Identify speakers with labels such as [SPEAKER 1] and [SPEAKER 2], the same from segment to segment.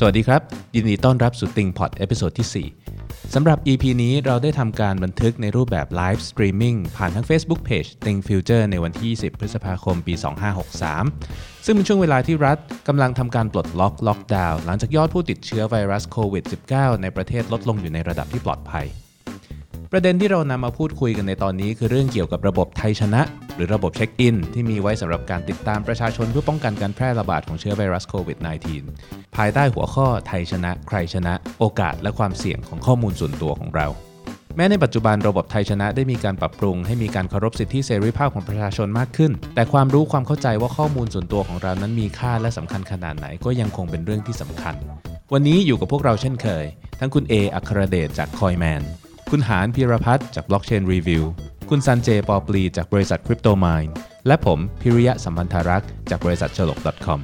[SPEAKER 1] สวัสดีครับ ยินดีต้อนรับสู่ Think Pod episode ที่ 4 สำหรับ EP นี้เราได้ทำการบันทึกในรูปแบบ live streaming ผ่านทั้ง Facebook Page Think Future ในวันที่20พฤษภาคม ปี 2563 ซึ่งเป็นช่วงเวลาที่รัฐกำลังทำการปลดล็อกล็อกดาวน์หลังจากยอดผู้ติดเชื้อไวรัสโควิด -19 ในประเทศลดลงอยู่ในระดับที่ปลอดภัย ประเด็นที่เรานำมาพูดคุยกันในตอนนี้ คือเรื่องเกี่ยวกับระบบไทยชนะ หรือระบบเช็คอิน ที่มีไว้สำหรับการติดตามประชาชนเพื่อป้องกันการแพร่ระบาดของเชื้อไวรัสโควิด -19 ภายใต้หัวข้อไทยชนะ ใครชนะ โอกาสและความเสี่ยงของข้อมูลส่วนตัวของเราแม้ในปัจจุบันระบบไทยชนะได้มีการปรับปรุง ให้มีการเคารพสิทธิเสรีภาพของประชาชนมากขึ้น แต่ความรู้ความเข้าใจว่าข้อมูลส่วนตัวของเรานั้นมีค่าและสำคัญขนาดไหนก็ยังคงเป็นเรื่องที่สำคัญ วันนี้อยู่กับพวกเราเช่นเคย ทั้งคุณเออัครเดชจากคอยแมน คุณหานพีรพัฒน์จาก Blockchain Review คุณซันเจปอปลีจากบริษัท Crypto Mind และผมพิริยะสัมพันธารักษ์จากบริษัทฉลก .com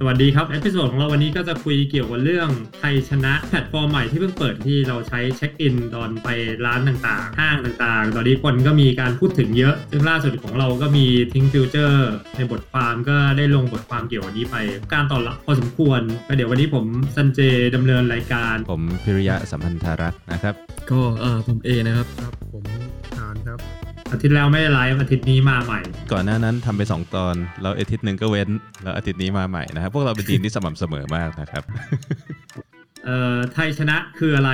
[SPEAKER 2] สวัสดีครับ episode ของเราวันนี้ก็จะคุยเกี่ยวกับเรื่องไทยชนะแพลตฟอร์มใหม่ที่เพิ่งเปิดที่เราใช้ check in ตอนไปร้านต่างๆ ห้างต่างๆ ตอนนี้คนก็มีการพูดถึงเยอะ ซึ่งล่าสุดของเราก็มี Think Future ในบทความก็ได้ลงบทความเกี่ยวกับนี้ไป การตอบรับพอสมควรก็เดี๋ยววันนี้ผมซันเจดำเนินรายการ
[SPEAKER 1] ผมพิริยะสัมพันธารักษ์นะครับ
[SPEAKER 3] ก็เอ่อผมเอนะครับ
[SPEAKER 4] ครับผมทานครับ
[SPEAKER 2] อาทิตย์แล้วไม่ได้ไลฟ์อาทิตย์นี้มาใหม่
[SPEAKER 1] ก่อนหน้านั้นทำไป 2 ตอน แล้วอาทิตย์หนึ่งก็เว้น แล้วอาทิตย์นี้มาใหม่นะครับ พวกเราเป็นทีมที่สม่ำเสมอมากนะครับ
[SPEAKER 2] เอ่อไทยชนะคืออะไร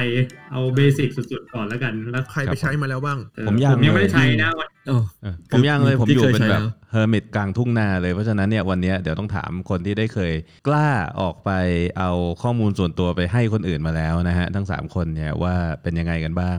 [SPEAKER 2] เอา basic สุดๆก่อนแล้วกัน แล้ว
[SPEAKER 4] ใครไปใช้มาแล้วบ้าง
[SPEAKER 2] เอ่อ
[SPEAKER 1] ผมยัง
[SPEAKER 2] ผมยังไม่ได้
[SPEAKER 1] เลย
[SPEAKER 2] ใช้นะวัน
[SPEAKER 3] อ๋อ
[SPEAKER 1] เออผมยังเลย
[SPEAKER 3] คือ
[SPEAKER 1] ผมอยู่
[SPEAKER 3] ที่เคย
[SPEAKER 1] เป็นแบบ
[SPEAKER 3] ใช้แล้ว
[SPEAKER 1] hermit กลางทุ่งนาเลย เพราะฉะนั้นเนี่ยวันเนี้ยเดี๋ยวต้องถามคนที่ได้เคย กล้าออกไปเอาข้อมูลส่วนตัวไปให้คนอื่นมาแล้วนะฮะทั้ง 3 คนเนี่ยว่าเป็นยังไงกันบ้าง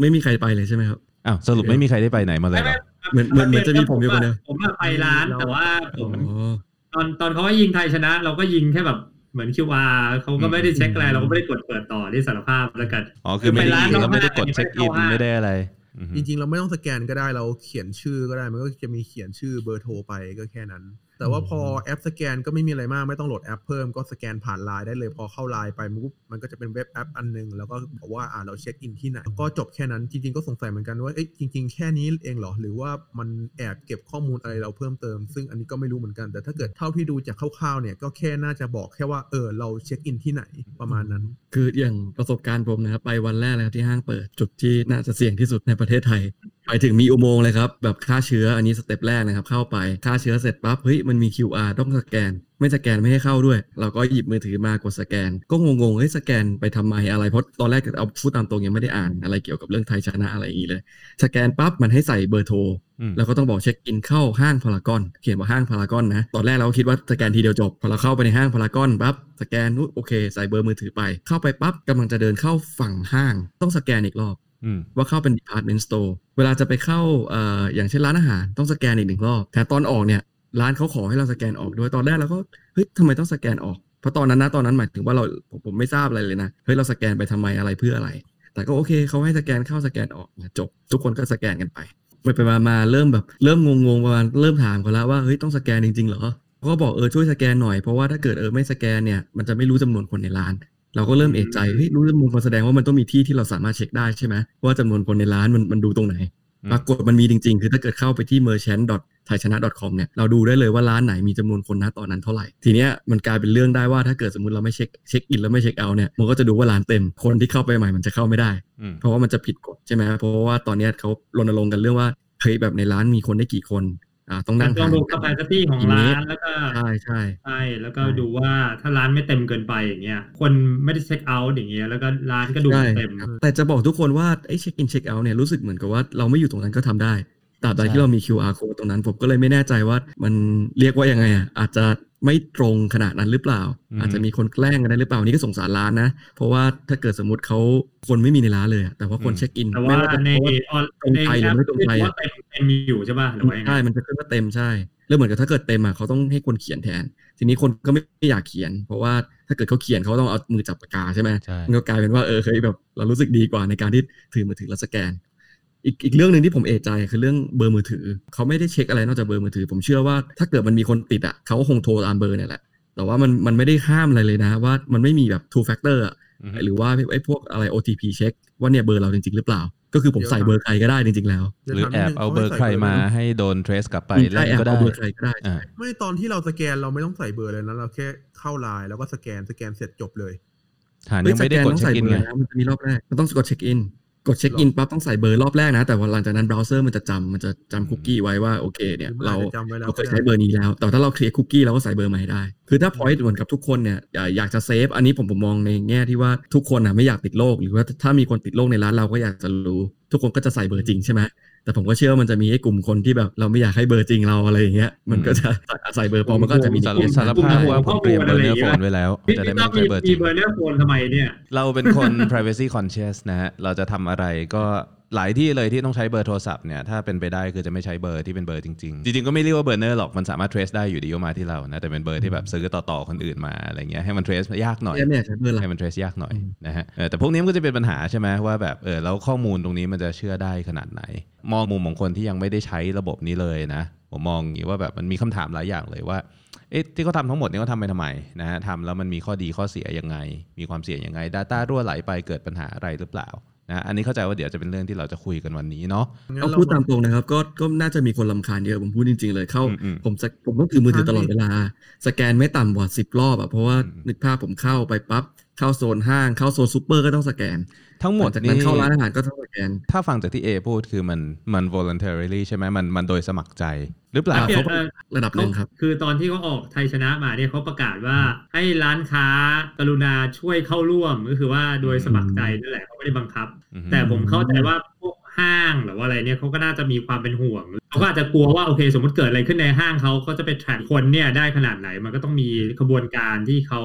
[SPEAKER 3] ไม่มีใครไปเลยใช่ไหมครับ
[SPEAKER 1] อ้าวสรุปไม่มีใครได้ไปไหนมาเลยเหรอ
[SPEAKER 3] เหมือนเหมือนเหมือนจะมีผมอยู่คนเดียว
[SPEAKER 2] ผมอะไปร้านแต่ว่าผม
[SPEAKER 3] อ๋อ
[SPEAKER 2] ตอนตอนเขาให้ยิงไทยชนะ เราก็ยิงแค่แบบเหมือน QR เขาก็ไม่ได้เช็คอะไร
[SPEAKER 3] อืม
[SPEAKER 2] เราก็ไม่ได้กดเปิดต่อที่สารภาพแล้วกัน
[SPEAKER 1] อ๋อคือไม่ได้
[SPEAKER 2] ไปร้าน
[SPEAKER 1] ยิงแล้วไม่ได้
[SPEAKER 2] นอก
[SPEAKER 1] กด
[SPEAKER 2] ห้าง
[SPEAKER 1] เช็คอิน
[SPEAKER 2] ไม่
[SPEAKER 1] ไม่
[SPEAKER 2] ได้
[SPEAKER 1] ได้
[SPEAKER 2] เข้าห้าง
[SPEAKER 1] อะไรอือฮึ
[SPEAKER 4] จริงๆ เราไม่ต้องสแกนก็ได้เราเขียนชื่อก็ได้มันก็จะมีเขียนชื่อเบอร์โทรไปก็แค่นั้น แต่ว่าพอแอปสแกนก็ไม่มีอะไรมากไม่ต้องโหลดแอปเพิ่มก็สแกนผ่านไลน์ได้เลยพอเข้าไลน์ไปปุ๊บมันก็จะเป็น web app อันหนึง แล้วก็บอกว่าอ่าเรา check in ที่ไหนก็จบแค่นั้นจริงๆก็สงสัยเหมือนกันว่าเอ๊ะจริง ๆ แค่นี้เองเหรอ หรือว่ามันแอบเก็บข้อมูลอะไรเราเพิ่มเติม ซึ่งอันนี้ก็ไม่รู้เหมือนกัน แต่ถ้าเกิดเท่าที่ดูจากคร่าวๆเนี่ยก็แค่น่าจะบอกแค่ว่าเออเรา check in ที่ไหนประมาณนั้น
[SPEAKER 3] คืออย่างประสบการณ์ผมนะครับไปวันแรกเลยครับที่ห้างเปิดจุดที่น่าจะเสี่ยงที่สุดในประเทศไทยไปถึงมีอุโมงค์เลยครับ แบบฆ่าเชื้ออันนี้ step แรกนะครับ เข้าไปฆ่าเชื้อเสร็จปั๊บเฮ้ยมันมี QR ต้องสแกน ไม่สแกนไม่ให้เข้าด้วย เราก็หยิบมือถือมากดสแกน ก็งงๆเฮ้ยสแกนไปทำไมอะไรเพราะตอนแรกเอาพูดตามตรงยังไม่ได้อ่านอะไรเกี่ยวกับเรื่องไทยชนะอะไรอย่างนี้เลย สแกนปั๊บมันให้ใส่เบอร์โทร
[SPEAKER 1] อืม
[SPEAKER 3] แล้วก็ต้องบอก check in เข้าห้างพารากอน เขียนว่าห้างพารากอนนะ ตอนแรกเราก็คิดว่าสแกนทีเดียวจบ พอเราเข้าไปในห้างพารากอนปั๊บ สแกนอุ๊ยโอเค ใส่เบอร์มือถือไป เข้าไปปั๊บกำลังจะเดินเข้าฝั่งห้าง ต้องสแกนอีกรอบ
[SPEAKER 1] อืม
[SPEAKER 3] ว่าเข้าเป็น department store เวลาจะไปเข้าอออย่างเช่นร้านอาหารต้องสแกนอีกหนึ่งรอบแต่ตอนออกเนี่ยร้านเขาขอให้เราสแกนออกด้วยตอนแรกเราก็เฮ้ยทำไมต้องสแกนออกเพราะตอนนั้นนะตอนนั้นหมายถึงว่าเราผมผมไม่ทราบอะไรเลยนะเฮ้ยเราสแกนไปทำไมอะไรเพื่ออะไร แต่ก็โอเคเขาให้สแกนเข้าสแกนออกจบ ทุกคนก็สแกนกันไปไปไปมามาเริ่มแบบเริ่มงงๆประมาณเริ่มถามเขาแล้วว่าเฮ้ยต้องสแกนจริงๆเหรอเขาก็บอกเออช่วยสแกนหน่อยเพราะว่าถ้าเกิดเออไม่สแกนเนี่ยมันจะไม่รู้จำนวนคนในร้าน เราก็เริ่มเอะใจเฮ้ยรู้จำนวนคนแสดงว่ามันต้องมีที่ที่เราสามารถเช็คได้ใช่ไหมว่าจำนวนคนในร้านมันมันดูตรงไหน
[SPEAKER 1] อืม
[SPEAKER 3] ปรากฏมันมีจริงๆ คือถ้าเกิดเข้าไปที่ merchant t h a i c h a n a com เนี่ยเราดูได้เลยว่าร้านไหนมีจำนวนคนณตอนนั้นเท่าไหร่ ทีเนี้ยมันกลายเป็นเรื่องได้ว่าถ้าเกิดสมมติเราไม่เช็คเช็คอินแล้วไม่เช็คเอาท์เนี่ยมันก็จะดูว่าร้านเต็มคนที่เข้าไปใหม่มันจะเข้าไม่ได้
[SPEAKER 1] อืม
[SPEAKER 3] เพราะว่ามันจะผิดกฎใช่ไหมเพราะว่าตอนเนี้ยเขารณรงค์กันเรื่องว่าเฮ้ยแบบในร้านมีคนได้กี่คนอ่า ต้องนั่ง
[SPEAKER 2] ต้อง
[SPEAKER 3] ห่าง
[SPEAKER 2] ดู
[SPEAKER 3] กัน
[SPEAKER 2] capacity ของ
[SPEAKER 3] กี่เม
[SPEAKER 2] ร้า
[SPEAKER 3] ต
[SPEAKER 2] นแล้วก็
[SPEAKER 3] ใช่ใช่
[SPEAKER 2] ใช่แล้วก็ดูว่าถ้าร้านไม่เต็มเกินไปอย่างเงี้ยคนไม่ได้เช็คเอาท์อย่างเงี้ยแล้วก็ร้านก็ดู
[SPEAKER 3] ใช่
[SPEAKER 2] เต็ม
[SPEAKER 3] ครับแต่จะบอกทุกคนว่าไอ้เช็คอินเช็คเอาท์เนี่ยรู้สึกเหมือนกับว่าเราไม่อยู่ตรงนั้นก็ทำได้ ตราบใด
[SPEAKER 1] ใช่
[SPEAKER 3] ที่เรามี QR code ตรงนั้นผมก็เลยไม่แน่ใจว่ามันเรียกว่ายังไงอะอาจจะไม่ตรงขนาดนั้นหรือเปล่า อาจจะมีคนแกล้งกันได้หรือเปล่านี่ก็สงสารร้านนะ เพราะว่าถ้าเกิดสมมติเขาคนไม่มีในร้านเลยอะแต่ว่าคนเช็คอิน
[SPEAKER 2] แต่
[SPEAKER 3] ไม่
[SPEAKER 2] ว่า
[SPEAKER 3] ว่าจะ
[SPEAKER 2] ใน
[SPEAKER 3] เพราะว่า
[SPEAKER 2] ออน
[SPEAKER 3] ตรง
[SPEAKER 2] ใน
[SPEAKER 3] ใจหรือ
[SPEAKER 2] แอป
[SPEAKER 3] ไม่ตรงใจอะ
[SPEAKER 2] ว่าเต็มเต็มอยู่ใช่ป่ะหรือว่ายังไง
[SPEAKER 3] ใช่มันจะขึ้นว่าเต็มใช่แล้วเหมือนกับถ้าเกิดเต็มอะเขาต้องให้คนเขียนแทน ทีนี้คนก็ไม่อยากเขียน เพราะว่าถ้าเกิดเขาเขียนเขาต้องเอามือจับปากกาใช่ไหม
[SPEAKER 1] ใช่
[SPEAKER 3] มันก็กลายเป็นว่าเออเฮ้ยแบบเรารู้สึกดีกว่าในการที่ถือมือถือแล้วสแกน อีกอีกเรื่องหนึ่งที่ผมเอะใจคือเรื่องเบอร์มือถือเขาไม่ได้เช็คอะไรนอกจากเบอร์มือถือ ผมเชื่อว่าถ้าเกิดมันมีคนติดอะเขาก็คงโทรตามเบอร์เนี่ยแหละ แต่ว่ามันมันไม่ได้ห้ามอะไรเลยนะ ว่ามันไม่มีแบบ two factor อะ
[SPEAKER 1] อืม
[SPEAKER 3] หรือว่าไอ้พวกอะไร OTP เช็คว่าเนี่ยเบอร์เราจริง ๆ หรือเปล่า ก็คือผมใส่เบอร์ใครก็ได้จริง ๆ แล้ว
[SPEAKER 1] หรือแอบเอาเบอร์ใครมาให้โดน trace กลับไป
[SPEAKER 3] ใช่
[SPEAKER 1] เล่น
[SPEAKER 3] แอบ
[SPEAKER 1] ก็ได้
[SPEAKER 3] เอาเบอร์ใครก็ได้
[SPEAKER 1] อ่า
[SPEAKER 4] ไม่ตอนที่เราสแกนเราไม่ต้องใส่เบอร์เลยนะเราแค่เข้าไลน์แล้วก็สแกนสแกนเสร็จจบเลย
[SPEAKER 1] ฐาน
[SPEAKER 3] เฮ้
[SPEAKER 1] ยังไม่ได้กด
[SPEAKER 3] สแต้อง
[SPEAKER 1] เช็
[SPEAKER 3] ใส่
[SPEAKER 1] คอิน
[SPEAKER 3] เบอ
[SPEAKER 1] ไง
[SPEAKER 3] ร์นะมันจะมีรอบแรกมันต้องกดเช็คอิน กดเช็คอินปั๊บต้องใส่เบอร์รอบแรกนะ แต่ว่าหลังจากนั้นเบราว์เซอร์มันจะจำมันจะจำคุกกี้ไว้ว่าโอเคเนี่ย
[SPEAKER 4] มัน
[SPEAKER 3] เรา
[SPEAKER 4] อาจจะจำไว้แล้ว
[SPEAKER 3] เราเคยใช้เบอร์นี้แล้ว แต่ถ้าเราเคลียร์คุกกี้เราก็ใส่เบอร์ใหม่ได้ คือถ้าพอยต์เหมือนกับทุกคนเนี่ยอยากอยากจะเซฟอันนี้ผมผมมองในแง่ที่ว่าทุกคนอะไม่อยากติดโรคหรือว่าถ้ามีคนติดโรคในร้านเราก็อยากจะรู้ ทุกคนก็จะใส่เบอร์จริงใช่ไหม แต่ผมก็เชื่อว่ามันจะมีไอ้กลุ่มคนที่แบบเราไม่อยากให้เบอร์จริงเราอะไรอย่างเงี้ยมันก็จะใส่เบอร์ปลอมมันก็จะมี
[SPEAKER 1] สาร
[SPEAKER 3] ในเกม
[SPEAKER 1] สารภาพว่าผมเตรียมเบอร์เนื้อโฟนไว้แล้ว
[SPEAKER 2] พี่
[SPEAKER 1] จะได้
[SPEAKER 2] พี่
[SPEAKER 1] ไม่
[SPEAKER 2] ต้อ
[SPEAKER 1] ต้อง
[SPEAKER 2] มี
[SPEAKER 1] ใช้เบอร์จ
[SPEAKER 2] มี
[SPEAKER 1] ริง
[SPEAKER 2] เบอร์เนอร์โฟนทำไมเนี่ย
[SPEAKER 1] เราเป็นคน privacy conscious นะฮะเราจะทำอะไรก็ หลายที่เลยที่ต้องใช้เบอร์โทรศัพท์เนี่ยถ้าเป็นไปได้คือจะไม่ใช้เบอร์ที่เป็นเบอร์จริงๆ จริงๆก็ไม่เรียกว่าเบอร์เนอร์หรอกมันสามารถ trace ได้อยู่ดีว่ามาที่เรานะแต่เป็นเบอร์ที่แบบซื้อต่อๆคนอื่นมาอะไรเงี้ยให้มัน trace ยากหน่อย
[SPEAKER 3] เนี่ยเนี่ยใช้เบอร์หลัก
[SPEAKER 1] ให้มัน trace ยากหน่อย
[SPEAKER 3] อืม
[SPEAKER 1] นะฮะเออแต่พวกนี้มันก็จะเป็นปัญหาใช่ไหมว่าแบบเออแล้วข้อมูลตรงนี้มันจะเชื่อได้ขนาดไหน มองมุมของคนที่ยังไม่ได้ใช้ระบบนี้เลยนะผมมองอย่างนี้ว่าแบบมันมีคำถามหลายอย่างเลยว่าเอ๊ะที่เขาทำทั้งหมดนี่เขาทำไปทำไมนะฮะทำแล้วมันมีข้อดีข้อเสียยังไง มีความเสี่ยงยังไง Data รั่วไหลไปเกิดปัญหาอะไรหรือเปล่า นะฮะอันนี้เข้าใจว่าเดี๋ยวจะเป็นเรื่องที่เราจะคุยกันวันนี้เนาะ
[SPEAKER 4] งั้น
[SPEAKER 3] เอา
[SPEAKER 4] ร
[SPEAKER 3] พูดตามตรงนะครับ ก็ก็น่าจะมีคนลำคาญเยอะผมพูดจริง ๆ เลยเข้า
[SPEAKER 1] อืมอืม
[SPEAKER 3] ผมสกผมต้องถือมือถือตลอดเวลา สแกนไม่ต่ำกว่าสิบรอบอะเพราะว่า
[SPEAKER 1] อืม
[SPEAKER 3] นึกภาพผมเข้าไปปั๊บ เข้าโซนห้างเข้าโซนซูเปอร์ก็ต้องสแกน
[SPEAKER 1] ทั้งหมด
[SPEAKER 3] ลัจาก
[SPEAKER 1] นี่
[SPEAKER 3] นั้นเข้าร้านอาหารก็ต้องสแกน
[SPEAKER 1] ถ้าฟังจากที่เอพูดคือมันมัน voluntarily ใช่ไหมมันมันโดยสมัครใจหรือเปล่า
[SPEAKER 3] อ่า
[SPEAKER 2] เปลี่ยน
[SPEAKER 3] เขา
[SPEAKER 2] เอ่อ
[SPEAKER 3] ระดับหนึ่งครับ
[SPEAKER 2] คือตอนที่เขาออกไทยชนะมาเนี่ยเขาประกาศว่าให้ร้านค้ากรุณาช่วยเข้าร่วมก็คือว่าโดยสมัครใจนั่นแหละเขาไม่ได้บังคับ
[SPEAKER 1] อือฮึ
[SPEAKER 2] แต่ผมเข้าใจว่าพวกห้างหรือว่าอะไรเนี่ยเขาก็น่าจะมีความเป็นห่วงเขาก็อาจจะกลัวว่าโอเคสมมติเกิดอะไรขึ้นในห้างเขาก็จะไปแทร็กคนเนี่ยได้ขนาดไหนมันก็ต้องมีขบวนการที่เขา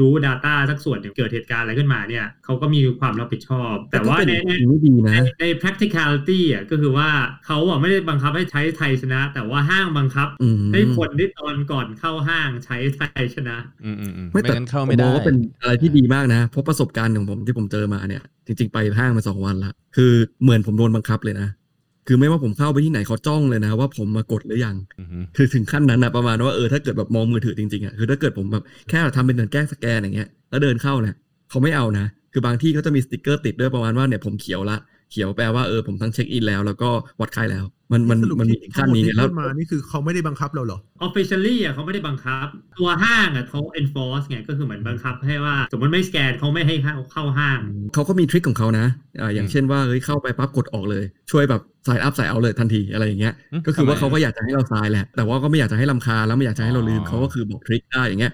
[SPEAKER 2] รู้ Data สักส่วนหนึ่งเกิดเหตุการณ์อะไรขึ้นมาเนี่ยเขาก็มีความรับผิดชอบ แต่ว่า
[SPEAKER 3] ก็
[SPEAKER 2] ใน
[SPEAKER 3] เป็น
[SPEAKER 2] ใน
[SPEAKER 3] สิ่งที่ดีนะ
[SPEAKER 2] ในใน practicality อะก็คือว่าเขาอะไม่ได้บังคับให้ใช้ไทยชนะ แต่ว่าห้างบังคับ
[SPEAKER 3] อืม
[SPEAKER 2] ให้คนที่ตอนก่อนเข้าห้างใช้ไทยชนะ
[SPEAKER 1] อืมอืมอืม
[SPEAKER 3] ไม่
[SPEAKER 1] ไม่
[SPEAKER 3] แต่
[SPEAKER 1] งั้นเข้า
[SPEAKER 3] ผม
[SPEAKER 1] ไม่
[SPEAKER 3] ม
[SPEAKER 1] ได้
[SPEAKER 3] องว่าเป็นอะไรที่ดีมากนะ เพราะประสบการณ์ของผมที่ผมเจอมาเนี่ย จริง ๆ ไปห้างมาสองวันละคือเหมือนผมโดนบังคับเลยนะ คือไม่ว่าผมเข้าไปที่ไหนเขาจ้องเลยนะ ว่าผมมากดหรือยัง
[SPEAKER 1] อือฮึ
[SPEAKER 3] คือถึงขั้นนั้นนะประมาณว่าเออถ้าเกิดแบบมองมือถือจริงๆอะคือถ้าเกิดผมแบบแค่ทำเป็นเหมือนแกล้งสแกนอย่างเงี้ยแล้วเดินเข้าเนี่ยเขาไม่เอานะคือบางที่เขาจะมีสติกเกอร์ติดด้วยประมาณว่าเนี่ยผมเขียวละเขียวแปลว่าเออผมทั้งเช็คอินแล้วแล้วก็วัดไข้แล้ว มันมัน
[SPEAKER 4] สรุป
[SPEAKER 3] มันมี
[SPEAKER 4] ที่
[SPEAKER 3] ขั้นนี้ไง
[SPEAKER 4] ที่
[SPEAKER 3] แล้ว
[SPEAKER 4] พูดมานี่คือเขาไม่ได้บังคับเราเหรอ
[SPEAKER 2] officially อะเขาไม่ได้บังคับ ตัวห้างอะเขา enforce ไงก็คือเหมือนบังคับให้ว่า สมมติไม่สแกนเขาไม่ให้เข้าเข้าห้าง
[SPEAKER 3] เขาก็มีทริคของเขานะอ่าอย่าง
[SPEAKER 1] อืม
[SPEAKER 3] เช่นว่าเฮ้ยเข้าไปปั๊บกดออกเลย ช่วยแบบสายอัพสายเอาเลยทันทีอะไรอย่างเงี้ย
[SPEAKER 1] อืม
[SPEAKER 3] ก็คือว่า
[SPEAKER 1] ทำไม
[SPEAKER 3] เขาก็อยากจะให้เราทรายแหละแต่ว่าก็ไม่อยากจะให้ลำคาญแล้วไม่อยากจะให้เราลืม
[SPEAKER 1] อ๋อ
[SPEAKER 3] เขาก็คือบอกทริคได้อย่างเงี้ย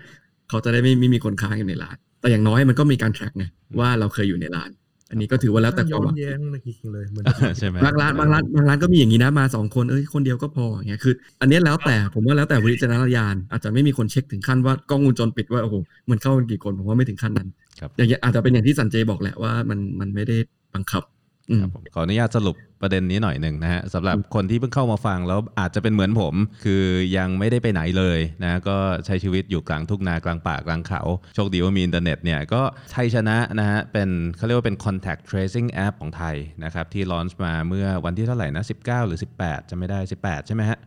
[SPEAKER 3] เขาจะได้ไม่ไม่มีคนค้างอยู่ในร้าน แต่อย่างน้อยมันก็มีการ track ไงว่าเราเคยอยู่ในร้าน อันนี้ก็ถือว่าแล้วแต่ค
[SPEAKER 4] ย้
[SPEAKER 3] วา
[SPEAKER 4] อ
[SPEAKER 3] มหวั
[SPEAKER 4] น
[SPEAKER 3] ง
[SPEAKER 4] แย้งนะจริงๆเลยเหมือน
[SPEAKER 1] ใช่ไหม
[SPEAKER 3] บางร้านบางร้านบางร้านก็มีอย่างนี้นะมาสองคนเอ้ยคนเดียวก็พออย่างเงี้ยคือ อันเนี้ยแล้วแต่ผมว่าแล้วแต่วิจารณญาณอาจจะไม่มีคนเช็คถึงขั้นว่ากล้องวงจรปิดว่าโอ้โหมันเข้ากันกี่คนผมว่าไม่ถึงขั้นนั้น
[SPEAKER 1] ครับ
[SPEAKER 3] อย่างเงี้ยอาจจะเป็นอย่างที่สันเจบอกแหละว่ามันมันไม่ได้บังคับอืม
[SPEAKER 1] ครับผม ขออนุญาตสรุปประเด็นนี้หน่อยหนึ่งนะฮะสำหรับคนที่เพิ่งเข้ามาฟังแล้วอาจจะเป็นเหมือนผม คือยังไม่ได้ไปไหนเลยนะก็ใช้ชีวิตอยู่กลางทุ่งนากลางป่ากลางเขา โชคดีว่ามีอินเทอร์เน็ตเนี่ยก็ไทยชนะนะฮะเป็นเขาเรียกว่าเป็น contact tracing app ของไทยนะครับที่ลอนช์มาเมื่อวันที่เท่าไหร่นะ 19 หรือ 18 จะไม่ได้ 18 ใช่ไหมฮะ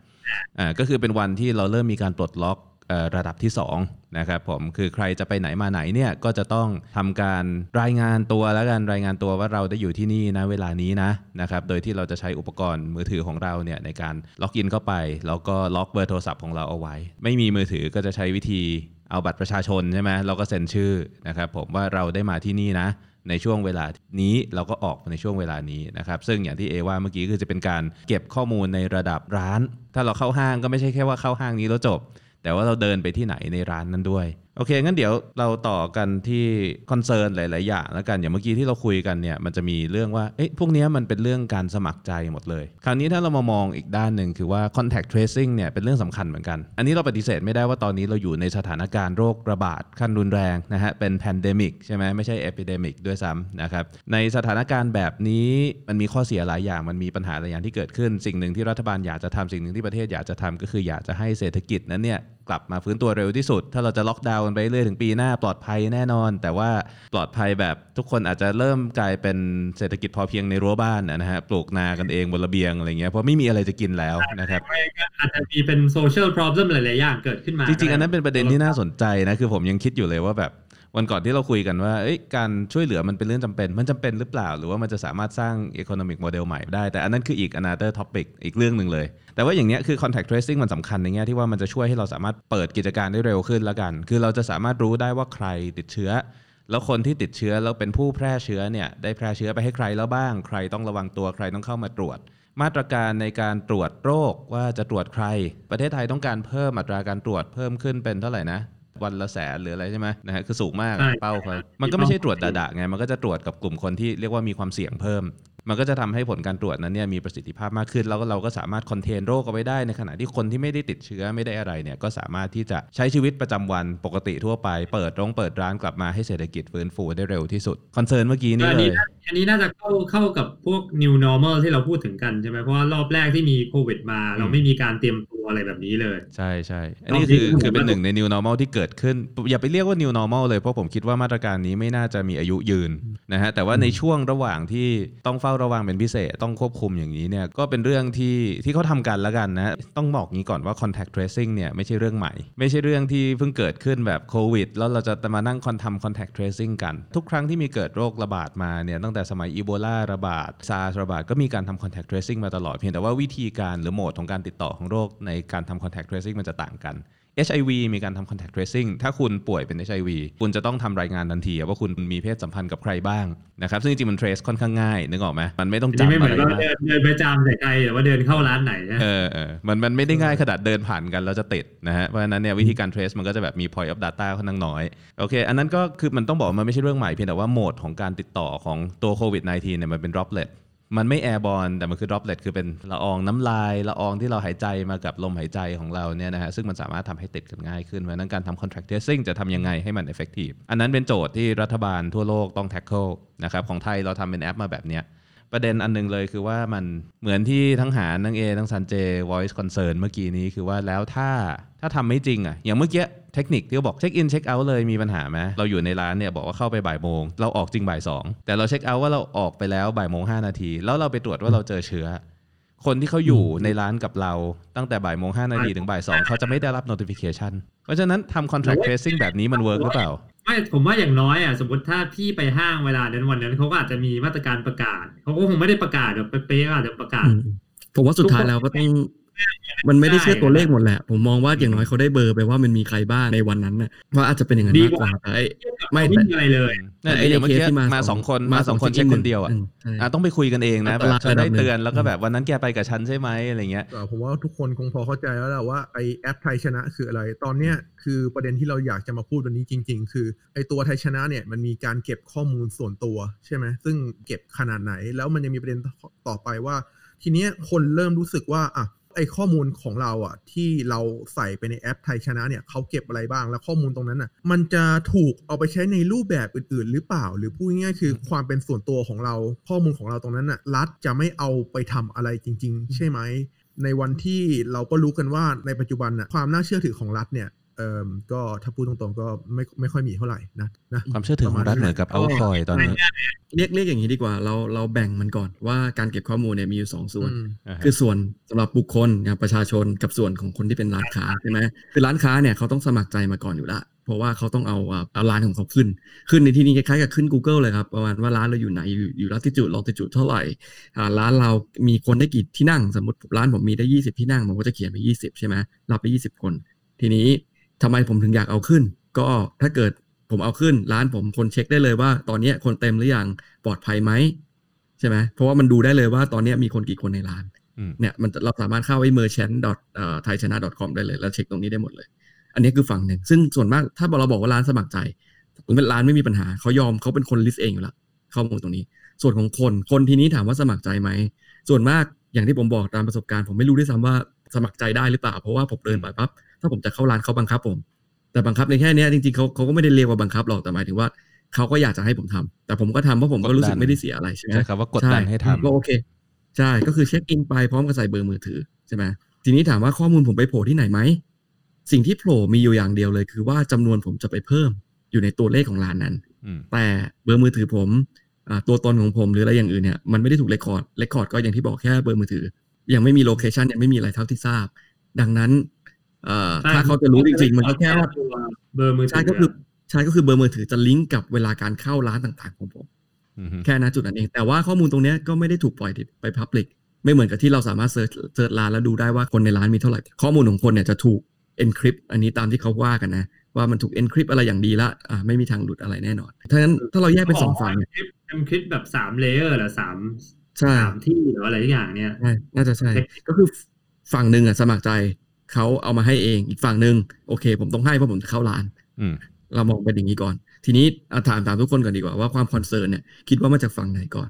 [SPEAKER 1] อ่าก็คือเป็นวันที่เราเริ่มมีการปลดล็อกเอ่อ ระดับที่2นะครับผมคือใครจะไปไหนมาไหนเนี่ยก็จะต้องทำการรายงานตัวแล้วกันรายงานตัวว่าเราได้อยู่ที่นี่นะเวลานี้นะนะครับโดยที่เราจะใช้อุปกรณ์มือถือของเราเนี่ยในการล็อกอินเข้าไปแล้วก็ล็อกเบอร์โทรศัพท์ของเราเอาไว้ ไม่มีมือถือก็จะใช้วิธีเอาบัตรประชาชนใช่ไหมเราก็เซ็นชื่อนะครับผมว่าเราได้มาที่นี่นะในช่วงเวลานี้เราก็ออกในช่วงเวลานี้นะครับ ซึ่งอย่างที่เอว่าเมื่อกี้คือจะเป็นการเก็บข้อมูลในระดับร้าน ถ้าเราเข้าห้างก็ไม่ใช่แค่ว่าเข้าห้างนี้แล้วจบ แต่ว่าเราเดินไปที่ไหนในร้านนั้นด้วย โอเค งั้นเดี๋ยวเราต่อกันที่คอนเซิร์นหลาย ๆ อย่างแล้วกัน อย่างเมื่อกี้ที่เราคุยกันเนี่ยมันจะมีเรื่องว่า เอ๊ะ พวกนี้มันเป็นเรื่องการสมัครใจหมดเลย คราวนี้ถ้าเรามามองอีกด้านหนึ่งคือว่า contact tracing เนี่ยเป็นเรื่องสำคัญเหมือนกัน อันนี้เราปฏิเสธไม่ได้ว่าตอนนี้เราอยู่ในสถานการณ์โรคระบาดขั้นรุนแรงนะฮะ เป็น pandemic ใช่ไหมไม่ใช่ epidemic ด้วยซ้ำนะครับ ในสถานการณ์แบบนี้มันมีข้อเสียหลายอย่าง มันมีปัญหาหลายอย่างที่เกิดขึ้น สิ่งหนึ่งที่รัฐบาลอยากจะทำสิ่งหนึ่งที่ประเทศอยากจะทำก็คืออยากจะให้เศรษฐกิจนั้นเนี่ยกลับมาฟื้นตัวเร็วที่สุด ถ้าเราจะล็อกดาวน์กันไปเรื่อยถึงปีหน้าปลอดภัยแน่นอน แต่ว่าปลอดภัยแบบทุกคนอาจจะเริ่มกลายเป็นเศรษฐกิจพอเพียงในรั้วบ้านนะฮะปลูกนากันเองบนระเบียงอะไรเงี้ยเพราะไม่มีอะไรจะกินแล้วนะครับ
[SPEAKER 2] ไม่ก็อาจจะมีเป็น social problem หลายๆอย่างเกิดขึ้นมา
[SPEAKER 1] จริงๆ อันนั้นเป็นประเด็นที่น่าสนใจนะ คือผมยังคิดอยู่เลยว่าแบบ วันก่อนที่เราคุยกันว่าการช่วยเหลือมันเป็นเรื่องจำเป็น มันจำเป็นหรือเปล่า หรือว่ามันจะสามารถสร้าง economic model ใหม่ได้ แต่อันนั้นคืออีก another topic อีกเรื่องหนึ่งเลย แต่ว่าอย่างเนี้ยคือ contact tracing มันสำคัญในแง่ที่ว่ามันจะช่วยให้เราสามารถเปิดกิจการได้เร็วขึ้นแล้วกัน คือเราจะสามารถรู้ได้ว่าใครติดเชื้อ แล้วคนที่ติดเชื้อแล้วเป็นผู้แพร่เชื้อเนี่ยได้แพร่เชื้อไปให้ใครแล้วบ้าง ใครต้องระวังตัวใครต้องเข้ามาตรวจมาตรการในการตรวจโรคว่าจะตรวจใคร ประเทศไทยต้องการเพิ่มอัตราการตรวจเพิ่มขึ้นเป็นเท่าไหร่นะ วันละแสนหรืออะไรใช่ไหมนะฮะคือสูงมาก
[SPEAKER 2] ใช่
[SPEAKER 1] เป้าเขามันก็ไม่ใช่ตรวจดะๆไงมันก็จะตรวจกับกลุ่มคนที่เรียกว่ามีความเสี่ยงเพิ่ม มันก็จะทำให้ผลการตรวจนั้นเนี่ยมีประสิทธิภาพมากขึ้น แล้วก็เราก็สามารถ contain โรคเอาไว้ได้ในขณะที่คนที่ไม่ได้ติดเชื้อไม่ได้อะไรเนี่ยก็สามารถที่จะใช้ชีวิตประจำวันปกติทั่วไป เปิดโรงเปิดร้านกลับมาให้เศรษฐกิจฟื้นฟูได้เร็วที่สุด concern เมื่อกี้นี้
[SPEAKER 2] อัน
[SPEAKER 1] เล
[SPEAKER 2] นี้
[SPEAKER 1] ย
[SPEAKER 2] น่าอันนี้น่าจะเข้าเข้ากับพวก new normal ที่เราพูดถึงกันใช่ไหมเพราะว่ารอบแรกที่มีโควิดมา เราไม่มีการเตรียมตัวอะไรแบบนี้เลย
[SPEAKER 1] ใช่ใช่อันนี้คือคือเป็นหนึ่งใน new normal ที่เกิดขึ้น อย่าไปเรียกว่า new normal เลยเพราะผมคิดว่ามาตรการนี้ไม่น่าจะมีอายุยืนนะฮะแต่ว่าในช่วงระหว่างที่ต้องเฝ้าระวังเป็นพิเศษต้องควบคุมอย่างนี้เนี่ยก็เป็นเรื่องที่ที่เขาทำกันแล้วกันนะ ต้องบอกงี้ก่อนว่า contact tracing เนี่ยไม่ใช่เรื่องใหม่ ไม่ใช่เรื่องที่เพิ่งเกิดขึ้นแบบโควิดแล้วเราจะมานั่งคอนทำ contact tracing กัน ทุกครั้งที่มีเกิดโรคระบาดมาเนี่ยตั้งแต่สมัยอีโบลาระบาดซาร์ระบาดก็มีการทำ contact tracing มาตลอดเพียงแต่ว่าวิธีการหรือโหมดของการติดต่อของโรคในการทำ contact tracing มันจะต่างกัน HIV มีการทำ contact tracing ถ้าคุณป่วยเป็น HIV คุณจะต้องทำรายงานทันทีว่าคุณมีเพศสัมพันธ์กับใครบ้างนะครับซึ่งจริงๆมัน trace ค่อนข้างง่ายนึกออกไหมมันไม่ต้อง
[SPEAKER 2] อันนี้ไม่
[SPEAKER 1] จำ
[SPEAKER 2] เหมื
[SPEAKER 1] อะ
[SPEAKER 2] อน
[SPEAKER 1] ไร
[SPEAKER 2] เรา
[SPEAKER 1] มาก
[SPEAKER 2] เดินเดินไปจามใส่ใครหรือว่าเดินเข้าร้านไหนนะ
[SPEAKER 1] เออเออมันมันไม่ได้ง่ายขนาดเดินผ่านกันแล้วจะติดนะฮะเพราะฉะนั้นเนี่ยวิธีการ trace มันก็จะแบบมี point of data ค่อนข้างน้อยโอเค อันนั้นก็คือมันต้องบอกว่ามันไม่ใช่เรื่องใหม่เพียงแต่ว่าโหมดของการติดต่อของตัวโควิด -19 เนี่ยมันเป็น droplet มันไม่ airborne แต่มันคือ droplet คือเป็นละอองน้ำลายละอองที่เราหายใจมากับลมหายใจของเราเนี่ยนะฮะซึ่งมันสามารถทำให้ติดกันง่ายขึ้นเพราะนั้นการทำ contact tracing จะทำยังไงให้มัน effective อันนั้นเป็นโจทย์ที่รัฐบาลทั่วโลกต้อง tackle นะครับของไทยเราทำเป็นแอปมาแบบเนี้ย ประเด็นอันหนึงเลยคือว่ามันเหมือนที่ทั้งหารทั้งเอทั้งซันเจ voice concern เมื่อกี้นี้คือว่าแล้วถ้าถ้าทำไม่จริงอะอย่างเมื่อกี้เทคนิคที่เขาบอก check in check out เลยมีปัญหาไหมเราอยู่ในร้านเนี่ยบอกว่าเข้าไปบ่ายโมง เราออกจริงบ่ายสองแต่เรา check out ว่าเราออกไปแล้วบ่ายโมงห้านาที แล้วเราไปตรวจว่าเราเจอเชื้อ คนที่เขาอยู่ในร้านกับเราตั้งแต่บ่ายโมงห้านาทีถึงบ่ายสองเขาจะไม่ได้รับ notification เพราะฉะนั้นทำ contact tracing แบบนี้มัน work หรือเปล่า
[SPEAKER 2] ไม่ผมว่าอย่างน้อยอะสมมติถ้าพี่ไปห้างเวลานั้นวันนั้นเขาก็อาจจะมีมาตรการประกาศเขาก็คงไม่ได้ประกาศแบบเป๊ะๆก็อาจจะประกาศ
[SPEAKER 3] ผมว่าสุดท้ายแล้วก็ต้อง มันไม่ได้เชื่อตัวเลขหมดแหละ ผมมองว่าอย่างน้อยเขาได้เบอร์ไปว่ามันมีใครบ้างในวันนั้นน่ะว่าอาจจะเป็นอย่างนั้น
[SPEAKER 2] ดี
[SPEAKER 3] มาก
[SPEAKER 2] ก
[SPEAKER 3] ก
[SPEAKER 2] ว่า
[SPEAKER 3] ว่าแต่ไอ้
[SPEAKER 2] ไม่
[SPEAKER 3] ไม่
[SPEAKER 2] ไม่
[SPEAKER 3] แต่
[SPEAKER 2] มีอะไรเลย
[SPEAKER 1] นั่น
[SPEAKER 3] แต่ไอ้
[SPEAKER 1] อย่างเมื่อกี้
[SPEAKER 3] ในเคสที่มา
[SPEAKER 1] มา
[SPEAKER 3] ส
[SPEAKER 1] ส
[SPEAKER 3] อ
[SPEAKER 1] องงคน
[SPEAKER 3] มา
[SPEAKER 1] มา
[SPEAKER 3] ส
[SPEAKER 1] ส
[SPEAKER 3] อ
[SPEAKER 1] องงคน
[SPEAKER 3] เช็
[SPEAKER 1] เช็
[SPEAKER 3] ค
[SPEAKER 1] ค
[SPEAKER 3] อิน
[SPEAKER 1] คนเดียวอะ
[SPEAKER 3] อืมใช่
[SPEAKER 1] อะต้องไปคุยกันเองนะ
[SPEAKER 3] อั
[SPEAKER 1] แบ
[SPEAKER 3] ต
[SPEAKER 1] บ
[SPEAKER 3] รา
[SPEAKER 1] จะได้
[SPEAKER 3] ระดับหนึ่ง
[SPEAKER 1] เตือนแล้วก็
[SPEAKER 3] อืม
[SPEAKER 1] แบบวันนั้นแกไปกับฉันใช่ไหมอะไรเงี้ย
[SPEAKER 4] เอ่อผมว่าทุกคนคงพอเข้าใจแล้วแหละว่าไอแอปไทยชนะคืออะไร ตอนเนี้ยคือประเด็นที่เราอยากจะมาพูดวันนี้จริง ๆ คือไอตัวไทยชนะเนี่ยมันมีการเก็บข้อมูลส่วนตัวใช่ไหมซึ่งเก็บขนาดไหน แล้วมันยังมีประเด็นต่อไปว่า ทีเนี้ยคนเริ่มรู้สึกว่าอะ ไอข้อมูลของเราอะที่เราใส่ไปในแอปไทยชนะเนี่ยเขาเก็บอะไรบ้างแล้วข้อมูลตรงนั้นอะมันจะถูกเอาไปใช้ในรูปแบบอื่น ๆ หรือเปล่า หรือพูดง่ายๆคือความเป็นส่วนตัวของเราข้อมูลของเราตรงนั้นอะรัฐจะไม่เอาไปทำอะไรจริง ๆ ใช่ไหมในวันที่เราก็รู้กันว่าในปัจจุบันน่ะความน่าเชื่อถือของรัฐเนี่ยเอ่อก็ถ้าพูดตรงๆก็ไม่ไม่ค่อยมีเท่าไหร่นะนะ
[SPEAKER 1] ความเชื่อถือของรัฐเหมือนกับเอาคอยตอนนี้
[SPEAKER 3] เรียกเรียกอย่างนี้ดีกว่า เราเราแบ่งมันก่อนว่าการเก็บข้อมูลเนี่ยมีอยู่สองส่วน
[SPEAKER 4] อืม
[SPEAKER 3] คือส่วนสำหรับบุคคลอย่างประชาชนกับส่วนของคนที่เป็นร้านค้าใช่ไหมคือร้านค้าเนี่ยเขาต้องสมัครใจมาก่อนอยู่ละเพราะว่าเขาต้องเอาอ่าเอาร้านของเขาขึ้น ขึ้นในที่นี้คล้ายๆกับขึ้น Google เลยครับประมาณว่าร้านเราอยู่ไหนอยู่อยู่ลัติจูดลอติจูดเท่าไหร่อ่าร้านเรามีคนได้กี่ที่นั่ง สมมติร้านผมมีได้ 20 ที่นั่งผมก็จะเขียนไป 20 ใช่ไหมรับไป 20 คน ทีนี้ ทำไมผมถึงอยากเอาขึ้น ก็ถ้าเกิดผมเอาขึ้นร้านผมคนเช็คได้เลยว่า ตอนเนี้ยคนเต็มหรือยังปลอดภัยไหมใช่ไหมเพราะว่ามันดูได้เลยว่าตอนเนี้ยมีคนกี่คนในร้าน
[SPEAKER 1] อืม
[SPEAKER 3] เนี่ยมันจะเราสามารถเข้าไอ้ merchant thai china com ได้เลย แล้วเช็คตรงนี้ได้หมดเลย อันนี้คือฝั่งหนึ่ง ซึ่งส่วนมากถ้าเราบอกว่าร้านสมัครใจผมเป็นร้านไม่มีปัญหาเขายอมเขาเป็นคน list เองอยู่แล้วข้อมูลตรงนี้ ส่วนของคนคนทีนี้ถามว่าสมัครใจไหมส่วนมากอย่างที่ผมบอกตามประสบการณ์ผมไม่รู้ด้วยซ้ำว่าสมัครใจได้หรือเปล่า เพราะว่าผมเดินไปปั๊บ ถ้าผมจะเข้าร้านเขาบังคับผม แต่บังคับในแค่เนี้ยจริงๆเขาเขาก็ไม่ได้เรียกว่าบังคับหรอกแต่หมายถึงว่าเขาก็อยากจะให้ผมทำแต่ผมก็ทำเพราะผมก็รู้สึกไม่ได้เสียอะไรใช่ไหม
[SPEAKER 1] ใช่ครับว่ากดดันให้ทำ
[SPEAKER 3] ก็โอเคใช่ก็คือเช็คอินไปพร้อมกับใส่เบอร์มือถือใช่ไหมทีนี้ถามว่าข้อมูลผมไปโผล่ที่ไหนไหมสิ่งที่โผล่มีอยู่อย่างเดียวเลย คือว่าจำนวนผมจะไปเพิ่มอยู่ในตัวเลขของร้านนั้น
[SPEAKER 1] อืม
[SPEAKER 3] แต่เบอร์มือถือผมอ่าตัวตนของผมหรืออะไรอย่างอื่นเนี่ยมันไม่ได้ถูก record record ก็อย่างที่บอกแค่เบอร์มือถือ ยังไม่มี location ยังไม่มีอะไรเท่าที่ทราบ ดังนั้นเอ่อ ถ้าเขาจะรู้จริงๆ มันก็แค่ว่า
[SPEAKER 2] ตัวเบอร์มือถือ
[SPEAKER 3] ใช่ก็คือใช่ก็คือเบอร์มือถือจะลิงก์กับเวลาการเข้าร้านต่างๆของผม
[SPEAKER 1] อือฮึ
[SPEAKER 3] แค่นั้นจุดนั้นเอง แต่ว่าข้อมูลตรงเนี้ยก็ไม่ได้ถูกปล่อยไป Public ไม่เหมือนกับที่เราสามารถ search search ร้านแล้วดูได้ว่าคนในร้านมีเท่าไหร่ ข้อมูลของคนเนี่ยจะถูก encrypt อันนี้ตามที่เขาว่ากันนะ ว่ามันถูก encrypt อะไรอย่างดีละอ่าไม่มีทางหลุดอะไรแน่นอนถ้างั้นถ้าเราแยกเป็นสองฝั่งเนี่ย
[SPEAKER 2] เ encrypt แบบสาม layer หรือสาม
[SPEAKER 3] ใช่
[SPEAKER 2] สามที่หรืออะไรทุกอย่างเนี่ย
[SPEAKER 3] ใช่น่าจะใช่
[SPEAKER 2] เทคนิค
[SPEAKER 3] ก็คือฝั่งหนึ่งอะสมัครใจ เขาเอามาให้เองอีกฝั่งหนึ่งโอเค ผมต้องให้เพราะผมจะเข้าร้าน
[SPEAKER 1] อืม
[SPEAKER 3] เรามองเป็นอย่างนี้ก่อน ทีนี้อะถามถามทุกคนก่อนดีกว่าว่าความ concern เนี่ยคิดว่ามาจากฝั่งไหนก่อน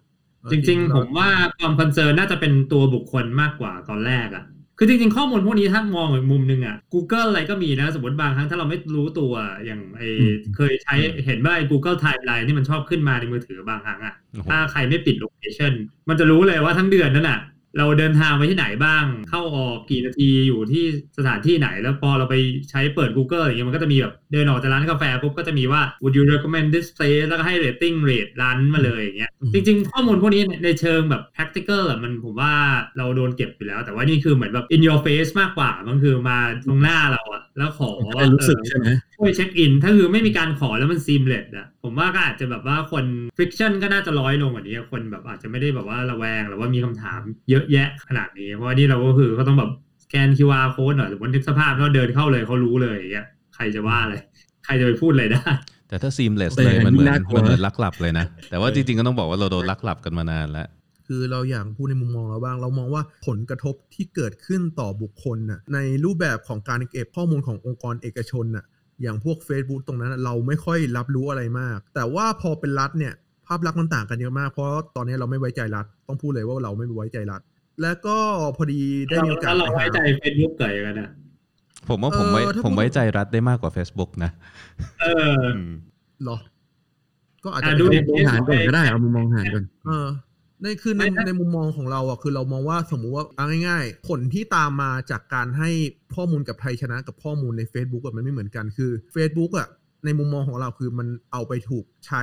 [SPEAKER 2] จริง ๆ ผมว่าความ concern น่าจะเป็นตัวบุคคลมากกว่าตอนแรกอะคือจริงๆ ข้อมูลพวกนี้ถ้ามองอีกมุมหนึ่งอะ Google อะไรก็มีนะ สมมติบางครั้งถ้าเราไม่รู้ตัวอย่างไอ
[SPEAKER 3] อืม
[SPEAKER 2] เคยใช้เห็นว่าไอ้ Google Timeline ที่มันชอบขึ้นมาในมือถือบางครั้งอะ
[SPEAKER 1] โอ้โห
[SPEAKER 2] ถ้าใครไม่ปิดโลเคชันมันจะรู้เลยว่าทั้งเดือนนั้นอะ เราเดินทางไปที่ไหนบ้าง เข้าออกกี่นาทีอยู่ที่สถานที่ไหน แล้วพอเราไปใช้เปิด Google อย่างเงี้ยมันก็จะมีแบบเดินออกจากร้านกาแฟปุ๊บก็จะมีว่า would you recommend this place แล้วก็ให้ rating rate ร้านมาเลยอย่างเงี้ย
[SPEAKER 3] อืม
[SPEAKER 2] จริง ๆ ข้อมูลพวกนี้ในเชิงแบบ practical อะมันผมว่าเราโดนเก็บอยู่แล้ว แต่ว่านี่คือเหมือนแบบ in your face มากกว่ามันคือมาตรงหน้าเราอะแล้วขอ
[SPEAKER 3] จะได้รู้สึก
[SPEAKER 2] เออ
[SPEAKER 3] ใช่ไหม
[SPEAKER 2] ช่วยเช็คอิน ถ้าคือไม่มีการขอแล้วมัน seamless อะ ผมว่าก็อาจจะแบบว่าคน friction ก็น่าจะร้อยลงกว่านี้คนแบบอาจจะไม่ได้แบบว่าระแวงหรือว่ามีคำถามเยอะแยะขนาดนี้ เพราะว่านี่เราก็คือเขาต้องแบบสแกน QR code หน่อยสมมติสภาพเราเดินเข้าเลยเขารู้เลยอย่างเงี้ยใครจะว่าอะไรใครจะไปพูดอะไรได้
[SPEAKER 1] แต่ถ้า seamless
[SPEAKER 3] แต่
[SPEAKER 1] เลยมันเหมือน
[SPEAKER 3] น่ากลัว
[SPEAKER 1] มันเหมือนลักหลับเลยนะ แต่ว่าจริงๆก็ต้องบอกว่าเราโดนลักหลับกันมานานแล้ว
[SPEAKER 4] คือเราอยากพูดในมุมมองเราบ้าง เรามองว่าผลกระทบที่เกิดขึ้นต่อบุคคลน่ะในรูปแบบของการเก็บข้อมูลขององค์กรเอกชนน่ะ อย่างพวก Facebook ตรงนั้นน่ะเราไม่ค่อยรับรู้อะไรมาก แต่ว่าพอเป็นรัฐเนี่ยภาพลักษณ์มันต่างกันเยอะมาก เพราะตอนนี้เราไม่ไว้ใจรัฐ ต้องพูดเลยว่าเราไม่ไว้ใจรัฐ แล้วก็พอดีได้มีโอกาส
[SPEAKER 2] แล้วเรา
[SPEAKER 4] ไป
[SPEAKER 2] ไว้
[SPEAKER 4] หา
[SPEAKER 2] ใจ Facebook เกิดกันอะ
[SPEAKER 1] ผมว่าผมไว้
[SPEAKER 4] เออถ้า
[SPEAKER 1] ผม
[SPEAKER 4] พูด
[SPEAKER 1] ไว้ใจรัฐได้มากกว่า Facebook นะ
[SPEAKER 2] เออ
[SPEAKER 1] อืม
[SPEAKER 4] เหรอ ก็อาจจะ
[SPEAKER 2] อะ
[SPEAKER 4] เป็น
[SPEAKER 2] ดูดิ
[SPEAKER 3] มองหารก่อนก็ได้เอามุมมองหารก่อน
[SPEAKER 4] เออ ในคือใน
[SPEAKER 2] ไม่นะ
[SPEAKER 4] ในมุมมองของเราอะคือเรามองว่าสมมุติว่าเอาง่ายๆ ผลที่ตามมาจากการให้ข้อมูลกับไทยชนะกับข้อมูลใน Facebook อะมันไม่เหมือนกันคือ Facebook อะในมุมมองของเราคือมันเอาไปถูกใช้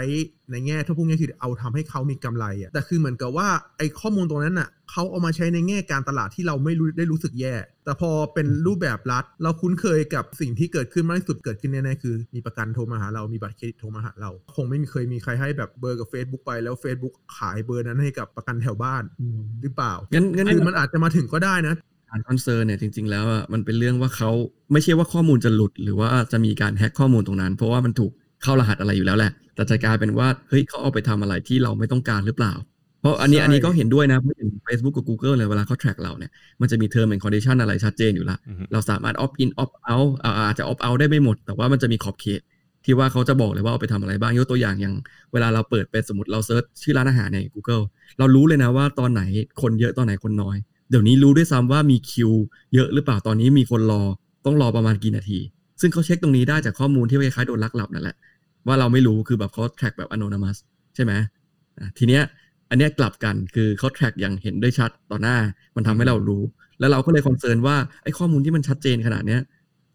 [SPEAKER 4] ในแง่ถ้าพูดง่ายๆคือเอาทำให้เขามีกำไรอะแต่คือเหมือนกับว่าไอ้ข้อมูลตรงนั้นอะเขาเอามาใช้ในแง่การตลาดที่เราไม่รู้ได้รู้สึกแย่ แต่พอเป็นรูปแบบรัฐ เราคุ้นเคยกับสิ่งที่เกิดขึ้นมากที่สุดเกิดขึ้นแน่ๆคือ มีประกันโทรมาหาเรามีบัตรเครดิตโทรมาหาเรา คงไม่มีเคยมีใครให้แบบเบอร์กับ Facebook ไปแล้ว Facebook ขายเบอร์นั้นให้กับประกันแถวบ้านหรือเปล่า
[SPEAKER 3] งั้นงั้น
[SPEAKER 4] คือมันอาจจะมาถึงก็ได้นะ
[SPEAKER 3] ฐานคอนเซิร์นเนี่ยจริงๆแล้วอะมันเป็นเรื่องว่าเขาไม่ใช่ว่าข้อมูลจะหลุด หรือว่าจะมีการแฮ็กข้อมูลตรงนั้น เพราะว่ามันถูกเข้ารหัสอะไรอยู่แล้วแหละ แต่จะกลายเป็นว่าเฮ้ยเขาเอาไปทำอะไรที่เราไม่ต้องการหรือเปล่า เพราะอันนี้
[SPEAKER 4] ใช่
[SPEAKER 3] อันนี้ก็เห็นด้วยนะเพราะอย่าง Facebook กับ Google เลยเวลาเขา track เราเนี่ยมันจะมี term and condition อะไรชัดเจนอยู่ละ
[SPEAKER 1] อือฮึ
[SPEAKER 3] เราสามารถ opt in opt out อ่าอาจจะ opt out ได้ไม่หมด แต่ว่ามันจะมีขอบเขตที่ว่าเขาจะบอกเลยว่าเอาไปทำอะไรบ้างยกตัวอย่างอย่าง เวลาเราเปิดเป็นสมมติเรา search ชื่อร้านอาหารใน Google เรารู้เลยนะว่าตอนไหนคนเยอะตอนไหนคนน้อย เดี๋ยวนี้รู้ด้วยซ้ำว่ามีคิวเยอะหรือเปล่าตอนนี้มีคนรอต้องรอประมาณกี่นาที ซึ่งเขาเช็คตรงนี้ได้จากข้อมูลที่คล้ายๆโดนลักหลับนั่นแหละว่าเราไม่รู้คือแบบเขา track แบบ anonymous ใช่ไหมอะทีเนี้ย อันเนี้ยกลับกันคือเขา track อย่างเห็นได้ชัดต่อหน้า มันทำให้เรารู้ แล้วเราก็เลย concern ว่าไอ้ข้อมูลที่มันชัดเจนขนาดเนี้ย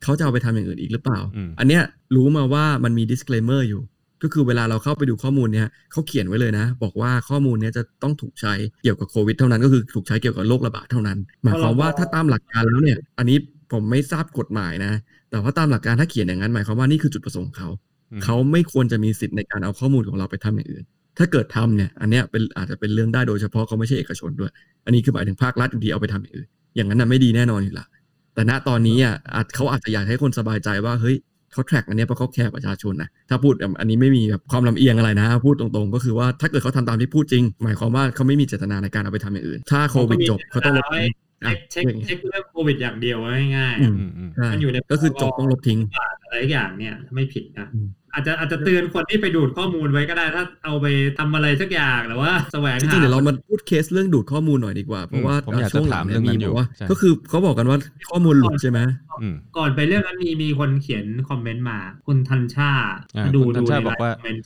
[SPEAKER 3] เขาจะเอาไปทำอย่างอื่นอีกหรือเปล่า
[SPEAKER 1] อืม
[SPEAKER 3] อันเนี้ยรู้มาว่ามันมี disclaimer อยู่ ก็คือเวลาเราเข้าไปดูข้อมูลเนี้ยเขาเขียนไว้เลยนะ บอกว่าข้อมูลเนี้ยจะต้องถูกใช้เกี่ยวกับโควิดเท่านั้นก็คือถูกใช้เกี่ยวกับโรคระบาดเท่านั้น หมายความว่าถ้าตามหลักการแล้วเนี่ย อันนี้ผมไม่ทราบกฎหมายนะ แต่ว่าตามหลักการถ้าเขียนอย่างนั้นหมายความว่านี่คือจุดประสงค์ของเขา
[SPEAKER 1] อืม
[SPEAKER 3] เขาไม่ควรจะมีสิทธิ์ในการเอาข้อมูลของเราไปทำอย่างอื่น ถ้าเกิดทำเนี่ยอันเนี้ยเป็นอาจจะเป็นเรื่องได้โดยเฉพาะเขาไม่ใช่เอกชนด้วย อันนี้คือหมายถึงภาครัฐอยู่ดีเอาไปทำอย่างอื่นอย่างนั้นน่ะไม่ดีแน่นอนอยู่ละแต่ณตอนนี้อะอาจเขาอาจจะอยากให้คนสบายใจว่าเฮ้ยเขาแทร็กอันเนี้ยเพราะเขาแคร์ประชาชนนะถ้าพูดแบบอันนี้ไม่มีแบบความลำเอียงอะไรนะ พูดตรงๆ ก็คือว่าถ้าเกิดเขาทำตามที่พูดจริง หมายความว่าเขาไม่มีเจตนาในการเอาไปทำอย่างอื่น ถ้าโควิดจบเขาต้องลบทิ้ง
[SPEAKER 2] เช็คเช็คเช็คเรื่องโควิดอย่างเดียวไว้ง่าย
[SPEAKER 3] อืม
[SPEAKER 1] อืมอืม
[SPEAKER 3] ใช่
[SPEAKER 2] มันอยู่ใน
[SPEAKER 3] ก็คือจบต้องลบทิ้ง
[SPEAKER 2] อะไรทุกอย่างเนี่ยถ้าไม่ผิดนะ
[SPEAKER 3] อืม
[SPEAKER 2] อาจจะอาจจะเตือนคนที่ไปดูดข้อมูลไว้ก็ได้ ถ้าเอาไปทำอะไรสักอย่างหรือว่าแสวง
[SPEAKER 3] จ
[SPEAKER 2] หา
[SPEAKER 3] ริงๆเดี๋ยวเรามาพูดเคสเรื่องดูดข้อมูลหน่อยดีกว่า เพราะว่า
[SPEAKER 1] ผมอยากจะ
[SPEAKER 3] ช่วงหลั
[SPEAKER 1] ถาม
[SPEAKER 3] ง
[SPEAKER 1] เรื่องนั้น
[SPEAKER 3] มี
[SPEAKER 1] อยู่
[SPEAKER 3] บอกว่า
[SPEAKER 1] ใช่
[SPEAKER 3] ก็คือเขาบอกกันว่าข้อมูลหลุดใช่ไหม
[SPEAKER 1] อืม
[SPEAKER 2] ก่อนไปเรื่องนั้นมีมีคนเขียนคอมเมนต์มา คุณทันชา
[SPEAKER 1] อ่า
[SPEAKER 2] ดู
[SPEAKER 1] คุณทั
[SPEAKER 2] ดู
[SPEAKER 1] นชา
[SPEAKER 2] ใน
[SPEAKER 1] บอกว่า
[SPEAKER 2] คอมเมนต์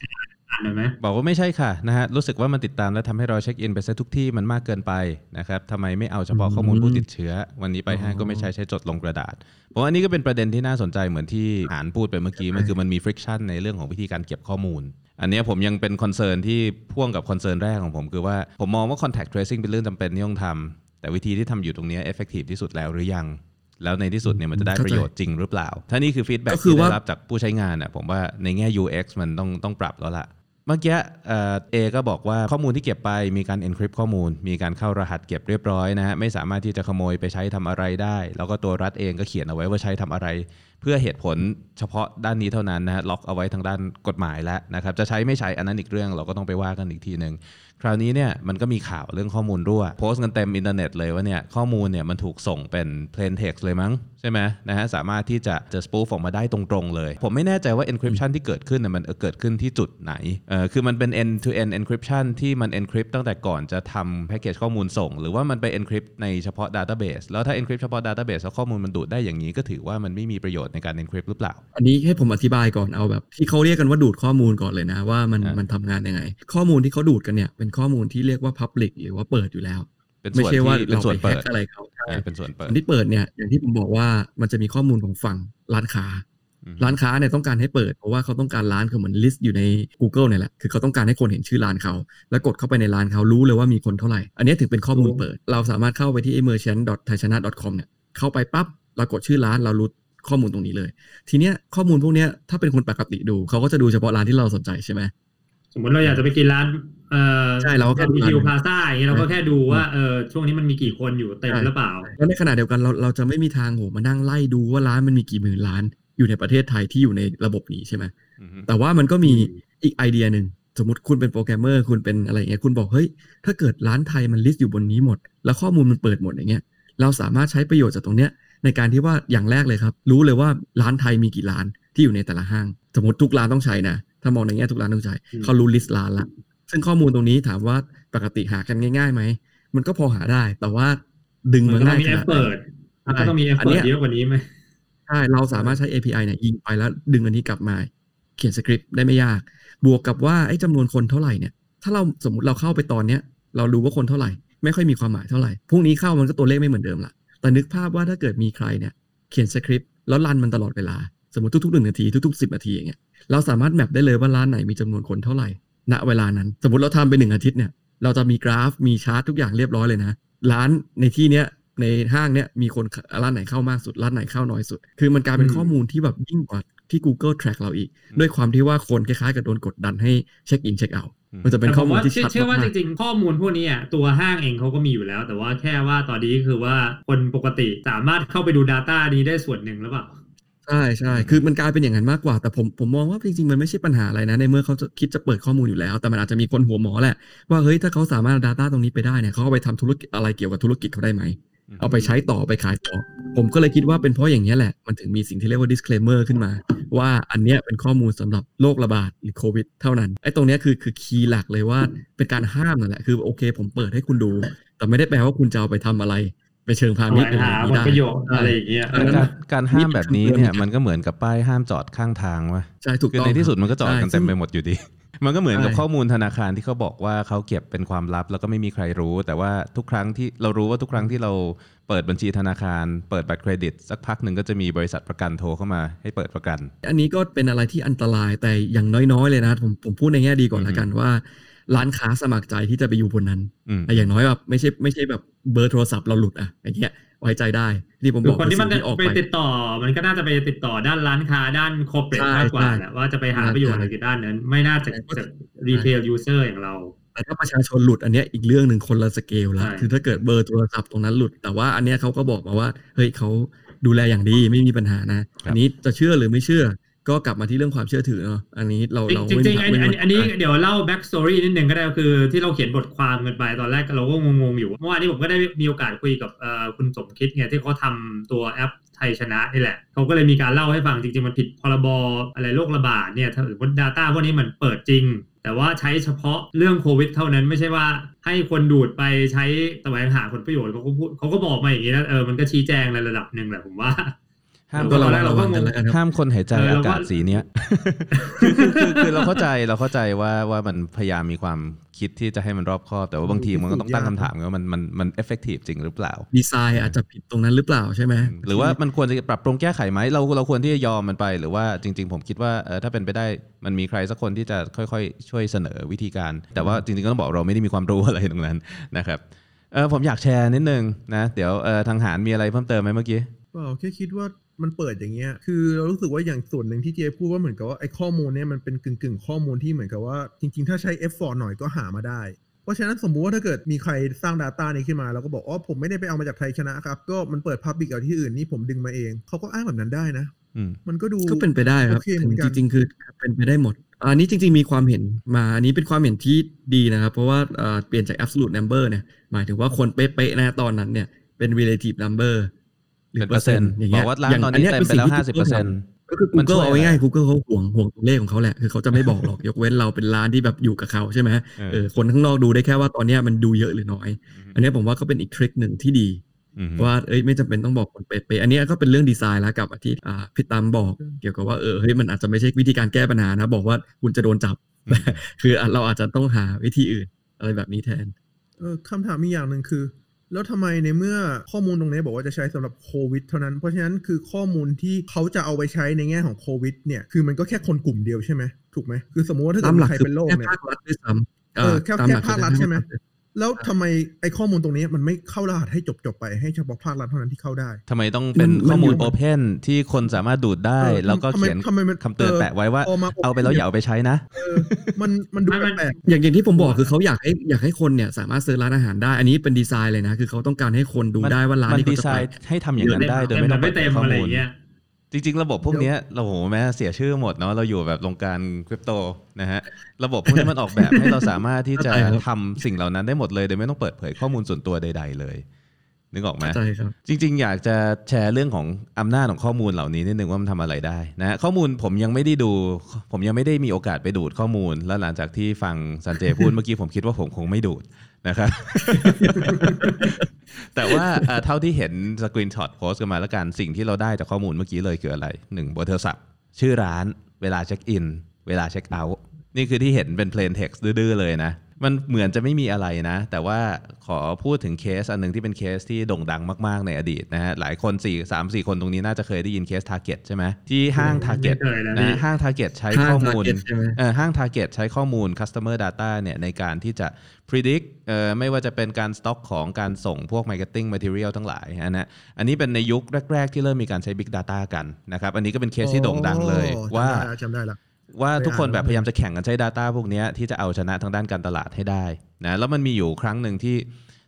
[SPEAKER 2] อ่านหน่อยไหม
[SPEAKER 1] บอกว่าไม่ใช่ค่ะนะฮะรู้สึกว่ามันติดตามและทำให้เราเช็คอินไปซะทุกที่มันมากเกินไปนะครับทำไมไม่เอาเฉพาะข้อมูลผู้ติดเชื้อ วันนี้ไปห้างก็ไม่ใช่ใช้จดลงกระดาษเพราะว่าอันนี้ก็เป็นประเด็นที่น่าสนใจเหมือนที่หานพูดไปเมื่อกี้มันคือมันมี friction ในเรื่องของวิธีการเก็บข้อมูลอันเนี้ยผมยังเป็น concern ที่พ่วงกับ concern แรกของผมคือว่าผมมองว่า contact tracing เป็นเรื่องจำเป็นที่ต้องทำแต่วิธีที่ทำอยู่ตรงเนี้ย effective ที่สุดแล้วหรือยัง แล้วในที่สุดเนี่ยมันจะได้
[SPEAKER 3] เข้าใจ
[SPEAKER 1] ประโยชน์จริงหรือเปล่า ถ้านี่คือ feedback
[SPEAKER 3] ก็คือ
[SPEAKER 1] ที่ได้
[SPEAKER 3] ว่า
[SPEAKER 1] รับจากผู้ใช้งานอะผมว่าในแง่ UX มันต้องต้องปรับแล้วล่ะ เมื่อกี้เอก็บอกว่าข้อมูลที่เก็บไปมีการ encrypt ข้อมูล มีการเข้ารหัสเก็บเรียบร้อยนะฮะไม่สามารถที่จะขโมยไปใช้ทำอะไรได้ แล้วก็ตัวรัฐเองก็เขียนเอาไว้ว่าใช้ทำอะไร เพื่อเหตุผลเฉพาะด้านนี้เท่านั้นนะฮะล็อกเอาไว้ทางด้านกฎหมายแล้วนะครับจะใช้ไม่ใช้อันนั้นอีกเรื่องเราก็ต้องไปว่ากันอีกทีหนึ่ง คราวนี้เนี่ยมันก็มีข่าวเรื่องข้อมูลรั่ว โพสต์กันเต็มอินเทอร์เน็ตเลยว่าเนี่ยข้อมูลเนี่ยมันถูกส่งเป็น plain text เลยมั้ง ใช่ไหมนะฮะสามารถที่จะจะ spoof ออกมาได้ตรงๆเลย ผมไม่แน่ใจว่า encryption ที่เกิดขึ้นน่ะมันเกิดขึ้นที่จุดไหนเออคือมันเป็น end to end encryption ที่มัน encrypt ตั้งแต่ก่อนจะทำแพ็กเกจข้อมูลส่ง หรือว่ามันไป encrypt ในเฉพาะ database แล้วถ้า encrypt เฉพาะ database แล้วข้อมูลมันดูดได้อย่างนี้ก็ถือว่ามันไม่มีประโยชน์ในการ encrypt หรือเปล่า
[SPEAKER 3] อันนี้ให้ผมอธิบายก่อนเอาแบบ ที่เขาเรียกกันว่าดูดข้อมูลก่อนเลยนะว่ามัน
[SPEAKER 1] อะ
[SPEAKER 3] มันทำงานยังไง ข้อมูลที่เขาดูดกันเนี่ยเป็นข้อมูลที่เรียกว่า Public หรือว่าเปิดอยู่แล้ว
[SPEAKER 1] เป็น
[SPEAKER 3] ไม่
[SPEAKER 1] ส่วน
[SPEAKER 3] ใช่ว่า
[SPEAKER 1] ที่เป็น
[SPEAKER 3] เรา
[SPEAKER 1] ส่วน
[SPEAKER 3] ไปแฮ
[SPEAKER 1] เปิ
[SPEAKER 3] ก
[SPEAKER 1] ด
[SPEAKER 3] อะไรเขาใช่
[SPEAKER 1] เออเป็นส่วนเปิด
[SPEAKER 3] ส่วนที่เปิดเนี่ยอย่างที่ผมบอกว่ามันจะมีข้อมูลของฝั่งร้านค้า
[SPEAKER 1] อืม
[SPEAKER 3] ร้านค้าเนี่ยต้องการให้เปิดเพราะว่าเขาต้องการร้านคือเหมือนลิสต์อยู่ใน Google เนี่ยแหละคือเขาต้องการให้คนเห็นชื่อร้านเขา แล้วกดเข้าไปในร้านเขารู้เลยว่ามีคนเท่าไหร่ อันนี้ถึงเป็นข้อมูลเปิด เราสามารถเข้าไปที่ merchant.thaishana.com เนี่ยเข้าไปปั๊บเรากดชื่อร้านเรารู้ข้อมูลตรงนี้เลย ทีเนี้ยข้อมูลพวกเนี้ยถ้าเป็นคนปกติดูเขาก็จะดูเฉพาะร้านที่เราสนใจใช่ไหม
[SPEAKER 2] สมมติเราอยากจะไปกินร้าน เอ่อ
[SPEAKER 3] ใช่เราก็แค่ดู
[SPEAKER 2] บี
[SPEAKER 3] ร้าน
[SPEAKER 2] คิวพาซ่าอย่างเงี้ยเราก็
[SPEAKER 3] ใช่
[SPEAKER 2] แค่ดูว่าเออช่วงนี้มันมีกี่คนอยู่เต็ม
[SPEAKER 3] ใช่
[SPEAKER 2] หรือเปล่า
[SPEAKER 3] แล้วในขณะเดียวกันเราเราจะไม่มีทางโหมานั่งไล่ดูว่าร้านมันมีกี่หมื่นร้านอยู่ในประเทศไทยที่อยู่ในระบบนี้ใช่ไหม
[SPEAKER 1] อืม
[SPEAKER 3] แต่ว่ามันก็มี
[SPEAKER 2] อืม
[SPEAKER 3] อีกไอเดียหนึ่งสมมติคุณเป็นโปรแกรมเมอร์คุณเป็นอะไรอย่างเงี้ยคุณบอกเฮ้ยถ้าเกิดร้านไทยมัน list อยู่บนนี้หมด แล้วข้อมูลมันเปิดหมดอย่างเงี้ยเราสามารถใช้ประโยชน์จากตรงเนี้ยในการที่ว่าอย่างแรกเลยครับ รู้เลยว่าร้านไทยมีกี่ร้านที่อยู่ในแต่ละห้าง สมมติทุกร้านต้องใช้นะ ถ้ามองในแง่ทุกร้านต้องใช้
[SPEAKER 2] อืม
[SPEAKER 3] เขารู้ list ร้านละ ซึ่งข้อมูลตรงนี้ถามว่าปกติหากันง่ายๆไหม มันก็พอหาได้ แต่ว่าดึง
[SPEAKER 2] มา
[SPEAKER 3] น
[SPEAKER 2] ก็ต้
[SPEAKER 3] ง่า
[SPEAKER 2] อย
[SPEAKER 3] ข
[SPEAKER 2] เอฟ
[SPEAKER 3] นาดไหน
[SPEAKER 2] มันก็ต้องมี effort มันก็ต้
[SPEAKER 3] อง
[SPEAKER 2] มี effort
[SPEAKER 3] อัน
[SPEAKER 2] เนี้
[SPEAKER 3] ย
[SPEAKER 2] เยอะกว่านี้ไหม
[SPEAKER 3] ใช่ เราสามารถใช้ API เนี่ยยิงไปแล้วดึงอันนี้กลับมา เขียนสคริปต์ได้ไม่ยาก บวกกับว่าไอ้จำนวนคนเท่าไหร่เนี่ย ถ้าเราสมมติเราเข้าไปตอนเนี้ย เรารู้ว่าคนเท่าไหร่ ไม่ค่อยมีความหมายเท่าไหร่ พรุ่งนี้เข้ามันก็ตัวเลขไม่เหมือนเดิมละ แต่นึกภาพว่าถ้าเกิดมีใครเนี่ยเขียนสคริปต์แล้ว run มันตลอดเวลา สมมติทุกๆหนึ่งนาทีทุกๆสิบนาทีอย่างเงี้ย เราสามารถ map ได้เลยว่าร้านไหนมีจำนวนคนเท่าไหร่ ณเวลานั้น สมมติเราทำไปหนึ่งอาทิตย์เนี่ย เราจะมีกราฟมีชาร์ตทุกอย่างเรียบร้อยเลยนะ ร้านในที่เนี้ยในห้างเนี้ยมีคนร้านไหนเข้ามากสุด ร้านไหนเข้าน้อยสุด คือมันกลายเป็น
[SPEAKER 2] อืม
[SPEAKER 3] ข้อมูลที่แบบยิ่งกว่าที่ Google track เราอีก ด้วยความที่ว่าคนคล้ายๆกับโดนกดดันให้ check in check out มันจะเป็นข้อมูลที่ชัดมาก
[SPEAKER 2] แต่
[SPEAKER 3] ข้
[SPEAKER 2] ผม
[SPEAKER 3] มูล
[SPEAKER 2] ว่าเชื่อเชื่อว่า
[SPEAKER 3] ก
[SPEAKER 2] ริงๆ ข้อมูลพวกนี้อะตัวห้างเองเขาก็มีอยู่แล้ว แต่ว่าแค่ว่าตอนนี้คือว่าคนปกติสามารถเข้าไปดู Data นี้ได้ส่วนหนึ่งหรือเปล่า
[SPEAKER 3] ใช่ใช่คือมันกลายเป็นอย่างนั้นมากกว่า แต่ผมผมมองว่าจริงๆ มันไม่ใช่ปัญหาอะไรนะ ในเมื่อเขาจะคิดจะเปิดข้อมูลอยู่แล้ว แต่มันอาจจะมีคนหัวหมอแหละ ว่าเฮ้ยถ้าเขาสามารถ Data ตรงนี้ไปได้เนี่ยเขาเอาไปทำธุรกิจอะไรเกี่ยวกับธุรกิจเขาได้ไหม เอาไปใช้ต่อไปขายต่อ ผมก็เลยคิดว่าเป็นเพราะอย่างนี้ยแหละ มันถึงมีสิ่งที่เรียกว่า disclaimer ขึ้นมา ว่าอันเนี้ยเป็นข้อมูลสำหรับโรคระบาดหรือโควิดเท่านั้นไอ้ตรงเนี้ยคือคือคีย์หลักเลยว่าเป็นการห้ามนั่นแหละคือโอเค ผมเปิดให้คุณดู แต่ไม่ได้แปลว่าคุณจะเอาไปทำอะไร ไปเชิงพา
[SPEAKER 2] แส
[SPEAKER 3] ณิ
[SPEAKER 2] ว
[SPEAKER 3] ชย์
[SPEAKER 2] ง
[SPEAKER 3] อะไรอ
[SPEAKER 2] หา
[SPEAKER 3] ย่าง
[SPEAKER 2] ผ
[SPEAKER 3] นี้
[SPEAKER 2] ล
[SPEAKER 3] ได้
[SPEAKER 2] ประโยชน์อะไรอย่างเงี้ย
[SPEAKER 3] อันนั้น
[SPEAKER 1] การการห้ามแบบนี้เนี่ย
[SPEAKER 3] นี่คือ
[SPEAKER 1] มันก็เหมือนกับป้ายห้ามจอดข้างทางวะ
[SPEAKER 3] ใช่ถูก
[SPEAKER 1] คือ
[SPEAKER 3] ต้อง
[SPEAKER 1] ในที่สุด
[SPEAKER 3] ครับ
[SPEAKER 1] มันก็จอดกัน
[SPEAKER 3] ใช่
[SPEAKER 1] เต็มไป
[SPEAKER 3] ซึ่ง
[SPEAKER 1] หมดอยู่ดี มันก็เหมือนกับ
[SPEAKER 3] ใช่
[SPEAKER 1] ข้อมูลธนาคารที่เขาบอกว่าเขาเก็บเป็นความลับแล้วก็ไม่มีใครรู้ แต่ว่าทุกครั้งที่เรารู้ว่าทุกครั้งที่เราเปิดบัญชีธนาคาร เปิดบัตรเครดิต สักพักหนึ่งก็จะมีบริษัทประกันโทรเข้ามาให้เปิดประกัน
[SPEAKER 3] อันนี้ก็เป็นอะไรที่อันตรายแต่อย่างน้อยๆเลยนะผมผมพูดในแง่ดีก่อน
[SPEAKER 1] อืม
[SPEAKER 3] ละกันว่า ร้านค้าสมัครใจที่จะไปอยู่บนนั้น
[SPEAKER 1] อืม
[SPEAKER 3] แต่อย่างน้อยแบบไม่ใช่ไม่ใช่แบบเบอร์โทรศัพท์เราหลุดอะอย่างเงี้ยไว้ใจได้ที่ผม
[SPEAKER 2] คื
[SPEAKER 3] บ
[SPEAKER 2] อ
[SPEAKER 3] อก
[SPEAKER 2] คนที่มัน
[SPEAKER 3] สิ่งที่ออก
[SPEAKER 2] ไป
[SPEAKER 3] ไป
[SPEAKER 2] ติดต่อ มันก็น่าจะไปติดต่อด้านร้านค้าด้าน corporate
[SPEAKER 3] ใช่
[SPEAKER 2] มากกว่า
[SPEAKER 3] ใช่
[SPEAKER 2] แหละว่าจะไปหาประโยชน์อะไรกับด้านนั้น ไม่น่าจะ
[SPEAKER 3] ใช่
[SPEAKER 2] จาก retail user อย่างเรา
[SPEAKER 3] แต่ถ้าประชาชนหลุดอันเนี้ยอีกเรื่องหนึ่งคนละสเกลละ
[SPEAKER 2] ใช่
[SPEAKER 3] คือถ้าเกิดเบอร์โทรศัพท์ตรงนั้นหลุด แต่ว่าอันเนี้ยเขาก็บอกมาว่าเฮ้ยเขาดูแลอย่างดีไม่มีปัญหานะ อันนี้จะเชื่อหรือไม่เชื่อ ก็กลับมาที่เรื่องความเชื่อถือเนาะอันนี้เราเรา
[SPEAKER 2] จริง
[SPEAKER 3] ไม่
[SPEAKER 2] จริง
[SPEAKER 3] มี
[SPEAKER 2] ๆอัน
[SPEAKER 3] ไม่
[SPEAKER 2] อัน
[SPEAKER 3] มี
[SPEAKER 2] อันนี้เดี๋ยวเล่า backstory นิดนึงก็ได้คือที่เราเขียนบทความกันไปตอนแรกเราก็งงๆอยู่เมื่อวานนี้ผมก็ได้มีโอกาสคุยกับเอ่อคุณสมคิดไงที่เขาทำตัวแอปไทยชนะนี่แหละเขาก็เลยมีการเล่าให้ฟังจริงๆ มันผิดพรบอะไรโรคระบาดเนี่ยถ้าสมมติ Data พวกนี้มันเปิดจริง แต่ว่าใช้เฉพาะเรื่องโควิดเท่านั้นไม่ใช่ว่าให้คนดูดไปใช้แสวงหาผลประโยชน์เขาก็พูดเขาก็บอกมาอย่างนี้นะเออมันก็ชี้แจงในระดับหนึ่งแหละผมว่า
[SPEAKER 1] ห้าม
[SPEAKER 3] ก็
[SPEAKER 1] ก็
[SPEAKER 3] ระ
[SPEAKER 2] ตอนแร
[SPEAKER 3] วัง
[SPEAKER 2] กเรา
[SPEAKER 3] ระ
[SPEAKER 2] ก็
[SPEAKER 3] วังกัน
[SPEAKER 2] งง
[SPEAKER 3] แล้วกันครับ
[SPEAKER 1] ห้ามคนหายใจ
[SPEAKER 2] เออเรา
[SPEAKER 1] อา
[SPEAKER 2] ก็
[SPEAKER 1] กาศสีเนี้ยคือคือคือเราเข้าใจเราเข้าใจว่าว่ามันพยายามมีความคิดที่จะให้มันรอบคอบแต่ว่าบางทีมันก็ต้องตั้งคำถามไงว่ามันมันมันเอฟเฟกตีฟจริงหรือเปล่า
[SPEAKER 3] ดีไซน์อาจจะผิดตรงนั้นหรือเปล่าใช่ไหม
[SPEAKER 1] หรือว่ามันควรจะปรับปรุงแก้ไขไหมเราเราควรที่จะยอมมันไป หรือว่าจริง ๆ ผมคิดว่าเออถ้าเป็นไปได้มันมีใครสักคนที่จะค่อยๆ ช่วยเสนอวิธีการ แต่ว่าจริงๆก็ต้องบอกเราไม่ได้มีความรู้อะไรตรงนั้นนะครับเออผมอยากแชร์นิดนึงนะเดี๋ยวเออทางหารมีอะไรเพิ่มเติมไหมเมื่อกี้
[SPEAKER 4] เปล่าแค่คิดว่ามันเปิดอย่างเงี้ย คือเรารู้สึกว่าอย่างส่วนหนึ่งที่เจพูดว่าเหมือนกับว่าไอ้ข้อมูลเนี่ยมันเป็นกึ่งกึ่งๆข้อมูลที่เหมือนกับว่า จริง ๆ ถ้าใช้ F4 หน่อยก็หามาได้ เพราะฉะนั้นสมมุติว่าถ้าเกิดมีใครสร้าง Data นี้ขึ้นมา แล้วก็บอกอ๋อผมไม่ได้ไปเอามาจากไทยชนะครับ ก็มันเปิด Public เอาที่อื่นนี่ผมดึงมาเองเขาก็อ้างแบบนั้นได้นะ
[SPEAKER 1] อืม
[SPEAKER 4] มันก็ดู
[SPEAKER 3] ก็เป็นไปได้ครับ
[SPEAKER 4] โอเคเหมือนกัน
[SPEAKER 3] จริงๆ คือเป็นไปได้หมดอันนี้จริงๆมีความเห็นมาอันนี้เป็นความเห็นที่ดีนะครับ เพราะว่าเอ่อเปลี่ยนจาก absolute number เนี่ยหมายถึงว่าคนเป๊ะๆนะตอนนั้นเนี่ยเป็น relative number หรือ
[SPEAKER 1] เป็นเปอร์เซ็นต์
[SPEAKER 3] อย่าง
[SPEAKER 1] บ
[SPEAKER 3] เงี้
[SPEAKER 1] อยกว่าร้านตอนนี้
[SPEAKER 3] ย่ง
[SPEAKER 1] เต็มไปแล้ว
[SPEAKER 3] คือ
[SPEAKER 1] ห้า
[SPEAKER 3] สิ่
[SPEAKER 1] สิบ
[SPEAKER 3] ง
[SPEAKER 1] เปอร์
[SPEAKER 3] ที่
[SPEAKER 1] เซ็นต์
[SPEAKER 3] ก็คือ
[SPEAKER 1] มันช่วย
[SPEAKER 3] Google เอาง่ายๆ Google เขาห่วงห่วงตัวเลขของเขาแหละ คือเขาจะไม่บอกหรอก ยกเว้นเราเป็นร้านที่แบบอยู่กับเขาใช่ไหม
[SPEAKER 1] เออ
[SPEAKER 3] เออคนข้างนอกดูได้แค่ว่าตอนเนี้ยมันดูเยอะหรือน้อย อันเนี้ยผมว่าก็เป็นอีกทริคหนึ่งที่ดี
[SPEAKER 1] อืม
[SPEAKER 3] ว่าเอ้ยไม่จำเป็นต้องบอกคนเป๊ะๆอันเนี้ยก็เป็นเรื่องดีไซน์แล้วกับที่อ่าพี่ตามบอกเกี่ยวกับว่าเออเฮ้ยมันอาจจะไม่ใช่วิธีการแก้ปัญหานะ บอกว่าคุณจะโดนจับ คืออะเราอาจจะต้องหาวิธีอื่นอะไรแบบนี้แทน
[SPEAKER 4] เออคำถามอีกอย่างหนึ่งคือ แล้วทำไมในเมื่อข้อมูลตรงนี้บอกว่าจะใช้สำหรับโควิดเท่านั้น เพราะฉะนั้นคือข้อมูลที่เขาจะเอาไปใช้ในแง่ของโควิดเนี่ยคือมันก็แค่คนกลุ่มเดียวใช่ไหมถูกไหมคือสมมติว่าถ้าเกิ
[SPEAKER 3] ตา
[SPEAKER 4] ด
[SPEAKER 3] มห
[SPEAKER 4] มี
[SPEAKER 3] ลัก
[SPEAKER 4] ใคร
[SPEAKER 3] คือ
[SPEAKER 4] เป็นโรค
[SPEAKER 3] แค่
[SPEAKER 4] เนี่ย
[SPEAKER 3] ภาครัฐด้วยซ้ำ
[SPEAKER 4] เออแค่
[SPEAKER 3] ตมหลัก
[SPEAKER 4] แค่ภาครัฐใช่ไหม
[SPEAKER 3] คือ
[SPEAKER 4] แล้วทำไมไอ้ข้อมูลตรงนี้มันไม่เข้ารหัสให้จบจบๆไปให้เฉพาะภาครัฐเท่านั้นที่เข้าได้
[SPEAKER 1] ทำไมต้องเป็น
[SPEAKER 3] มัน
[SPEAKER 1] ข้อมูล
[SPEAKER 3] มันอยู่
[SPEAKER 1] โอเพนที่คนสามารถดูดได้
[SPEAKER 4] เออ
[SPEAKER 1] แล้วก็
[SPEAKER 4] ทำไม
[SPEAKER 1] เขียน
[SPEAKER 4] ทำไมมัน
[SPEAKER 1] คำเตือน
[SPEAKER 4] เออ
[SPEAKER 1] แปะไว้ว่า
[SPEAKER 4] เอามา
[SPEAKER 1] เอาไปแล้วอย่าเอาไปใช้นะ
[SPEAKER 4] เออมันมันดู
[SPEAKER 2] ไม่มัน
[SPEAKER 4] แปลก
[SPEAKER 3] อย่างอย่างที่ผมบอกคือเขาอยากให้อยากให้คนเนี่ยสามารถซื้อร้านอาหารได้ อันนี้เป็นดีไซน์เลยนะ คือเขาต้องการให้คนดูได้ว่าร้าน
[SPEAKER 1] มัน
[SPEAKER 3] ที่
[SPEAKER 1] ดี
[SPEAKER 3] เขาจะ
[SPEAKER 1] ไซ
[SPEAKER 3] ไป
[SPEAKER 1] น์ให้ทำอย่างนั้นได้โดย
[SPEAKER 2] เต็
[SPEAKER 1] ไม่ต้อง
[SPEAKER 2] ไม่
[SPEAKER 1] เปิด
[SPEAKER 2] เต็ม
[SPEAKER 1] ข้อ
[SPEAKER 2] อะไร
[SPEAKER 1] มูล
[SPEAKER 2] เงี้ย
[SPEAKER 1] จริงๆ ระบบพวกเนี้ยเราโหแม้เสียชื่อหมดเนาะเราอยู่แบบวงการคริปโตนะฮะระบบพวกนี้มันออกแบบให้เราสามารถที่จะ
[SPEAKER 3] เข้าใจครับ
[SPEAKER 1] ทำสิ่งเหล่านั้นได้หมดเลยโดยไม่ต้องเปิดเผยข้อมูลส่วนตัวใด ๆ เลย นึกออกไหม
[SPEAKER 3] ใช่ครับ
[SPEAKER 1] จริง ๆ อยากจะแชร์เรื่องของอำนาจของข้อมูลเหล่านี้นิดนึงว่ามันทำอะไรได้นะข้อมูลผมยังไม่ได้ดู ผมยังไม่ได้มีโอกาสไปดูดข้อมูล แล้วหลังจากที่ฟังสันเจพูดเมื่อกี้ผมคิดว่าผมคงไม่ดูด นะครับแต่ว่าเท่าที่เห็น screenshot โพสต์กันมาแล้วกันสิ่งที่เราได้จากข้อมูลเมื่อกี้เลยคืออะไรหนึ่งเบอร์โทรศัพท์ชื่อร้าน เวลาเช็คอิน เวลาเช็คเอาท์นี่คือที่เห็นเป็น plain text ดื้อๆเลยนะ มันเหมือนจะไม่มีอะไรนะ แต่ว่าขอพูดถึงเคสอันหนึ่งที่เป็นเคสที่โด่งดังมากๆในอดีตนะฮะหลายคน4 3 4 คนตรงนี้น่าจะเคยได้ยินเคส Target ใช่ไหมที่ห้าง Target
[SPEAKER 2] ไม่เคยนะ
[SPEAKER 1] นะห้าง Target ใช้ข้อมูล
[SPEAKER 3] หม
[SPEAKER 1] เออห้าง Target ใช้ข้อมูล customer data เนี่ยในการที่จะ predict เอ่อไม่ว่าจะเป็นการสต็อกของการส่งพวก marketing material ทั้งหลายอันนะอันนี้เป็นในยุคแรก ๆ ที่เริ่มมีการใช้ big data กันนะครับอันนี้ก็เป็นเคสที่โด่งดังเลยว่า
[SPEAKER 4] จำได้ละ
[SPEAKER 1] ว่าทุกคน
[SPEAKER 4] ไปอ่าน
[SPEAKER 1] แบบพยายามจะแข่งกันใช้ Data พวกเนี้ยที่จะเอาชนะทางด้านการตลาดให้ได้นะแล้วมันมีอยู่ครั้งหนึ่งที่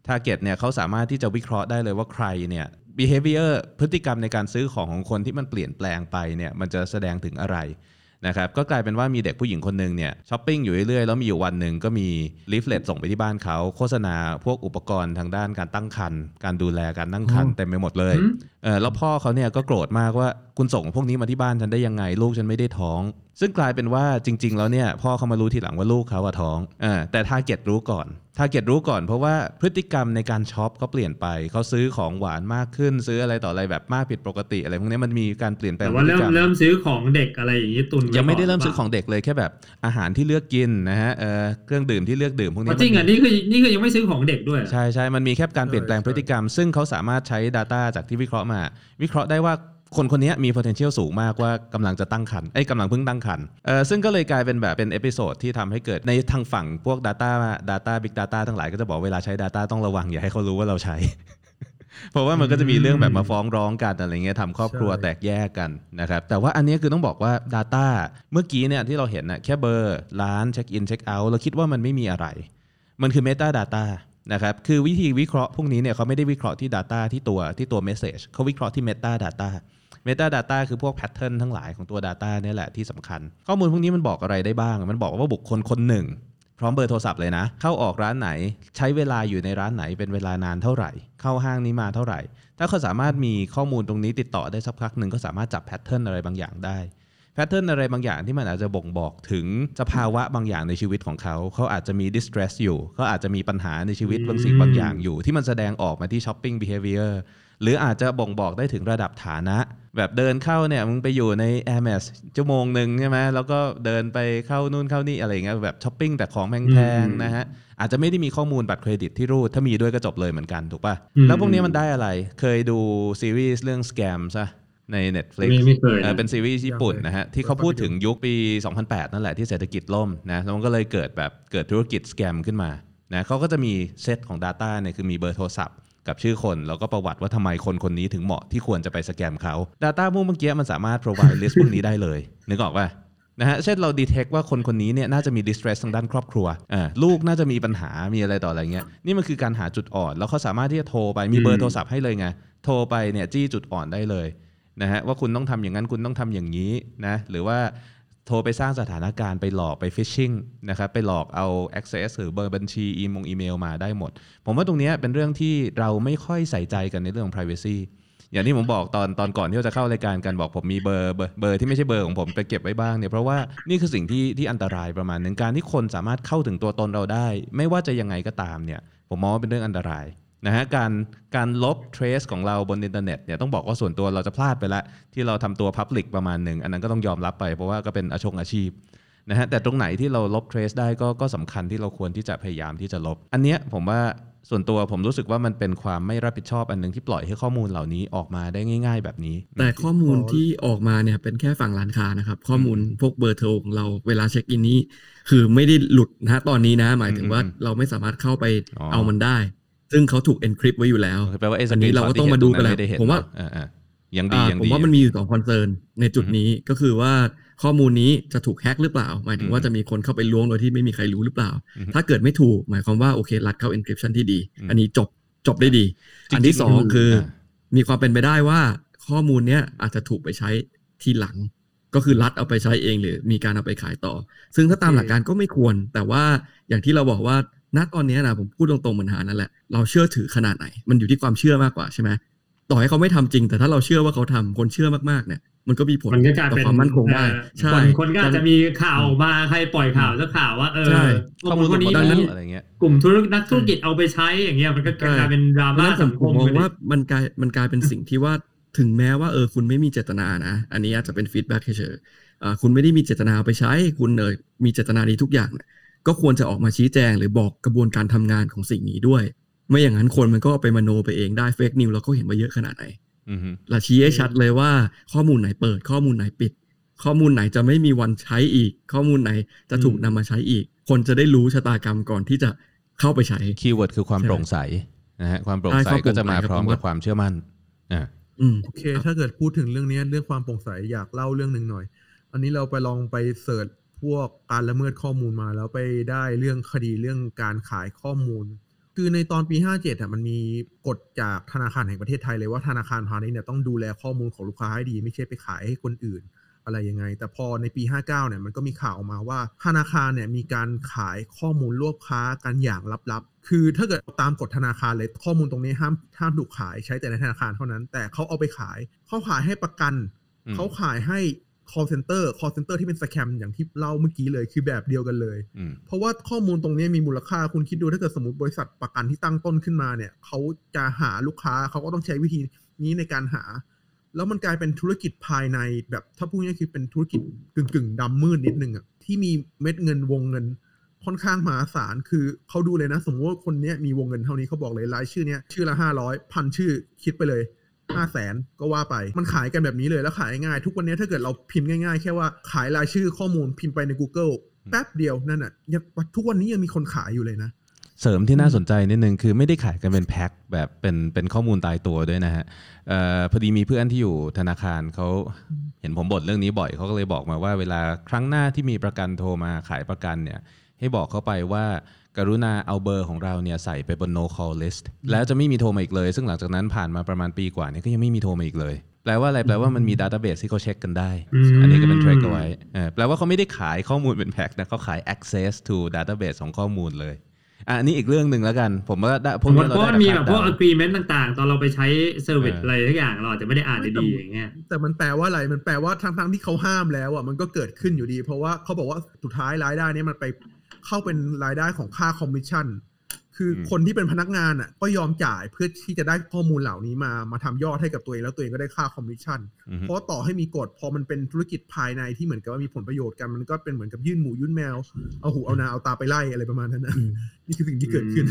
[SPEAKER 1] Target เนี่ยเขาสามารถที่จะวิเคราะห์ได้เลยว่าใครเนี่ย behavior พฤติกรรมในการซื้อของของคนที่มันเปลี่ยนแปลงไปเนี่ยมันจะแสดงถึงอะไรนะครับก็กลายเป็นว่ามีเด็กผู้หญิงคนหนึ่งเนี่ยช้อปปิ้งอยู่เรื่อยๆ แล้วมีอยู่วันหนึ่งก็มี leaflet ส่งไปที่บ้านเขา โฆษณาพวกอุปกรณ์ทางด้านการตั้งครรภ์การดูแลการตั้งครรภ์
[SPEAKER 3] อ๋อ
[SPEAKER 1] เต็มไปหมดเลย
[SPEAKER 2] อืม
[SPEAKER 1] เออแล้วพ่อเขาเนี่ยก็โกรธมากว่า คุณส่งพวกนี้มาที่บ้านฉันได้ยังไง ลูกฉันไม่ได้ท้อง ซึ่งกลายเป็นว่าจริง ๆ แล้วเนี่ยพ่อเขามารู้ทีหลังว่าลูกเขาอะท้องเออแต่ Target รู้ก่อน Target รู้ก่อนเพราะว่าพฤติกรรมในการช็อปเขาเปลี่ยนไปเขาซื้อของหวานมากขึ้น ซื้ออะไรต่ออะไรแบบมากผิดปกติอะไรพวกนี้มันมีการเปลี่ยนแปลง
[SPEAKER 2] แต่ว่า
[SPEAKER 1] พฤ
[SPEAKER 2] เริ่
[SPEAKER 1] ติ
[SPEAKER 2] ม
[SPEAKER 1] กรรม
[SPEAKER 2] เริ่มซื้อของเด็กอะไรอย่างนี้ตุนว้
[SPEAKER 1] ยังไม่ได้เริ่ม
[SPEAKER 2] ก่น
[SPEAKER 1] ซื้อของเด็กเลยแค่แบบอาหารที่เลือกกินนะฮะเออเครื่องดื่มที่เลือกดื่มพวกนี้
[SPEAKER 2] อ๋อจริงอะนี่คือนี่คือยังไม่ซื้อของเด็กด้วยเหรอ
[SPEAKER 1] ใช่ใช่มันมีแค่การเปลี่ยนแปลง
[SPEAKER 4] ใช่
[SPEAKER 1] พฤติกรรม ซึ่งเขาสามารถใช้ Data จากที่วิเคราะห์มา วิเคราะห์ได้ว่า คนคนนี้มี potential สูงมากว่ากำลังจะตั้งครรภ์อุ๊ยกำลังเพิ่งตั้งครรภ์เออซึ่งก็เลยกลายเป็นแบบเป็น episode ที่ทำให้เกิดในทางฝั่งพวก Data Data Big Data ทั้งหลายก็จะบอกเวลาใช้ Data ต้องระวังอย่าให้เขารู้ว่าเราใช้ เพราะว่ามันก็จะมีเรื่องแบบมาฟ้องร้องกันอะไรเงี้ยทำครอบครัว
[SPEAKER 4] ใช่
[SPEAKER 1] แตกแยกกันนะครับแต่ว่าอันนี้คือต้องบอกว่า Data เมื่อกี้เนี่ยที่เราเห็นน่ะแค่เบอร์ร้านเช็คอินเช็คเอาท์เราคิดว่ามันไม่มีอะไร มันคือ Meta Data นะครับคือวิธีวิเคราะห์พวกนี้เนี่ยเขาไม่ได้วิเคราะห์ที่ Data ที่ตัวที่ตัว Message เขาวิเคราะห์ที่ Meta Data Meta Data คือพวกแพทเทิร์นทั้งหลายของตัว Data เนี่ยแหละที่สำคัญ ข้อมูลพวกนี้มันบอกอะไรได้บ้าง มันบอกว่าบุคคลคนหนึ่ง พร้อมเบอร์โทรศัพท์เลยนะ เข้าออกร้านไหน ใช้เวลาอยู่ในร้านไหนเป็นเวลานานเท่าไหร่ เข้าห้างนี้มาเท่าไหร่ ถ้าเขาสามารถมีข้อมูลตรงนี้ติดต่อได้สักพักหนึ่งก็สามารถจับ pattern อะไรบางอย่างได้ pattern อะไรบางอย่างที่มันอาจจะบ่งบอกถึงสภาวะบางอย่างในชีวิตของเขา เขาอาจจะมี distress อยู่ เขาอาจจะมีปัญหาในชีวิตบางสิ่งบางอย่างอยู่ ที่มันแสดงออกมาที่ shopping behavior หรืออาจจะบ่งบอกได้ถึงระดับฐานะ แบบเดินเข้าเนี่ยมึงไปอยู่ใน Air Max ชั่วโมงหนึ่งใช่ไหมแล้วก็เดินไปเข้านู่นเข้านี่อะไรอย่างเงี้ยแบบช้อปปิ้งแต่ของแพงๆนะฮะอาจจะไม่ได้มีข้อมูลบัตรเครดิตที่รูดถ้ามีด้วยก็จบเลยเหมือนกันถูกป่ะแล้วพวกนี้มันได้อะไรเคยดูซีรีส์เรื่อง scam ซะ ใน Netflix
[SPEAKER 2] ไม่ไม่เคย
[SPEAKER 1] เออ
[SPEAKER 2] นะ
[SPEAKER 1] เป็นซีรีส์ญี่ปุ่นนะฮะ ที่เขาพูดถึงยุคปี 2008 นั่นแหละที่เศรษฐกิจล่มนะแล้วมันก็เลยเกิดแบบเกิดธุรกิจสแกมขึ้นมานะเขาก็จะมีเซตของ Data เนี่ยคือมีเบอร์โทรศัพท์กับชื่อคน แล้วก็ประวัติว่าทำไมคนคนนี้ถึงเหมาะที่ควรจะไปสแกมเขา Data พวกเมื่อกี้มันสามารถ provide list พวกนี้ได้เลยนึกออกป่ะนะฮะเช่นเรา detect ว่าคนคนนี้เนี่ยน่าจะมี distress ทางด้านครอบครัวอ่าลูกน่าจะมีปัญหามีอะไรต่ออะไรเงี้ยนี่มันคือการหาจุดอ่อน แล้วเขาสามารถที่จะโทรไปมีเบอร์โทรศัพท์ให้เลยไงโทรไปเนี่ยจี้จุดอ่อนได้เลย นะฮะว่าคุณต้องทำอย่างนั้นคุณต้องทำอย่างนี้นะหรือว่าโทรไปสร้างสถานการณ์ไปหลอกไป phishing นะครับไปหลอกเอา access หรือเบอร์บัญชีอีมงอีเมลมาได้หมด ผมว่าตรงเนี้ยเป็นเรื่องที่เราไม่ค่อยใส่ใจกันในเรื่องของ privacy อย่างที่ผมบอกตอนตอนก่อนที่เราจะเข้ารายการกันบอกผมมีเบอร์เบอร์เบอร์ที่ไม่ใช่เบอร์ของผมไปเก็บไว้บ้างเนี่ยเพราะว่านี่คือสิ่งที่ที่อันตรายประมาณหนึ่งการที่คนสามารถเข้าถึงตัวตนเราได้ ไม่ว่าจะยังไงก็ตามเนี่ยผมมองว่าเป็นเรื่องอันตราย นะฮะการการลบ trace ของเราบนอินเทอร์เน็ตเนี่ยต้องบอกว่าส่วนตัวเราจะพลาดไปแล้วที่เราทำตัว public ประมาณหนึ่งอันนั้นก็ต้องยอมรับไปเพราะว่าก็เป็นอาชงอาชีพนะฮะแต่ตรงไหนที่เราลบ trace ได้ก็ก็สำคัญที่เราควรที่จะพยายามที่จะลบ อันเนี้ยผมว่าส่วนตัวผมรู้สึกว่ามันเป็นความไม่รับผิดชอบอันหนึ่งที่ปล่อยให้ข้อมูลเหล่านี้ออกมาได้ง่าย ๆ แบบนี้
[SPEAKER 3] แต่ข้อมูลที่ออกมาเนี่ยเป็นแค่ฝั่งร้านค้านะครับ ข้อมูลพวกเบอร์โทรของเราเวลาเช็คอินนี้ คือไม่ได้หลุดนะตอนนี้นะ หมายถึงว่า
[SPEAKER 1] อืม
[SPEAKER 3] เราไม่สามารถเข้าไป
[SPEAKER 1] อ๋อ
[SPEAKER 3] เอามันได้ ซึ่งเขาถูก encrypt ไว้อยู่แล้ว
[SPEAKER 1] แปลว่าไอ้
[SPEAKER 3] อันนี้เราก็ต้องมาดูกันแหละ
[SPEAKER 1] ไม่ได้เห็น
[SPEAKER 3] ผมว่า
[SPEAKER 1] เออเออยังดี
[SPEAKER 3] อ่า
[SPEAKER 1] ยัง
[SPEAKER 3] ผม
[SPEAKER 1] ดี
[SPEAKER 3] ว่ามันมีอยู่สอง concern ในจุดนี้ก็คือว่าข้อมูลนี้จะถูกแฮ็กหรือเปล่า หมายถึงว่า
[SPEAKER 1] อืม
[SPEAKER 3] จะมีคนเข้าไปล้วงโดยที่ไม่มีใครรู้หรือเปล่า
[SPEAKER 1] อืม
[SPEAKER 3] ถ้าเกิดไม่ถูก หมายความว่าโอเค รัดเข้า encryption ที่ดี
[SPEAKER 1] อืม
[SPEAKER 3] อันนี้จบจบได้ดี
[SPEAKER 1] จริงๆ
[SPEAKER 3] อันที่สองคือ
[SPEAKER 1] อ่า
[SPEAKER 3] มีความเป็นไปได้ว่าข้อมูลเนี้ยอาจจะถูกไปใช้ทีหลัง ก็คือรัดเอาไปใช้เองหรือมีการเอาไปขายต่อ ซึ่งถ้าตามหลักการก็ไม่ควร แต่ว่าอย่างที่เราบอกว่า ณตอนเนี้ยนะผมพูดตรงๆเหมือนหานั่นแหละเราเชื่อถือขนาดไหน มันอยู่ที่ความเชื่อมากกว่าใช่ไหมต่อให้เขาไม่ทำจริง แต่ถ้าเราเชื่อว่าเขาทำคนเชื่อมากๆเนี่ยมันก็มีผล
[SPEAKER 2] มันก็กลาย
[SPEAKER 3] ต่อ
[SPEAKER 2] เป็น
[SPEAKER 3] ความมั่นคงได้
[SPEAKER 2] เอ่อ
[SPEAKER 3] ใช่
[SPEAKER 2] คนคนก็อาจจะมีข่าวออกมาใครปล่อยข่าวสักข่าวว่าเออ
[SPEAKER 3] ใช่
[SPEAKER 1] ข้อมูล
[SPEAKER 2] คนนี้
[SPEAKER 1] ส่วน
[SPEAKER 3] ดังนั้น
[SPEAKER 1] ตัวอะไรเงี้ย
[SPEAKER 2] กลุ่มธุรกิจนักธุรกิจเอาไปใช้อย่างเงี้ยมันก็กลายเป็นดรา
[SPEAKER 3] เพราะ
[SPEAKER 2] ม่า
[SPEAKER 3] ฉะนั้นผ
[SPEAKER 2] สั
[SPEAKER 3] ม
[SPEAKER 2] งค
[SPEAKER 3] ผม
[SPEAKER 2] ม
[SPEAKER 3] มอง
[SPEAKER 2] ไปเลย
[SPEAKER 3] ว่ามันกลายมันกลายเป็นสิ่งที่ว่าถึงแม้ว่าเออคุณไม่มีเจตนานะอันนี้อาจจะเป็นฟีดแบ็กเฉยๆอ่าคุณไม่ได้มีเจตนาเอาไปใช้ คุณเออมีเจตนาดีทุกอย่างเนี่ย ก็ควรจะออกมาชี้แจงหรือบอกกระบวนการทำงานของสิ่งนี้ด้วย ไม่อย่างนั้นคนมันก็เอาไปมโนไปเองได้เฟกนิวเราก็เห็นว่าเยอะขนาดไหน
[SPEAKER 1] อือฮึ
[SPEAKER 3] เราชี้ให้ชัดเลยว่าข้อมูลไหนเปิด ข้อมูลไหนปิด ข้อมูลไหนจะไม่มีวันใช้อีก ข้อมูลไหนจะถูกนำมาใช้อีก คนจะได้รู้ชะตากรรมก่อนที่จะเข้าไปใช้
[SPEAKER 1] keywordคือความโปร่งใสใช่นะฮะความโปร่ง
[SPEAKER 3] ใส
[SPEAKER 1] ใช่
[SPEAKER 3] ความโปร่ง
[SPEAKER 1] ใสครับผมว่า
[SPEAKER 3] ก็จะมา
[SPEAKER 1] พร้อม
[SPEAKER 3] ผม
[SPEAKER 1] กับความเชื่อมั่นอ่า
[SPEAKER 3] อืม
[SPEAKER 4] โอเค ถ้าเกิดพูดถึงเรื่องเนี้ยเรื่องความโปร่งใสอยากเล่าเรื่องหนึ่งหน่อย อันนี้เราไปลองไป search พวกการละเมิดข้อมูลมา แล้วไปได้เรื่องคดีเรื่องการขายข้อมูล คือในตอนปี 57อะมันมีกฎจากธนาคารแห่งประเทศไทยเลยว่าธนาคารพาณิชย์เนี่ยต้องดูแลข้อมูลของลูกค้าให้ดี ไม่ใช่ไปขายให้คนอื่นอะไรยังไง แต่พอในปี 59เนี่ยมันก็มีข่าวออกมาว่าธนาคารเนี่ยมีการขายข้อมูลรวบค้ากันอย่างลับๆ คือถ้าเกิดตามกฎธนาคารเลยข้อมูลตรงนี้ห้ามห้ามถูกขายใช้แต่ในธนาคารเท่านั้น แต่เขาเอาไปขายเขาขายให้ประกัน
[SPEAKER 1] อืม
[SPEAKER 4] เขาขายให้ call center call center ที่เป็นสแคมอย่างที่เล่าเมื่อกี้เลยคือแบบเดียวกันเลย
[SPEAKER 1] อืม
[SPEAKER 4] เพราะว่าข้อมูลตรงนี้มีมูลค่าคุณคิดดูถ้าเกิดสมมติบริษัทประกันที่ตั้งต้นขึ้นมาเนี่ยเขาจะหาลูกค้าเขาก็ต้องใช้วิธีนี้ในการหา แล้วมันกลายเป็นธุรกิจภายในแบบถ้าพูดง่ายๆคือเป็นธุรกิจกึ่งกึ่งๆดำมืดนิดนึงอะที่มีเม็ดเงินวงเงินค่อนข้างมหาศาลคือเขาดูเลยนะ สมมติว่าคนเนี้ยมีวงเงินเท่านี้เขาบอกเลยรายชื่อเนี้ยชื่อละห้าร้อยพันชื่อคิดไปเลย ห้าแสนก็ว่าไป มันขายกันแบบนี้เลยแล้วขายง่ายทุกวันนี้ถ้าเกิดเราพิมพ์ง่ายๆ แค่ว่าขายรายชื่อข้อมูลพิมพ์ไปใน Google แป๊บเดียวนั่นอะยังทุกวันนี้ยังมีคนขายอยู่เลยนะ
[SPEAKER 1] เสริมที่น่าสนใจนิดนึงคือไม่ได้ขายกันเป็นแพ็คแบบเป็นเป็นข้อมูลตายตัวด้วยนะฮะออพอดีมีเพื่อนที่อยู่ธนาคารเขาเห็นผมบ่นเรื่องนี้บ่อยเขาก็เลยบอกมาว่าเวลาครั้งหน้าที่มีประกันโทรมาขายประกันเนี่ยให้บอกเขาไปว่า กรุณาเอาเบอร์ของเราเนี่ยใส่ไปบน no call list แล้วจะไม่มีโทรมาอีกเลย ซึ่งหลังจากนั้นผ่านมาประมาณปีกว่าเนี่ยก็ยังไม่มีโทรมาอีกเลย แปลว่าอะไรแปลว่ามันมีดัต a b เบสที่เขาเช็คกันได้ อันนี้ก็เป็นเทรคเอาไว้เออแปลว่าเขาไม่ได้ขายข้อมูลเป็นแพ็คนะเขาขาย access to database ของข้อมูลเลยอะอันนี้อีกเรื่องหนึ่งแล้วกัน ผมว่าได้พ
[SPEAKER 2] ผ
[SPEAKER 1] วก
[SPEAKER 2] ม
[SPEAKER 1] นี้
[SPEAKER 2] ว่า
[SPEAKER 1] เรา
[SPEAKER 2] เพราะ
[SPEAKER 1] ได้
[SPEAKER 2] มันมี
[SPEAKER 1] ค
[SPEAKER 2] แบ
[SPEAKER 1] ด
[SPEAKER 2] บพวก
[SPEAKER 1] เดา
[SPEAKER 2] agreement ต่างๆ ตอนเราไปใช้เซอร์วิส
[SPEAKER 1] เอออ
[SPEAKER 2] อะไรทุกอย่างเราอาจจะไม่ได้อ่านดีๆอย่างเงี้ย
[SPEAKER 4] แต่มันแปลว่าอะไรมันแปลว่าทั้งทั้งๆที่เขาห้ามแล้วอะมันก็เกิดขึ้นอยู่ดี เพราะว่าเขาบอกว่าสุดท้ายรายได้เนี้มันไป เข้าเป็นรายได้ของค่าคอมมิชชั่น คืออ
[SPEAKER 1] ม
[SPEAKER 4] คนที่เป็นพนักงานอะก็ยอมจ่ายเพื่อที่จะได้ข้อมูลเหล่านี้มามาทำยอดให้กับตัวเองแล้วตัวเองก็ได้ค่าคอมมิชชั่น
[SPEAKER 1] อือฮึ
[SPEAKER 4] เพราะต่อให้มีกฎพอมันเป็นธุรกิจภายในที่เหมือนกับว่ามีผลประโยชน์กันมันก็เป็นเหมือนกับยื่นหมูยื่นแมว เอาหูเอานาเอาตาไปไล่อะไรประมาณนั้นนะ
[SPEAKER 3] อืม
[SPEAKER 4] นี่คือสิ่งที่เกิดขึ้น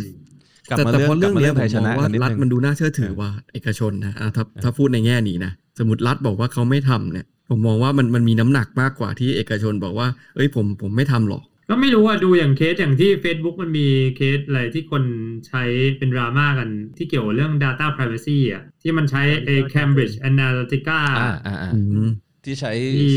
[SPEAKER 1] กลับ
[SPEAKER 3] แต่
[SPEAKER 1] มา
[SPEAKER 3] แต่
[SPEAKER 1] เรื่อง
[SPEAKER 3] พอก
[SPEAKER 1] ลั
[SPEAKER 3] เรื่
[SPEAKER 1] บ
[SPEAKER 3] อง
[SPEAKER 1] มา
[SPEAKER 3] เนี้
[SPEAKER 1] เรื่
[SPEAKER 3] ย
[SPEAKER 1] อง
[SPEAKER 3] ผ
[SPEAKER 1] ไทย
[SPEAKER 3] ม
[SPEAKER 1] ช
[SPEAKER 3] ม
[SPEAKER 1] นะ
[SPEAKER 3] องว่า
[SPEAKER 1] กันนิด
[SPEAKER 3] รัฐ
[SPEAKER 1] นึง
[SPEAKER 3] มันดูน่าเชื่อถือว่าเอกชนนะอะถ้าถ้าพูดในแง่นี้นะสมมติรัฐบอกว่าเขาไม่ทำเนี่ย ผมมองว่ามันมันมีน้ำหนักมากกว่าที่เอกชนบอกว่า เอ้ยผมผมไม่ทำหรอก
[SPEAKER 2] ก็ไม่รู้ว่าดูอย่างเคสอย่างที่ Facebook มันมีเคสอะไรที่คนใช้เป็นดราม่ากันที่เกี่ยวกับเรื่อง Data Privacy อะที่มันใช้ไอ้ Cambridge Analytica
[SPEAKER 1] อ่าอ่าอ่า
[SPEAKER 3] อืม
[SPEAKER 1] ที่ใช้
[SPEAKER 2] ที่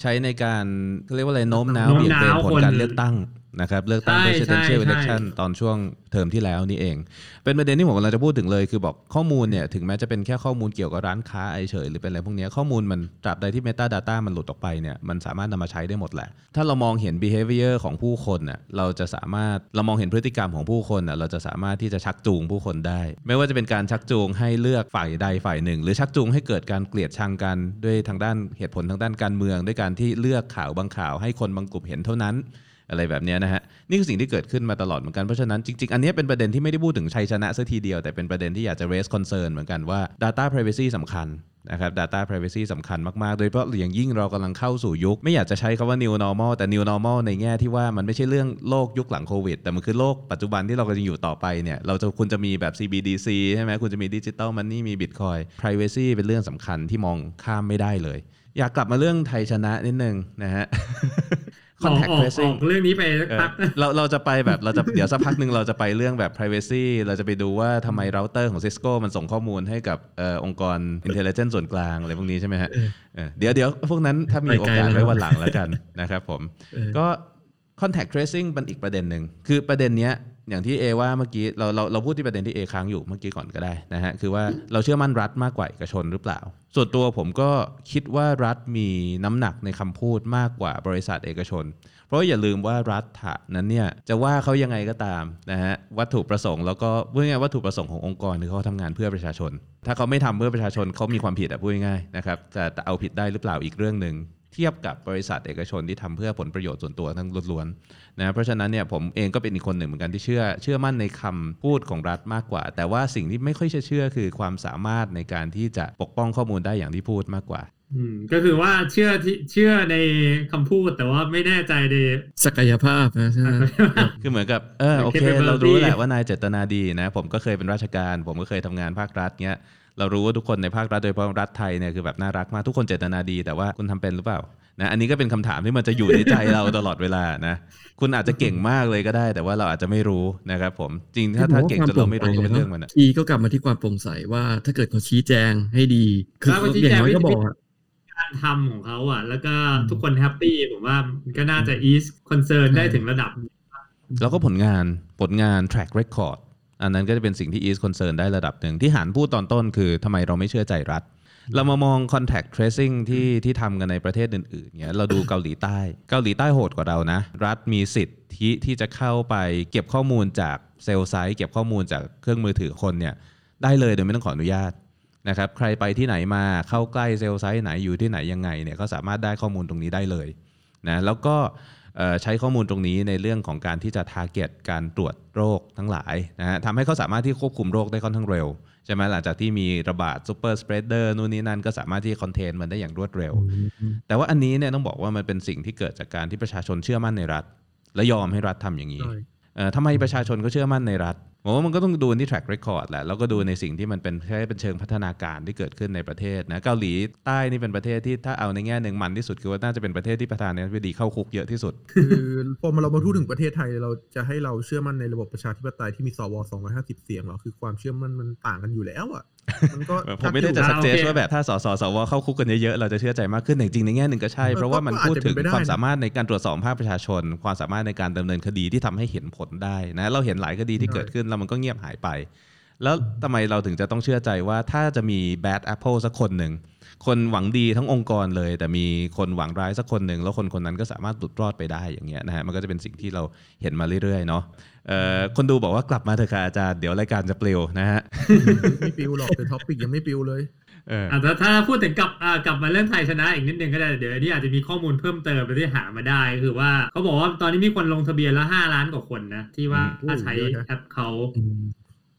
[SPEAKER 1] ใช้ในการเขาเรียกว่าอะไรโน้มน้าว
[SPEAKER 2] โน้ม
[SPEAKER 1] เบี่ยงเบน
[SPEAKER 2] น้าว
[SPEAKER 1] ผล
[SPEAKER 2] คน
[SPEAKER 1] การเลือกตั้ง นะครับเลือกตั้ง
[SPEAKER 2] ใช่
[SPEAKER 1] presidential
[SPEAKER 2] ใช่
[SPEAKER 1] election ตอนช่วงเทอมที่แล้วนี่เอง เป็นประเด็นที่ผมกำลังจะพูดถึงเลยคือบอกข้อมูลเนี่ยถึงแม้จะเป็นแค่ข้อมูลเกี่ยวกับร้านค้าเฉยๆหรือเป็นอะไรพวกเนี้ยข้อมูลมันตราบใดที่ metadata มันหลุดออกไปเนี่ยมันสามารถนำมาใช้ได้หมดแหละ ถ้าเรามองเห็น behavior ของผู้คนน่ะเราจะสามารถเรามองเห็นพฤติกรรมของผู้คนน่ะเราจะสามารถที่จะชักจูงผู้คนได้ ไม่ว่าจะเป็นการชักจูงให้เลือกฝ่ายใดฝ่ายหนึ่ง หรือชักจูงให้เกิดการเกลียดชังกันด้วยทางด้านเหตุผลทางด้านการเมือง ด้วยการที่เลือกข่าวบางข่าวให้คนบางกลุ่มเห็นเท่านั้น อะไรแบบนี้นะฮะนี่คือสิ่งที่เกิดขึ้นมาตลอดเหมือนกันเพราะฉะนั้นจริงๆ อันนี้เป็นประเด็นที่ไม่ได้พูดถึงชัยชนะซะทีเดียวแต่เป็นประเด็นที่อยากจะ raise concern เหมือนกันว่า data privacy สำคัญนะครับ data privacy สำคัญมาก ๆ โดยเฉพาะอย่างยิ่งเรากำลังเข้าสู่ยุค ไม่อยากจะใช้คำว่า new normal แต่ new normal ในแง่ที่ว่ามันไม่ใช่เรื่องโลกยุคหลังโควิด แต่มันคือโลกปัจจุบันที่เรากำลังอยู่ต่อไปเนี่ย เราจะคุณจะมีแบบ CBDC ใช่ไหมคุณจะมี digital money มี bitcoin privacy เป็นเรื่องสำคัญที่มองข้ามไม่ได้เลย อยากกลับมาเรื่องไทยชนะนิดนึงนะฮะ contact
[SPEAKER 2] ออกอ
[SPEAKER 1] tracing
[SPEAKER 2] อกเรื่องนี้ไปสัก
[SPEAKER 1] เออ
[SPEAKER 2] พัก
[SPEAKER 1] เราเราจะไปแบบเราจะเดี๋ยวสักพักหนึ่งเราจะไปเรื่องแบบ privacy เราจะไปดูว่าทำไมเราเตอร์ของ Cisco มันส่งข้อมูลให้กับเอ่อองค์กร intelligence ส่วนกลางอะไรพวกนี้ใช่ไหมฮะเออเดี๋ยวเดี๋ยวพวกนั้นถ้ามีโอกาส
[SPEAKER 3] ไปไกลแล้ว
[SPEAKER 1] ไว้วันหลังแล้วกันนะครับผม
[SPEAKER 3] เออ
[SPEAKER 1] ก็ contact tracing เป็นอีกประเด็นหนึ่งคือประเด็นเนี้ย อย่างที่เอว่าเมื่อกี้เราเราเราพูดที่ประเด็นที่เอค้างอยู่เมื่อกี้ก่อนก็ได้นะฮะคือว่าเราเชื่อมั่นรัฐมากกว่าเอกชนหรือเปล่า ส่วนตัวผมก็คิดว่ารัฐมีน้ำหนักในคำพูดมากกว่าบริษัทเอกชน เพราะอย่าลืมว่ารัฐะนั้นเนี่ยจะว่าเขายังไงก็ตามนะฮะวัตถุประสงค์แล้วก็พูดง่ายๆวัตถุประสงค์ขององค์กรคือเขาทำงานเพื่อประชาชน ถ้าเขาไม่ทำเพื่อประชาชนเขามีความผิดอะพูดง่ายๆนะครับแต่แต่เอาผิดได้หรือเปล่าอีกเรื่องหนึ่ง เทียบกับบริษัทเอกชนที่ทำเพื่อผลประโยชน์ส่วนตัวทั้งล้วนๆนะเพราะฉะนั้นเนี่ยผมเองก็เป็นอีกคนหนึ่งเหมือนกันที่เชื่อ เชื่อมั่นในคำพูดของรัฐมากกว่า แต่ว่าสิ่งที่ไม่ค่อยจะเชื่อคือความสามารถในการที่จะปกป้องข้อมูลได้อย่างที่พูดมากกว่า
[SPEAKER 2] อืมก็คือว่าเชื่อที่เชื่อในคำพูดแต่ว่าไม่แน่ใจใน
[SPEAKER 3] ศักยภาพนะใช่ไหม
[SPEAKER 1] คือเหมือนกับเออโอเค
[SPEAKER 2] capability
[SPEAKER 1] เรารู้แหละว่านายเจตนาดีนะ ผมก็เคยเป็นราชการ ผมก็เคยทำงานภาครัฐเงี้ย เรารู้ว่าทุกคนในภาครัฐโดยเฉพาะรัฐไทยเนี่ยคือแบบน่ารักมากทุกคนเจตนาดี แต่ว่าคุณทำเป็นหรือเปล่านะอันนี้ก็เป็นคำถามที่มันจะอยู่ในใจเราตลอดเวลานะคุณอาจจะเก่งมากเลยก็ได้ แต่ว่าเราอาจจะไม่รู้นะครับผมจริงถ้าถ้าเก่งจนเราไม่รู้ก็เป็นเรื่องมันอะ
[SPEAKER 3] ทีก็กลับมาที่ความโปร่งใสว่าถ้าเกิดเขาชี้แจงให้ดี คือ
[SPEAKER 2] แล้วก็ชี้
[SPEAKER 3] อย่าง
[SPEAKER 2] แจง
[SPEAKER 3] น้อยก็
[SPEAKER 2] วิธี
[SPEAKER 3] บอกอะ
[SPEAKER 2] การทำของเขาอะ แล้วก็ทุกคนแฮปปี้ผมว่ามันก็น่าจะ ease concern ได้ถึงระดับ
[SPEAKER 1] แล้วก็ผลงานผลงาน track record อันนั้นก็จะเป็นสิ่งที่ is concern ได้ระดับหนึ่งที่หานพูดตอนต้นคือทำไมเราไม่เชื่อใจรัฐ เรามามอง contact tracing ที่ที่ทำกันในประเทศอื่นๆเนี่ยเราดูเกาหลีใต้ เกาหลีใต้โหดกว่าเรานะ รัฐมีสิทธิที่จะเข้าไปเก็บข้อมูลจากเซลล์ไซต์เก็บข้อมูลจากเครื่องมือถือคนเนี่ยได้เลยโดยไม่ต้องขออนุญาตนะครับใครไปที่ไหนมาเข้าใกล้เซลล์ไซต์ไหนอยู่ที่ไหนยังไงเนี่ยก็สามารถได้ข้อมูลตรงนี้ได้เลยนะแล้วก็ ใช้ข้อมูลตรงนี้ในเรื่องของการที่จะ target การตรวจโรคทั้งหลายนะฮะทำให้เขาสามารถที่ควบคุมโรคได้ค่อนข้างเร็วใช่ไหมหลังจากที่มีระบาด super spreader นู่นนี่นั่นก็สามารถที่คอนเทนมันได้อย่างรวดเร็ว แต่ว่าอันนี้เนี่ยต้องบอกว่ามันเป็นสิ่งที่เกิดจากการที่ประชาชนเชื่อมั่นในรัฐ และยอมให้รัฐทำอย่างนี้
[SPEAKER 4] ใช่
[SPEAKER 1] เอ่อ ทำไมประชาชนก็เชื่อมั่นในรัฐผมว่ามันก็ต้องดูที่ track record แหละ แล้วก็ดูในสิ่งที่มันเป็นแค่เป็นเชิงพัฒนาการที่เกิดขึ้นในประเทศนะ เกาหลีใต้นี่เป็นประเทศที่ถ้าเอาในแง่หนึ่งมันที่สุดคือว่าน่าจะเป็นประเทศที่ประธานาธิบดีเข้าคุกเยอะที่สุด
[SPEAKER 4] คือพอมาเรามาพูดถึงประเทศไทยเราจะให้เราเชื่อมั่นในระบบประชาธิปไตยที่มีสว250 เสียงหรอ คือความเชื่อมั่นมันต่างกันอยู่แล้วอะ มันก็
[SPEAKER 1] ผมไม่ได้จะ
[SPEAKER 2] อ่า
[SPEAKER 1] สักเจส
[SPEAKER 2] โอเค
[SPEAKER 1] ว่าแบบถ้าสสสวเข้าคุกกันเยอะๆเราจะเชื่อใจมากขึ้นแต่จริงๆในแง่หนึ่งก็ใช่
[SPEAKER 4] เออ
[SPEAKER 1] เพราะว่ามันพูดถึง
[SPEAKER 4] ก็อาจจะเป็นไปได้
[SPEAKER 1] ความสามารถในการตรวจสอบภาคประชาชน ความสามารถในการดำเนินคดีที่ทำให้เห็นผลได้นะเราเห็นหลายคดีที่เกิดขึ้นแล้วมันก็เงียบหายไป แล้วทำไมเราถึงจะต้องเชื่อใจว่าถ้าจะมี bad apple สักคนหนึ่ง คนหวังดีทั้งองค์กรเลย แต่มีคนหวังร้ายสักคนหนึ่งแล้วคนคนนั้นก็สามารถหลุดรอดไปได้อย่างเงี้ยนะฮะมันก็จะเป็นสิ่งที่เราเห็นมาเรื่อยๆเนาะเอ่อคนดูบอกว่ากลับมาเถอะค่ะอาจารย์เดี๋ยวรายการจะปลิวนะฮะ
[SPEAKER 4] ไม่ปลิวหรอกแต่ topic ยังไม่ปลิวเลย
[SPEAKER 1] เออ
[SPEAKER 2] อะแต่ถ้าพูดถึงกลับอ่ากลับมาเรื่องไทยชนะอีกนิดนึงก็ได้เดี๋ยวอันนี้อาจจะมีข้อมูลเพิ่มเติมไปที่หามาได้ คือว่าเขาบอกว่าตอนนี้มีคนลงทะเบียนแล้วห้าล้านกว่าคนนะที่ว่า
[SPEAKER 4] อืม
[SPEAKER 2] ถ้าใช้
[SPEAKER 4] เยอะนะ
[SPEAKER 2] แอปเขา
[SPEAKER 3] อืม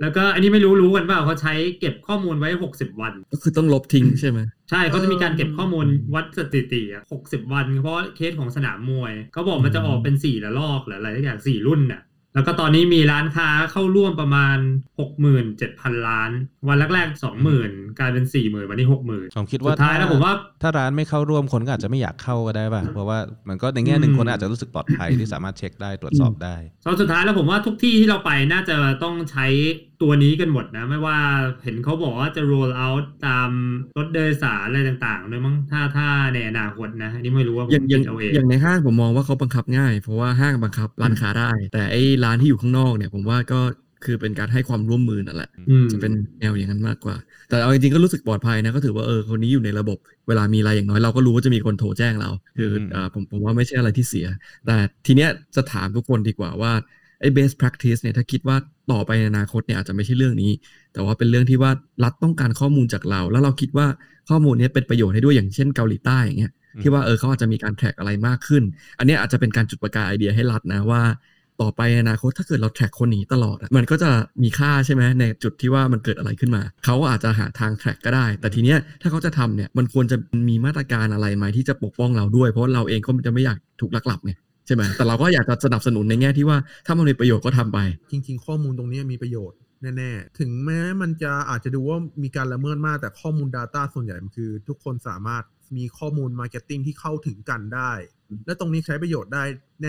[SPEAKER 2] แล้วก็อันนี้ไม่รู้รู้กันเปล่าเขาใช้เก็บข้อมูลไว้ 60 วัน
[SPEAKER 3] ก็คือต้องลบทิ้งใช่ไหม
[SPEAKER 2] ใช่เขาจะมีการเก็บข้อมูลวัดสถิติอะ60วัน เพราะเคสของสนามมวยเขาบอกมันจะออกเป็นสี่ละลอกหรืออะไรทุกอย่างสี่รุ่นน่ะแล้วก็ตอนนี้มีร้านค้าเข้าร่วมประมาณ 67,000 ล้าน วันแรกๆ 20,000 กลายเป็น 40,000 วันนี้ 60,000
[SPEAKER 1] ผมคิดว่า
[SPEAKER 2] สุดท้ายแล้วผมว่า
[SPEAKER 1] ถ้าร้านไม่เข้าร่วมคนก็อาจจะไม่อยากเข้าก็ได้ป่ะ เพราะว่ามันก็ในแง่หนึ่ง
[SPEAKER 2] อืม
[SPEAKER 1] คนอาจจะรู้สึกปลอดภัยที่สามารถเช็คได้ตรวจสอบได้
[SPEAKER 2] ตอนสุดท้ายแล้วผมว่าทุกที่ที่เราไปน่าจะต้องใช้ ตัวนี้กันหมดนะ ไม่ว่าเห็นเขาบอกว่าจะ roll out ตามรถโดยสารอะไรต่างๆด้วยมั้งถ้าถ้าในอนาคตนะอันนี้ไม่รู้ว่าผม
[SPEAKER 3] อย่างอย่าง
[SPEAKER 2] คิดเอาเอง
[SPEAKER 3] อย่างในห้างผมมองว่าเขาบังคับง่าย เพราะว่าห้างบังคับร้านค้าได้ แต่ไอ้ร้านที่อยู่ข้างนอกเนี่ยผมว่าก็คือเป็นการให้ความร่วมมือนั่นแหละ
[SPEAKER 2] อืม
[SPEAKER 3] จะเป็นแนวอย่างนั้นมากกว่า แต่เอาจริงๆก็รู้สึกปลอดภัยนะ ก็ถือว่าเออคนนี้อยู่ในระบบ เวลามีอะไรอย่างน้อยเราก็รู้ว่าจะมีคนโทรแจ้งเรา คืออ
[SPEAKER 1] ม
[SPEAKER 3] เอ่อผมผมว่าไม่ใช่อะไรที่เสีย แต่ทีเนี้ยจะถามทุกคนดีกว่าว่าไอ้ best practice เนี่ยถ้าคิดว่า ต่อไปในอนาคตเนี่ยอาจจะไม่ใช่เรื่องนี้ แต่ว่าเป็นเรื่องที่ว่ารัฐต้องการข้อมูลจากเรา แล้วเราคิดว่าข้อมูลเนี้ยเป็นประโยชน์ให้ด้วยอย่างเช่นเกาหลีใต้อย่างเงี้ยที่ว่าเออเขาอาจจะมีการแทร็กอะไรมากขึ้น อันเนี้ยอาจจะเป็นการจุดประกายไอเดียให้รัฐนะว่า ต่อไปในอนาคตถ้าเกิดเราแทร็กคนหนีตลอดอะมันก็จะมีค่าใช่ไหมในจุดที่ว่ามันเกิดอะไรขึ้นมา เขาอาจจะหาทางแทร็กก็ได้ แต่ทีเนี้ยถ้าเขาจะทำเนี่ยมันควรจะมีมาตรการอะไรไหมที่จะปกป้องเราด้วย เพราะเราเองก็จะไม่อยากถูกลักหลับไง ใช่ไหมแต่เราก็อยากจะสนับสนุนในแง่ที่ว่าถ้ามันมีประโยชน์ก็ทำไป
[SPEAKER 4] จริง ๆ ข้อมูลตรงนี้มีประโยชน์แน่ๆ ถึงแม้มันจะอาจจะดูว่ามีการละเมิดมากแต่ข้อมูล Data ส่วนใหญ่มันคือ ทุกคนสามารถมีข้อมูล Marketing ที่เข้าถึงกันได้ และตรงนี้ใช้ประโยชน์ได้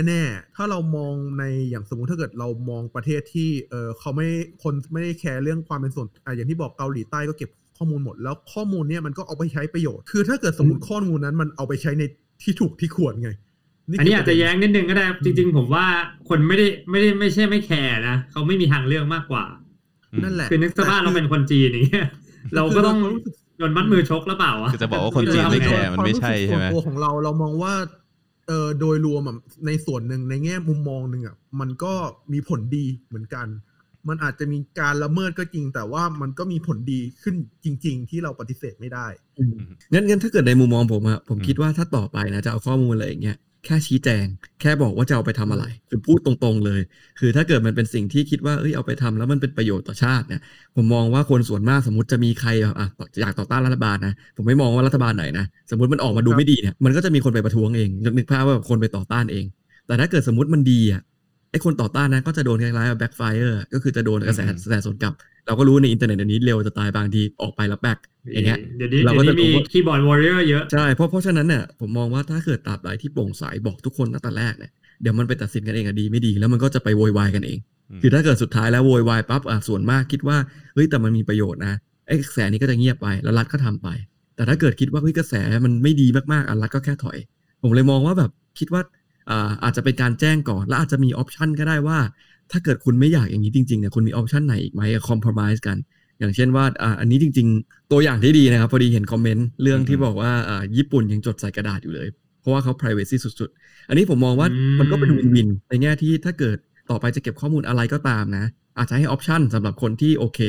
[SPEAKER 4] แน่ๆ ถ้าเรามองในอย่างสมมุติถ้าเกิดเรามองประเทศที่เออเขาไม่คนไม่ได้แคร์เรื่องความเป็นส่วนอะอย่างที่บอกเกาหลีใต้ก็เก็บข้อมูลหมด แล้วข้อมูลเนี้ยมันก็เอาไปใช้ประโยชน์ คือถ้าเกิดสมมติข้อมูลนั้นมันเอาไปใช้ในที่ถูกที่ควรไง
[SPEAKER 2] อันนี้อาจจะแย้งนิดนึงก็ได้จริง ๆ ผมว่าคนไม่ได้ไม่ได้ไม่ใช่ไม่แคร์นะเขาไม่มีทางเลือกมากกว่า
[SPEAKER 4] นั่นแหละ
[SPEAKER 2] คือนึกสภาพเราเป็นคนจีนอย่างเงี้ยเราก็ต้อง
[SPEAKER 4] คือเรารู้สึก
[SPEAKER 2] โดนมัดมือชกแล้วเปล่าวะ
[SPEAKER 1] คือจะบอกว่าคนจีนไม่แคร์มันไม่ใช่ใช่ไหม
[SPEAKER 4] วารู้สึกส่วนตัวของเราเรามองว่าเออโดยรวมอะในส่วนหนึ่งในแง่มุมมองหนึ่งอะมันก็มีผลดีเหมือนกัน มันอาจจะมีการละเมิดก็จริง แต่ว่ามันก็มีผลดีขึ้นจริง ๆ ที่เราปฏิเสธไม่ได้
[SPEAKER 3] งั้นงั้นถ้าเกิดในมุมมองผมอะผม
[SPEAKER 1] อืม
[SPEAKER 3] คิดว่าถ้าต่อไปนะจะเอาข้อมูลอะไรอย่างเงี้ย แค่ชี้แจง แค่บอกว่าจะเอาไปทำอะไร คือพูดตรงๆเลย คือถ้าเกิดมันเป็นสิ่งที่คิดว่าเอ้ยเอาไปทำแล้วมันเป็นประโยชน์ต่อชาติเนี่ยผมมองว่าคนส่วนมากสมมติจะมีใครแบบอะอยากต่อต้านรัฐบาลนะผมไม่มองว่ารัฐบาลไหนนะสมมติมันออกมาดู
[SPEAKER 4] ครับ
[SPEAKER 3] ไม่ดีเนี่ยมันก็จะมีคนไปประท้วงเองนึกนึกภาพว่าแบบคนไปต่อต้านเอง แต่ถ้าเกิดสมมติมันดีอะไอ้คนต่อต้านนะก็จะโดนคล้ายๆ backfire ก็คือจะโดนกระแส
[SPEAKER 1] อืม
[SPEAKER 3] กระแสสวนกลับ เราก็รู้ในอินเทอร์เน็ตเดี๋ยวนี้เร็วจะตายบางทีออกไปแล้วแบกอย่างเงี้ย
[SPEAKER 2] เดี๋ยวนี้
[SPEAKER 3] เราก็จะรู้ว่า
[SPEAKER 2] เดี๋ยว
[SPEAKER 3] ก็
[SPEAKER 2] นี้
[SPEAKER 3] จะ
[SPEAKER 2] มี
[SPEAKER 3] รู้ว่า
[SPEAKER 2] คีย์บอร์ดวอริเออร์เยอะ
[SPEAKER 3] ใช่เพราะเพราะฉะนั้นเนี่ยผมมองว่าถ้าเกิดตราบใดที่โปร่งใสบอกทุกคนตั้งแต่แรกเนี่ยเดี๋ยวมันไปตัดสินกันเองอะดีไม่ดีแล้วมันก็จะไปโวยวายกันเอง
[SPEAKER 1] อืม
[SPEAKER 3] คือถ้าเกิดสุดท้ายแล้วโวยวายปั๊บอะส่วนมากคิดว่าเฮ้ยแต่มันมีประโยชน์นะไอ้กระแสนี้ก็จะเงียบไปแล้วรัฐก็ทำไป แต่ถ้าเกิดคิดว่าเฮ้ยกระแสมันไม่ดีมากๆอะรัฐก็แค่ถอย ผมเลยมองว่าแบบคิดว่าอ่าอาจจะเป็นการแจ้งก่อน แล้วอาจจะมี option ก็ได้ว่า ถ้าเกิดคุณไม่อยากอย่างนี้จริงๆเนี่ยคุณมี option ไหนอีกไหม compromise กัน อย่างเช่นว่าอ่าอันนี้จริง ๆ ตัวอย่างที่ดีนะครับ พอดีเห็น comment เรื่องที่
[SPEAKER 1] อืม
[SPEAKER 3] บอกว่าอ่าญี่ปุ่นยังจดใส่กระดาษอยู่เลย เพราะว่าเขา privacy สุดๆ อันนี้ผมมองว่า
[SPEAKER 2] อืม
[SPEAKER 3] มันก็เป็น win-win ในแง่ที่ถ้าเกิดต่อไปจะเก็บข้อมูลอะไรก็ตามนะ อาจจะให้ option สำหรับคนที่โอเค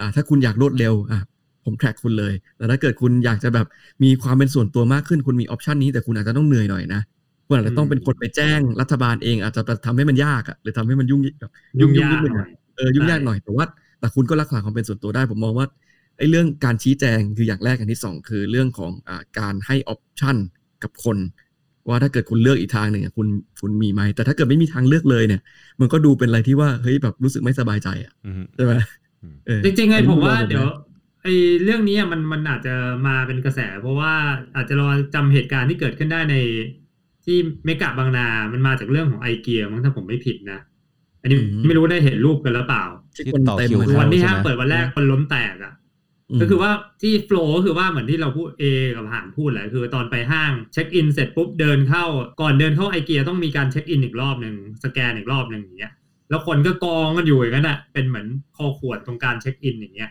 [SPEAKER 3] อ่าถ้าคุณอยากรวดเร็วอะผมแทร็กคุณเลย แต่ถ้าเกิดคุณอยากจะแบบมีความเป็นส่วนตัวมากขึ้น คุณมีออปชันนี้แต่คุณอาจจะต้องเหนื่อยหน่อยนะ คุณอาจจะต้องเป็นคนไปแจ้งรัฐบาลเอง อาจจะทำให้มันยากอะหรือทำให้มันยุ่งแบบ
[SPEAKER 2] ยุ่งยาก
[SPEAKER 3] นิดนึง
[SPEAKER 2] หน่อ
[SPEAKER 3] อะ
[SPEAKER 2] ย
[SPEAKER 3] เออยุ่งยาก
[SPEAKER 2] ใช่
[SPEAKER 3] หน่อยแต่ว่าแต่คุณก็รักษาความเป็นส่วนตัวได้ผมมองว่าไอ้เรื่องการชี้แจงคืออย่างแรกอย่างที่สองคือเรื่องของอ่าการให้ออปชันกับคน ว่าถ้าเกิดคุณเลือกอีกทางหนึ่งอะคุณคุณมีไหมแต่ถ้าเกิดไม่มีทางเลือกเลยเนี่ย มันก็ดูเป็นอะไรที่ว่าเฮ้ยแบบรู้สึกไม่สบายใจอะ
[SPEAKER 1] อืม
[SPEAKER 3] ใช่ไหม
[SPEAKER 1] อืม
[SPEAKER 3] เออ
[SPEAKER 2] จริงๆไง
[SPEAKER 3] อันนี้
[SPEAKER 2] ผมว่า
[SPEAKER 3] มุมมองผมนะ
[SPEAKER 2] เดี๋ยวไอ้เรื่องนี้อะมันมันอาจจะมาเป็นกระแส เพราะว่าอาจจะรอจำเหตุการณ์ที่เกิดขึ้นได้ใน ที่เมกะบางนา มันมาจากเรื่องของไอเกียมั้งถ้าผมไม่ผิดนะ อันนี้ไม่รู้ได้เห็นรูปกันแล้วเปล่า
[SPEAKER 3] ที่คน
[SPEAKER 1] ต่อ
[SPEAKER 3] เต็ม
[SPEAKER 1] คิว
[SPEAKER 3] อะ
[SPEAKER 1] เข้า
[SPEAKER 2] วันที่
[SPEAKER 1] ใช่
[SPEAKER 2] ห้าง
[SPEAKER 1] ไหม
[SPEAKER 2] เปิดวันแรกคนล้มแตกอะ
[SPEAKER 3] ม
[SPEAKER 2] ก็คือว่าที่โฟล์ก็คือว่าเหมือนที่เราพูดเอกับหานพูดแหละคือตอนไปห้างเช็คอินเสร็จปุ๊บเดินเข้า ก่อนเดินเข้าไอเกียต้องมีการเช็คอินอีกรอบหนึ่งสแกนอีกรอบหนึ่งอย่างเงี้ย แล้วคนก็กองกันอยู่อย่างนั้นอะ เป็นเหมือนคอขวดตรงการเช็คอินอย่างเงี้ย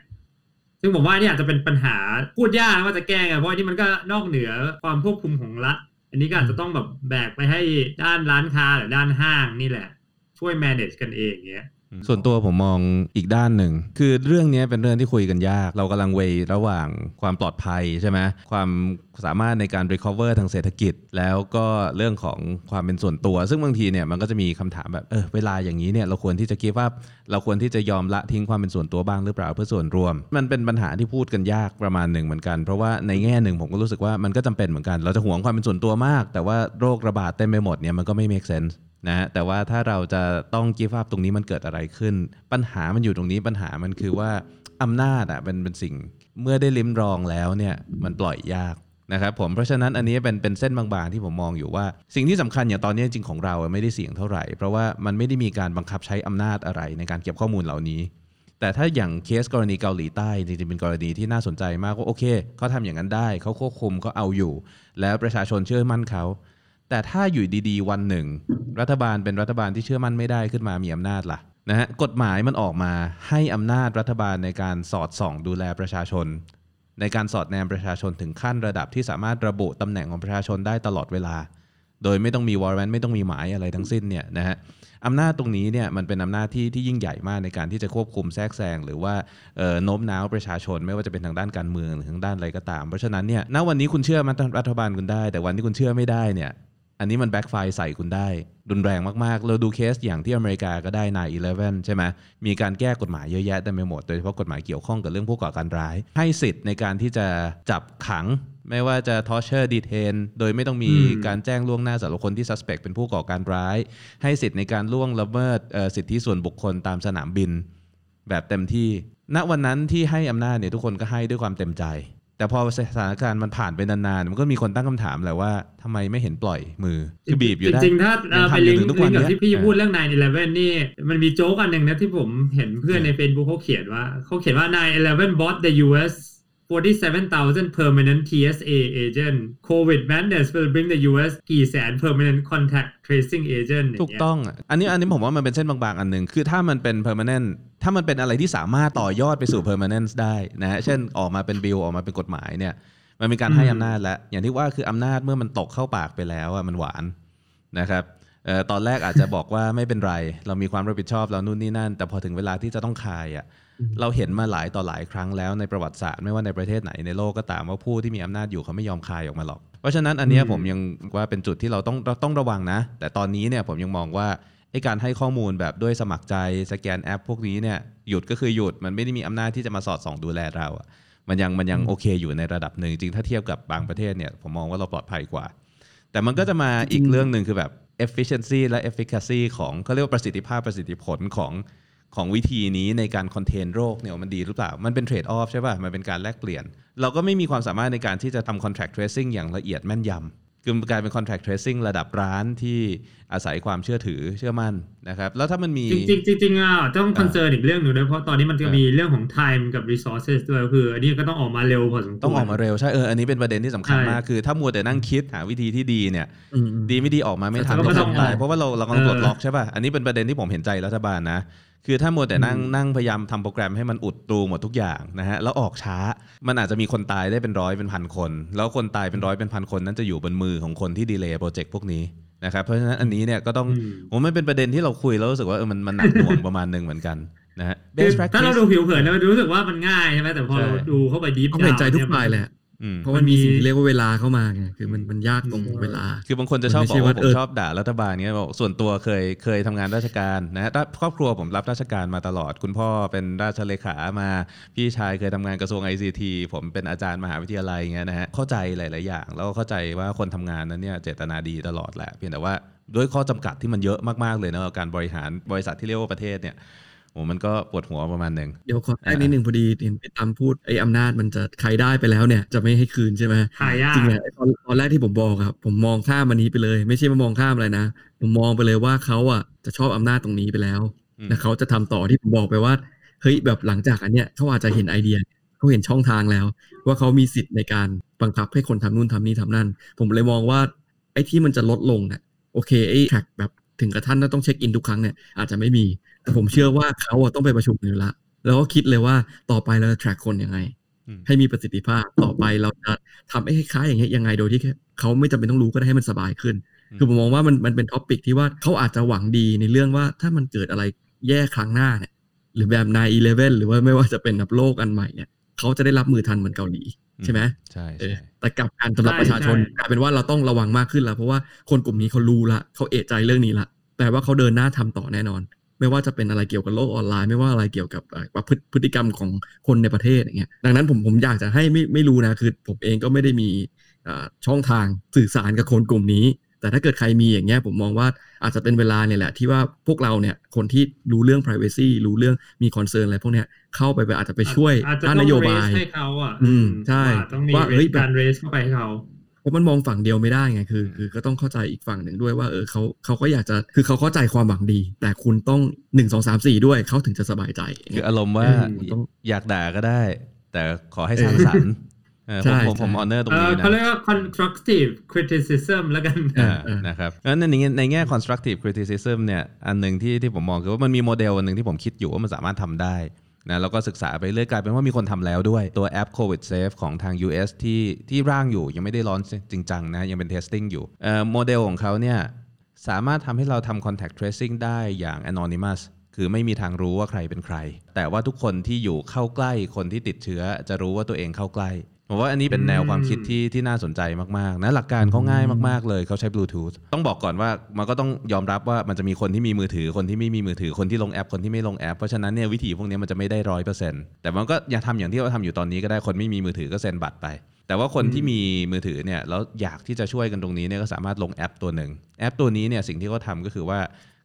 [SPEAKER 2] ซึ่งผมว่านี่อาจจะเป็นปัญหาพูดยากนะว่าจะแก้ไงเพราะอันนี่มันก็นอกเหนือความควบคุมของรัฐ อันนี้ก็อาจจะต้องแบบแบกไปให้ด้านร้านค้าหรือด้านห้างนี่แหละ ช่วย manage กันเองอย่างเงี้ย
[SPEAKER 1] ส่วนตัวผมมองอีกด้านหนึ่ง คือเรื่องนี้เป็นเรื่องที่คุยกันยาก เรากำลังเวยระหว่างความปลอดภัยใช่ไหมความสามารถในการ recover ทางเศรษฐกิจ แล้วก็เรื่องของความเป็นส่วนตัว ซึ่งบางทีเนี่ยมันก็จะมีคำถามแบบเออเวลาอย่างนี้เนี่ยเราควรที่จะคิดว่าเราควรที่จะยอมละทิ้งความเป็นส่วนตัวบ้างหรือเปล่าเพื่อส่วนรวม มันเป็นปัญหาที่พูดกันยากประมาณหนึ่งเหมือนกัน เพราะว่าในแง่หนึ่งผมก็รู้สึกว่ามันก็จำเป็นเหมือนกัน เราจะหวงความเป็นส่วนตัวมาก แต่ว่าโรคระบาดเต็มไปหมดเนี่ยมันก็ไม่ make sense นะแต่ว่าถ้าเราจะต้องกีฟ up ตรงนี้มันเกิดอะไรขึ้น ปัญหามันอยู่ตรงนี้ปัญหามันคือว่าอำนาจอะเป็นเป็นสิ่งเมื่อได้ลิ้มรองแล้วเนี่ยมันปล่อยยากนะครับผมเพราะฉะนั้นอันนี้เป็นเป็นเส้นบางๆที่ผมมองอยู่ว่า สิ่งที่สำคัญอย่างตอนนี้จริงของเราไม่ได้เสี่ยงเท่าไหร่ เพราะว่ามันไม่ได้มีการบังคับใช้อำนาจอะไรในการเก็บข้อมูลเหล่านี้ แต่ถ้าอย่างเคสกรณีเกาหลีใต้จริงๆเป็นกรณีที่น่าสนใจมากว่าโอเคเขาทำอย่างนั้นได้เขาควบคุมเขาเอาอยู่ แล้วประชาชนเชื่อมั่นเขา แต่ถ้าอยู่ดีๆ วันหนึ่ง รัฐบาลเป็นรัฐบาลที่เชื่อมั่นไม่ได้ขึ้นมามีอำนาจล่ะนะฮะกฎหมายมันออกมาให้อำนาจรัฐบาลในการสอดส่องดูแลประชาชน ในการสอดแนมประชาชนถึงขั้นระดับที่สามารถระบุตำแหน่งของประชาชนได้ตลอดเวลา โดยไม่ต้องมีวอร์แรนไม่ต้องมีหมายอะไรทั้งสิ้นเนี่ยนะฮะอำนาจตรงนี้เนี่ยมันเป็นอำนาจที่ที่ยิ่งใหญ่มากในการที่จะควบคุมแทรกแซงหรือว่าโน้มน้าวประชาชน ไม่ว่าจะเป็นทางด้านการเมืองหรือทางด้านอะไรก็ตาม เพราะฉะนั้นเนี่ยณวันนี้คุณเชื่อมันรัฐบาลคุณได้ แต่วันที่คุณเชื่อไม่ได้เนี่ย อันนี้มัน backfire ใส่คุณได้ รุนแรงมาก ๆ เราดูเคสอย่างที่อเมริกาก็ได้9/11 ใช่ไหมมีการแก้กฎหมายเยอะแยะเต็มไปหมด โดยเฉพาะกฎหมายเกี่ยวข้องกับเรื่องผู้ก่อการร้าย ให้สิทธิ์ในการที่จะจับขัง ไม่ว่าจะ torture detain โดยไม่ต้องมี
[SPEAKER 2] อืม
[SPEAKER 1] การแจ้งล่วงหน้าสำหรับคนที่ suspect เป็นผู้ก่อการร้าย ให้สิทธิ์ในการล่วงละเมิดเอ่อสิทธิส่วนบุคคลตามสนามบิน แบบเต็มที่ ณวันนั้นที่ให้อำนาจเนี่ยทุกคนก็ให้ด้วยความเต็มใจ แต่พอสถานการณ์มันผ่านไปนานๆ มันก็มีคนตั้งคำถามแหละว่าทำไมไม่เห็นปล่อยมือ คือบีบอยู่ได้
[SPEAKER 2] จริงๆ ถ้า
[SPEAKER 1] ยั
[SPEAKER 2] เอา
[SPEAKER 1] ง
[SPEAKER 2] ไป
[SPEAKER 1] ทำอ
[SPEAKER 2] ลิ
[SPEAKER 1] ยู่
[SPEAKER 2] ง
[SPEAKER 1] ถึง
[SPEAKER 2] ก์
[SPEAKER 1] ทุกวัน
[SPEAKER 2] ลิงก์กับ
[SPEAKER 1] เนี้ย
[SPEAKER 2] ที่พี่
[SPEAKER 1] เออ
[SPEAKER 2] พูดเรื่อง9-11นี่ มันมีโจ๊กอันหนึ่งนะที่ผมเห็นเพื่อนใน Facebook เขาเขียนว่าเขาเขียนว่า9-11 bought the US 47,000 permanent TSA agent COVID madness will bring the US กี่แสน permanent contact tracing agent ย่า
[SPEAKER 1] ถูก
[SPEAKER 2] เงี้ย
[SPEAKER 1] ต้องอะอันนี้อันนี้ผมว่ามันเป็นเส้นบางๆ อันหนึ่งคือถ้ามันเป็น permanent ถ้ามันเป็นอะไรที่สามารถต่อยอดไปสู่ permanence ได้นะฮะเช่นออกมาเป็นบิลออกมาเป็นกฎหมายเนี่ย มันมีการให้
[SPEAKER 2] อืม
[SPEAKER 1] อำนาจแล้ว อย่างที่ว่าคืออำนาจเมื่อมันตกเข้าปากไปแล้วอะมันหวานนะครับเอ่อตอนแรกอาจจะบอกว่าไม่เป็นไร เรามีความรับผิดชอบเรานู่นนี่นั่น แต่พอถึงเวลาที่จะต้องคายอะ เราเห็นมาหลายต่อหลายครั้งแล้วในประวัติศาสตร์ไม่ว่าในประเทศไหนในโลกก็ตามว่าผู้ที่มีอำนาจอยู่เขาไม่ยอมคายออกมาหรอก เพราะฉะนั้นอันเนี้ย
[SPEAKER 2] อืม
[SPEAKER 1] ผมยังว่าเป็นจุดที่เราต้องเราต้องระวังนะ แต่ตอนนี้เนี่ยผมยังมองว่าไอ้การให้ข้อมูลแบบด้วยสมัครใจสแกนแอป พวกนี้เนี่ยหยุดก็คือหยุดมันไม่ได้มีอำนาจที่จะมาสอดส่องดูแลเราอะมันยังมันยังโอเคอยู่ในระดับหนึ่งจริงถ้าเทียบกับบางประเทศเนี่ยผมมองว่าเราปลอดภัยกว่า แต่มันก็จะมาอีกเรื่องหนึ่งคือแบบ efficiency และ efficacy ของเขาเรียกว่าประสิทธิภาพประสิทธิผลของ ของวิธีนี้ในการคอนเทนโรคเนี่ยมันดีหรือเปล่า มันเป็นเทรดออฟใช่ป่ะ มันเป็นการแลกเปลี่ยน เราก็ไม่มีความสามารถในการที่จะทำ contract tracing อย่างละเอียดแม่นยำคือมันกลายเป็น contract tracing ระดับร้านที่อาศัยความเชื่อถือเชื่อมั่นนะครับ แล้วถ้ามันมี
[SPEAKER 2] จริงๆจริงๆอะต้อง
[SPEAKER 1] อ่า
[SPEAKER 2] concern อีกเรื่องหนึ่งด้วยเพราะตอนนี้มันจะ
[SPEAKER 1] อ่ามี
[SPEAKER 2] มีเรื่องของ time กับ resources ด้วยก็คืออันนี้ก็ต้องออกมาเร็วพอสมควร
[SPEAKER 1] ต้องออกมาเร็วใช่เอออันนี้เป็นประเด็นที่สำคัญ
[SPEAKER 2] ใช่
[SPEAKER 1] มากคือ ถ้ามัวแต่นั่งคิดหาวิธีที่ดีเนี่ย
[SPEAKER 3] อืมอืม
[SPEAKER 1] ดีไม่ดีออกมาไม่ทัน
[SPEAKER 2] แต่ก็
[SPEAKER 1] ก็
[SPEAKER 2] ต้อง
[SPEAKER 1] ทำตายเพราะว่าเราเรากำลังปลด
[SPEAKER 2] เออ
[SPEAKER 1] ล็อกใช่ป่ะอันนี้เป็นประเด็นที่ผมเห็นใจรัฐบาลนะ คือถ้ามัวแต่นั่ง
[SPEAKER 2] อืม
[SPEAKER 1] นั่งพยายามทำโปรแกรมให้มันอุดรูหมดทุกอย่างนะฮะแล้วออกช้า มันอาจจะมีคนตายได้เป็นร้อยเป็นพันคน แล้วคนตายเป็นร้อยเป็นพันคนนั้นจะอยู่บนมือของคนที่ delay project พวกนี้นะครับเพราะฉะนั้นอันนี้เนี่ยก็ต้อง
[SPEAKER 2] อืม
[SPEAKER 1] ผมมันเป็นประเด็นที่เราคุยแล้วรู้สึกว่าเออมันมันหนักหน่วงประมาณหนึ่งเหมือนกันนะฮะ
[SPEAKER 2] คือ
[SPEAKER 1] best
[SPEAKER 2] ถ้าเรา
[SPEAKER 1] practice
[SPEAKER 2] ดูผิวเผินเนี่ยมันรู้สึกว่ามันง่ายใช่ไหมแต่พอ
[SPEAKER 1] ใช่
[SPEAKER 2] เราดูเข้าไปดีฟ
[SPEAKER 3] ต้องเห็นใจทุกฝ่ายแหละ
[SPEAKER 1] อืม
[SPEAKER 3] เพราะมันมีสิ่งที่เรียกว่าเวลาเข้ามาไงคือมันมันยากตรง
[SPEAKER 2] อืม
[SPEAKER 3] เวลา
[SPEAKER 1] คือบางคนจะชอบ
[SPEAKER 3] มัน
[SPEAKER 1] บ
[SPEAKER 3] ไม่
[SPEAKER 1] อก
[SPEAKER 3] ใช่
[SPEAKER 1] ว่า
[SPEAKER 3] ว่า
[SPEAKER 1] ผม
[SPEAKER 3] เออ
[SPEAKER 1] ชอบด่ารัฐบาลเงี้ยบอกส่วนตัวเคยเคยทำงานราชการนะฮะถ้าครอบครัวผมรับราชการมาตลอด คุณพ่อเป็นราชเลขามาพี่ชายเคยทำงานกระทรวง ICT ผมเป็นอาจารย์มหาวิทยาลัยเงี้ยนะฮะเข้าใจหลาย ๆ อย่าง แล้วก็เข้าใจว่าคนทำงานนั้นเนี่ยเจตนาดีตลอดแหละเพียงแต่ว่าด้วยข้อจำกัดที่มันเยอะมาก ๆ เลยนะการบริหารบริษัทที่เรียกว่าประเทศเนี่ย โอ้มันก็ปวดหัวประมาณหนึ่ง
[SPEAKER 3] เดี๋ยวขอแทรกนิดหนึ่งพอดีเห็นพี่ตั้มพูดไอ้อำนาจมันจะใครได้ไปแล้วเนี่ยจะไม่ให้คืนใช่ไหม
[SPEAKER 2] หายาก
[SPEAKER 3] จริงๆไอ้ตอนตอนแรกที่ผมบอกครับ ผมมองข้ามมันนี้ไปเลย ไม่ใช่มามองข้ามอะไรนะผมมองไปเลยว่าเขาอะจะชอบอำนาจตรงนี้ไปแล้ว
[SPEAKER 1] อืม
[SPEAKER 3] นะเขาจะทำต่อที่ผมบอกไปว่าเฮ้ยแบบหลังจากอันเนี้ยเขาอาจจะเห็นไอเดียเขาเห็นช่องทางแล้ว ว่าเขามีสิทธิ์ในการบังคับให้คนทำนู่นทำนี่ทำนั่น ผมเลยมองว่าไอ้ที่มันจะลดลงเนี่ยโอเคไอ้ track แบบถึงกระทั่งต้อง check in ทุกครั้งเนี่ยอาจจะไม่มี แต่ผมเชื่อว่าเขาอะต้องไปประชุมกันอยู่ละแล้วก็คิดเลยว่าต่อไปเราจะ track คนยังไง
[SPEAKER 1] อืม
[SPEAKER 3] ให้มีประสิทธิภาพต่อไปเราจะทำให้คล้ายๆอย่างเงี้ยยังไงโดยที่เขาไม่จำเป็นต้องรู้ก็ได้ให้มันสบายขึ้น
[SPEAKER 1] อืม
[SPEAKER 3] คือผมมองว่ามันมันเป็น topic ที่ว่าเขาอาจจะหวังดีในเรื่องว่าถ้ามันเกิดอะไรแย่ครั้งหน้าเนี่ยหรือแบบ9 11หรือว่าไม่ว่าจะเป็นแบบโลกอันใหม่เนี่ยเขาจะได้รับมือทันเหมือนเกาหลีใช่ไหม
[SPEAKER 1] ใช่
[SPEAKER 3] เอ
[SPEAKER 1] ใช่
[SPEAKER 3] อแต่กลับกันสำหรับ
[SPEAKER 2] ใช่
[SPEAKER 3] ประชาชน
[SPEAKER 2] ใช่
[SPEAKER 3] กลายเป็นว่าเราต้องระวังมากขึ้นแล้วเพราะว่าคนกลุ่มนี้เขารู้ละเขาเอะใจเรื่องนี้ละแปลว่าเขาเดินหน้าทำต่อแน่นอน ไม่ว่าจะเป็นอะไรเกี่ยวกับโลกออนไลน์ ไม่ว่าอะไรเกี่ยวกับเอ่อว่าพฤพฤติกรรมของคนในประเทศอย่างเงี้ยดังนั้นผมผมอยากจะให้ไม่ไม่รู้นะคือผมเองก็ไม่ได้มีเอ่อช่องทางสื่อสารกับคนกลุ่มนี้ แต่ถ้าเกิดใครมีอย่างเงี้ยผมมองว่าอาจจะเป็นเวลาเนี่ยแหละที่ว่าพวกเราเนี่ยคนที่รู้เรื่อง privacy รู้เรื่องมีคอนเซิร์นอะไรพวกเนี้ยเข้าไปอาจจะไปช่วย
[SPEAKER 2] อาจจะ
[SPEAKER 3] ด้าน
[SPEAKER 2] ต้อนง
[SPEAKER 3] โย
[SPEAKER 2] เร
[SPEAKER 3] บา
[SPEAKER 2] ส
[SPEAKER 3] ย
[SPEAKER 2] ให้เขาอะ
[SPEAKER 3] อืมใช่
[SPEAKER 2] ว่าต้องมี
[SPEAKER 3] ว่าเฮ้ยแบบ
[SPEAKER 2] การเรสเข้าไปให้เขา
[SPEAKER 3] เพราะมันมองฝั่งเดียวไม่ได้ไงคือ คือก็ต้องเข้าใจอีกฝั่งหนึ่งด้วยว่าเออเขาเขาก็อยากจะคือเขาเข้าใจความหวังดี แต่คุณต้องหนึ่งสองสามสี่ด้วยเขาถึงจะสบายใจ
[SPEAKER 1] คืออารมณ์ว่า
[SPEAKER 3] อืมต้อง
[SPEAKER 1] อยากด่าก็ได้ แต่ขอให้สร้างสรรค์เออ
[SPEAKER 3] ใช่
[SPEAKER 1] ผมผมผม
[SPEAKER 3] ใช่
[SPEAKER 1] ออเนอร์ตรง
[SPEAKER 2] เออ
[SPEAKER 1] นี้นะ
[SPEAKER 2] เขาเรียกว่า constructive criticism แล้วกัน
[SPEAKER 1] อ่า
[SPEAKER 3] เออ
[SPEAKER 1] นะครับงั้นในแง่ในแง่ constructive criticism เนี่ยอันหนึ่งที่ที่ผมมองคือว่ามันมีโมเดลอันหนึ่งที่ผมคิดอยู่ว่ามันสามารถทำได้ นะแล้วก็ศึกษาไปเรื่อยกลายเป็นว่ามีคนทำแล้วด้วย ตัวแอป COVID Safe ของทาง US ที่ที่ร่างอยู่ยังไม่ได้ร้อนจริงจังนะ ยังเป็น testing อยู่โมเดลของเขาเนี่ยสามารถทำให้เราทำ contact tracing ได้อย่าง anonymous คือไม่มีทางรู้ว่าใครเป็นใคร แต่ว่าทุกคนที่อยู่เข้าใกล้คนที่ติดเชื้อจะรู้ว่าตัวเองเข้าใกล้ ผมว่าอันนี้เป็นแนวความคิดที่ที่น่าสนใจมากๆนะหลักการเขาง่ายมากๆเลยเขาใช้บลูทูธต้องบอกก่อนว่ามันก็ต้องยอมรับว่ามันจะมีคนที่มีมือถือคนที่ไม่มีมือถือคนที่ลงแอปคนที่ไม่ลงแอปเพราะฉะนั้นเนี่ยวิธีพวกนี้มันจะไม่ได้ร้อยเปอร์เซ็นต์แต่มันก็ยังทำอย่างที่เราทำอยู่ตอนนี้ก็ได้คนไม่มีมือถือก็เซ็นบัตรไป แต่ว่าคนที่มีมือถือเนี่ยแล้วอยากที่จะช่วยกันตรงนี้เนี่ยก็สามารถลงแอปตัวหนึ่งแอปตัวนี้เนี่ยสิ่งที่เขาทำก็คือว่า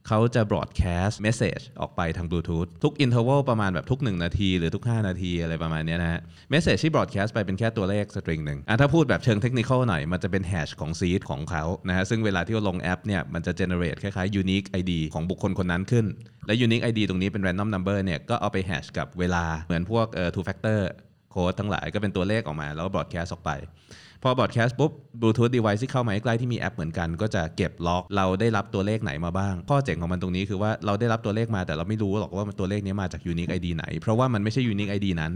[SPEAKER 1] เขาจะ broadcast message ออกไปทางบลูทูธทุก interval ประมาณแบบทุก 1 นาที หรือทุก 5 นาทีอะไรประมาณนี้นะฮะ message ที่ broadcast ไปเป็นแค่ตัวเลข string หนึ่งอะถ้าพูดแบบเชิงเทคนิคหน่อย มันจะเป็น hash ของ seed ของเขานะฮะ ซึ่งเวลาที่เราลงแอปเนี่ย มันจะ generate คล้ายๆ unique ID ของบุคคลคนนั้นขึ้น และ unique ID ตรงนี้เป็น random number เนี่ย ก็เอาไป hash กับเวลาเหมือนพวกเอ่อ two factor code ทั้งหลายก็เป็นตัวเลขออกมาแล้วก็ broadcast ออกไป พอ broadcast ปุ๊บ Bluetooth device ที่เข้ามาใกล้ที่มีแอปเหมือนกันก็จะเก็บ log เราได้รับตัวเลขไหนมาบ้าง ข้อเจ๋งของมันตรงนี้คือว่าเราได้รับตัวเลขมาแต่เราไม่รู้หรอกว่าตัวเลขนี้มาจาก unique ID ไหน เพราะว่ามันไม่ใช่ unique ID นั้น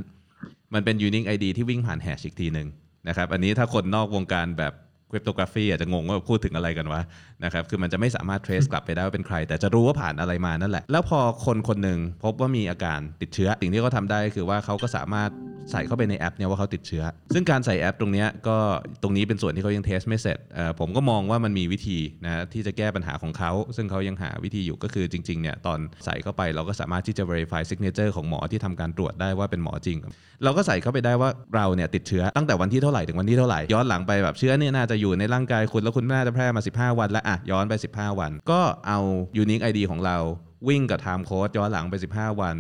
[SPEAKER 1] มันเป็นยูนิคไอดีที่วิ่งผ่านแฮชอีกทีหนึ่งนะครับอันนี้ถ้าคนนอกวงการแบบคริปโตกราฟีอาจจะงงว่าพูดถึงอะไรกันวะ นะครับคือมันจะไม่สามารถ trace กลับไปได้ว่าเป็นใคร แต่จะรู้ว่าผ่านอะไรมานั่นแหละ แล้วพอคนคนหนึ่งพบว่ามีอาการติดเชื้อ สิ่งที่เขาทำได้ก็คือว่าเขาก็สามารถใส่เข้าไปในแอปเนี่ยว่าเขาติดเชื้อ ซึ่งการใส่แอปตรงเนี้ยก็ตรงนี้เป็นส่วนที่เขายังเทสไม่เสร็จเอ่อผมก็มองว่ามันมีวิธีนะที่จะแก้ปัญหาของเขา ซึ่งเขายังหาวิธีอยู่ก็คือจริงๆเนี่ยตอนใส่เข้าไปเราก็สามารถที่จะ verify signature ของหมอที่ทำการตรวจได้ว่าเป็นหมอจริง เราก็ใส่เข้าไปได้ว่าเราเนี่ยติดเชื้อตั้งแต่วันที่เท่าไหร่ถึงวันที่เท่าไหร่ย้อนหลังไปแบบเชื้อเนี่ยน่าจะอยู่ในร่างกายคุณแล้วคุณน่าจะแพร่มา 15 วันแล้วอะย้อนไป 15 วัน ก็เอา unique ID ของเราวิ่งกับ time code ย้อนหลังไป 15 วัน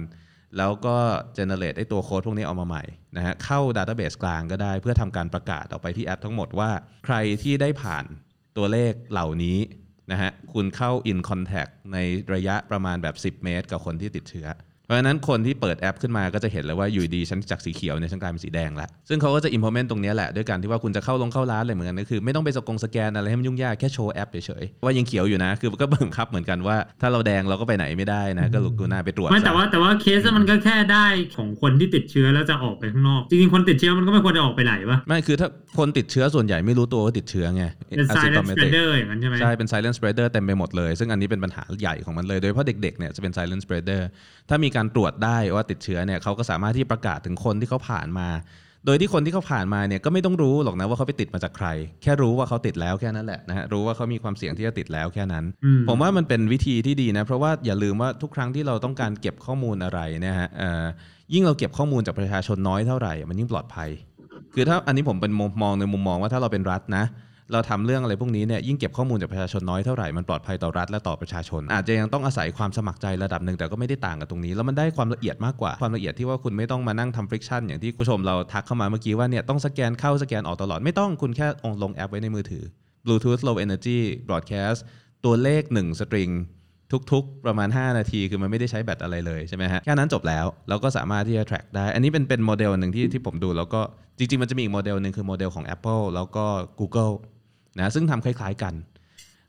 [SPEAKER 1] แล้วก็ generate ไอ้ตัวโค้ดพวกนี้เอามาใหม่นะฮะเข้า database กลางก็ได้เพื่อทำการประกาศออกไปที่แอปทั้งหมดว่า ใครที่ได้ผ่านตัวเลขเหล่านี้นะฮะคุณเข้า in contact ในระยะประมาณแบบ 10 เมตร กับคนที่ติดเชื้อ เพราะฉะนั้นคนที่เปิดแอปขึ้นมาก็จะเห็นเลยว่าอยู่ดีฉันจากสีเขียวเนี่ยฉันกลายเป็นสีแดงแล้วซึ่งเขาก็จะ implement ตรงเนี้ยแหละด้วยการที่ว่าคุณจะเข้าลงเข้าร้านอะไรเหมือนกันก็คือไม่ต้องไปสกงสแกนอะไรให้มันยุ่งยากแค่โชว์แอปเฉยๆว่ายังเขียวอยู่นะคือก็บังคับเหมือนกันว่าถ้าเราแดงเราก็ไปไหนไม่ได้นะก็ลุกดูหน้าไปตรวจ
[SPEAKER 2] ไม่
[SPEAKER 1] ซะ
[SPEAKER 2] แต่ว่าแต่ว่าเคสมันก็แค่ได้ของคนที่ติดเชื้อแล้วจะออกไปข้างนอกจริงๆคนติดเชื้อมันก็ไม่ควรจะออกไปไหนวะ
[SPEAKER 1] ไม่คือถ้าคนติดเชื้อส่วนใหญ่ไม่รู้ตัวว่าติดเชื้อไง
[SPEAKER 2] เป็น silent
[SPEAKER 1] asymptomatic
[SPEAKER 2] spreader อย่างนั้นใช่ไหม
[SPEAKER 1] ใช่เป็น silent spreader เต็มไปหมดเลย ซึ่งอันนี้เป็นปัญหาใหญ่ของมันเลยโดยเฉพาะเด็กๆเนี่ยจะเป็น silent spreader ถ้ามีการตรวจได้ว่าติดเชื้อเนี่ยเขาก็สามารถที่ประกาศถึงคนที่เขาผ่านมา โดยที่คนที่เขาผ่านมาเนี่ยก็ไม่ต้องรู้หรอกนะว่าเขาไปติดมาจากใคร แค่รู้ว่าเขาติดแล้วแค่นั้นแหละนะฮะรู้ว่าเขามีความเสี่ยงที่จะติดแล้วแค่นั้น
[SPEAKER 2] อืม
[SPEAKER 1] ผมว่ามันเป็นวิธีที่ดีนะเพราะว่าอย่าลืมว่าทุกครั้งที่เราต้องการเก็บข้อมูลอะไรเนะฮะเอ่อยิ่งเราเก็บข้อมูลจากประชาชนน้อยเท่าไหร่ มันยิ่งปลอดภัย คือถ้าอันนี้ผมเป็นมุมมองในมุมมองว่าถ้าเราเป็นรัฐนะ เราทำเรื่องอะไรพวกนี้เนี่ยยิ่งเก็บข้อมูลจากประชาชนน้อยเท่าไหร่มันปลอดภัยต่อรัฐและต่อประชาชน อาจจะยังต้องอาศัยความสมัครใจระดับหนึ่งแต่ก็ไม่ได้ต่างกับตรงนี้ แล้วมันได้ความละเอียดมากกว่าความละเอียดที่ว่าคุณไม่ต้องมานั่งทำฟริกชันอย่างที่ผู้ชมเราทักเข้ามาเมื่อกี้ว่าเนี่ยต้องสแกนเข้าสแกนออกตลอดไม่ต้องคุณแค่ลงแอปไว้ในมือถือ Bluetooth Low Energy Broadcast ตัวเลข 1 สตริงทุกๆ ประมาณ 5 นาทีคือมันไม่ได้ใช้แบตอะไรเลยใช่ไหมฮะแค่นั้นจบแล้วเราก็สามารถที่จะ track ได้ อันนี้เป็นเป็นโมเดลหนึ่งที่ที่ผมดูแล้วก็จริงๆ มันจะมีอีกโมเดลหนึ่งคือโมเดลของ Apple แล้วก็ Google นะซึ่งทำคล้ายๆกัน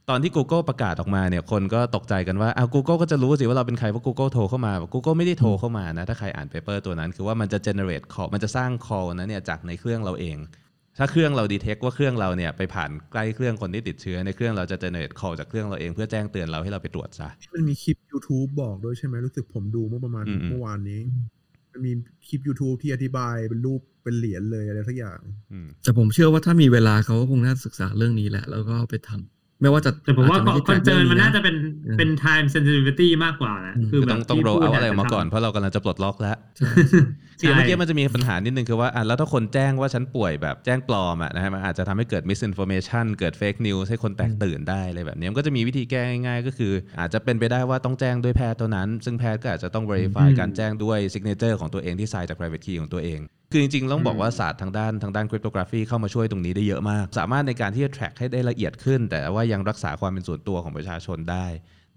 [SPEAKER 1] ตอนที่ Google ประกาศออกมาเนี่ยคนก็ตกใจกันว่าอ้าว Google ก็จะรู้สิว่าเราเป็นใครเพราะ Google โทรเข้ามา Google ไม่ได้โทรเข้ามานะถ้าใครอ่าน paper ตัวนั้น คือว่ามันจะ generate call มันจะสร้าง call นั้นเนี่ยจากในเครื่องเราเอง ถ้าเครื่องเรา detect ว่าเครื่องเราเนี่ยไปผ่านใกล้เครื่องคนที่ติดเชื้อในเครื่องเราจะ generate call จากเครื่องเราเองเพื่อแจ้งเตือนเราให้เราไปตรวจซะ
[SPEAKER 4] มันมีคลิป YouTube บอกด้วยใช่ไหมรู้สึกผมดูเมื่อประมาณ
[SPEAKER 1] อืมอืม
[SPEAKER 4] เมื่อวานนี้ มันมีคลิป YouTube ที่อธิบายเป็นรูปเป็นเหรียญเลยอะไรสักอย่าง
[SPEAKER 1] อืม
[SPEAKER 3] แต่ผมเชื่อว่าถ้ามีเวลาเขาก็คงน่าศึกษาเรื่องนี้แหละ แล้วก็ไปทำ ไม่ว่าจะ
[SPEAKER 2] แต่ผมว่า
[SPEAKER 3] จจะไใช่
[SPEAKER 2] คอนเซิร์นมันน่าจะ
[SPEAKER 3] track
[SPEAKER 2] เป็น
[SPEAKER 3] อืม
[SPEAKER 2] เป็น time sensitivity มากกว่าแหละ
[SPEAKER 3] อืม
[SPEAKER 2] คือ
[SPEAKER 1] คือ
[SPEAKER 2] แบ
[SPEAKER 1] ต้อง
[SPEAKER 2] บ
[SPEAKER 1] ต้อง
[SPEAKER 2] ที่
[SPEAKER 1] โร
[SPEAKER 2] พูด
[SPEAKER 1] เอา
[SPEAKER 2] นี่ย
[SPEAKER 1] อะไรออกมา
[SPEAKER 2] จทำ
[SPEAKER 1] ก่อนเพราะเรากำลังจะปลดล็อกแล้ว
[SPEAKER 3] ใช่
[SPEAKER 1] คือเมื่อกี้
[SPEAKER 2] ใช่
[SPEAKER 1] มันจะมีปัญหานิดนึงคือว่าอะแล้วถ้าคนแจ้งว่าฉันป่วยแบบแจ้งปลอมอะนะฮะมันอาจจะทำให้เกิด misinformation เกิด fake news ให้คนแตกตื่นได้อะไรแบบนี้มันก็จะมีวิธีแก้ง่ายๆ ก็คือ อาจจะเป็นไปได้ว่าต้องแจ้งด้วยแพทย์เท่านั้น ซึ่งแพทย์ก็อาจจะต้อง verify
[SPEAKER 2] อืม
[SPEAKER 1] การแจ้งด้วย signature ของตัวเองที่ sign จาก private key ของตัวเอง คือจริงๆ ต้องบอกว่าศาสตร์ทางด้านทางด้าน cryptography เข้ามาช่วยตรงนี้ได้เยอะมาก สามารถในการที่จะ track ให้ได้ละเอียดขึ้น แต่ว่ายังรักษาความเป็นส่วนตัวของประชาชนได้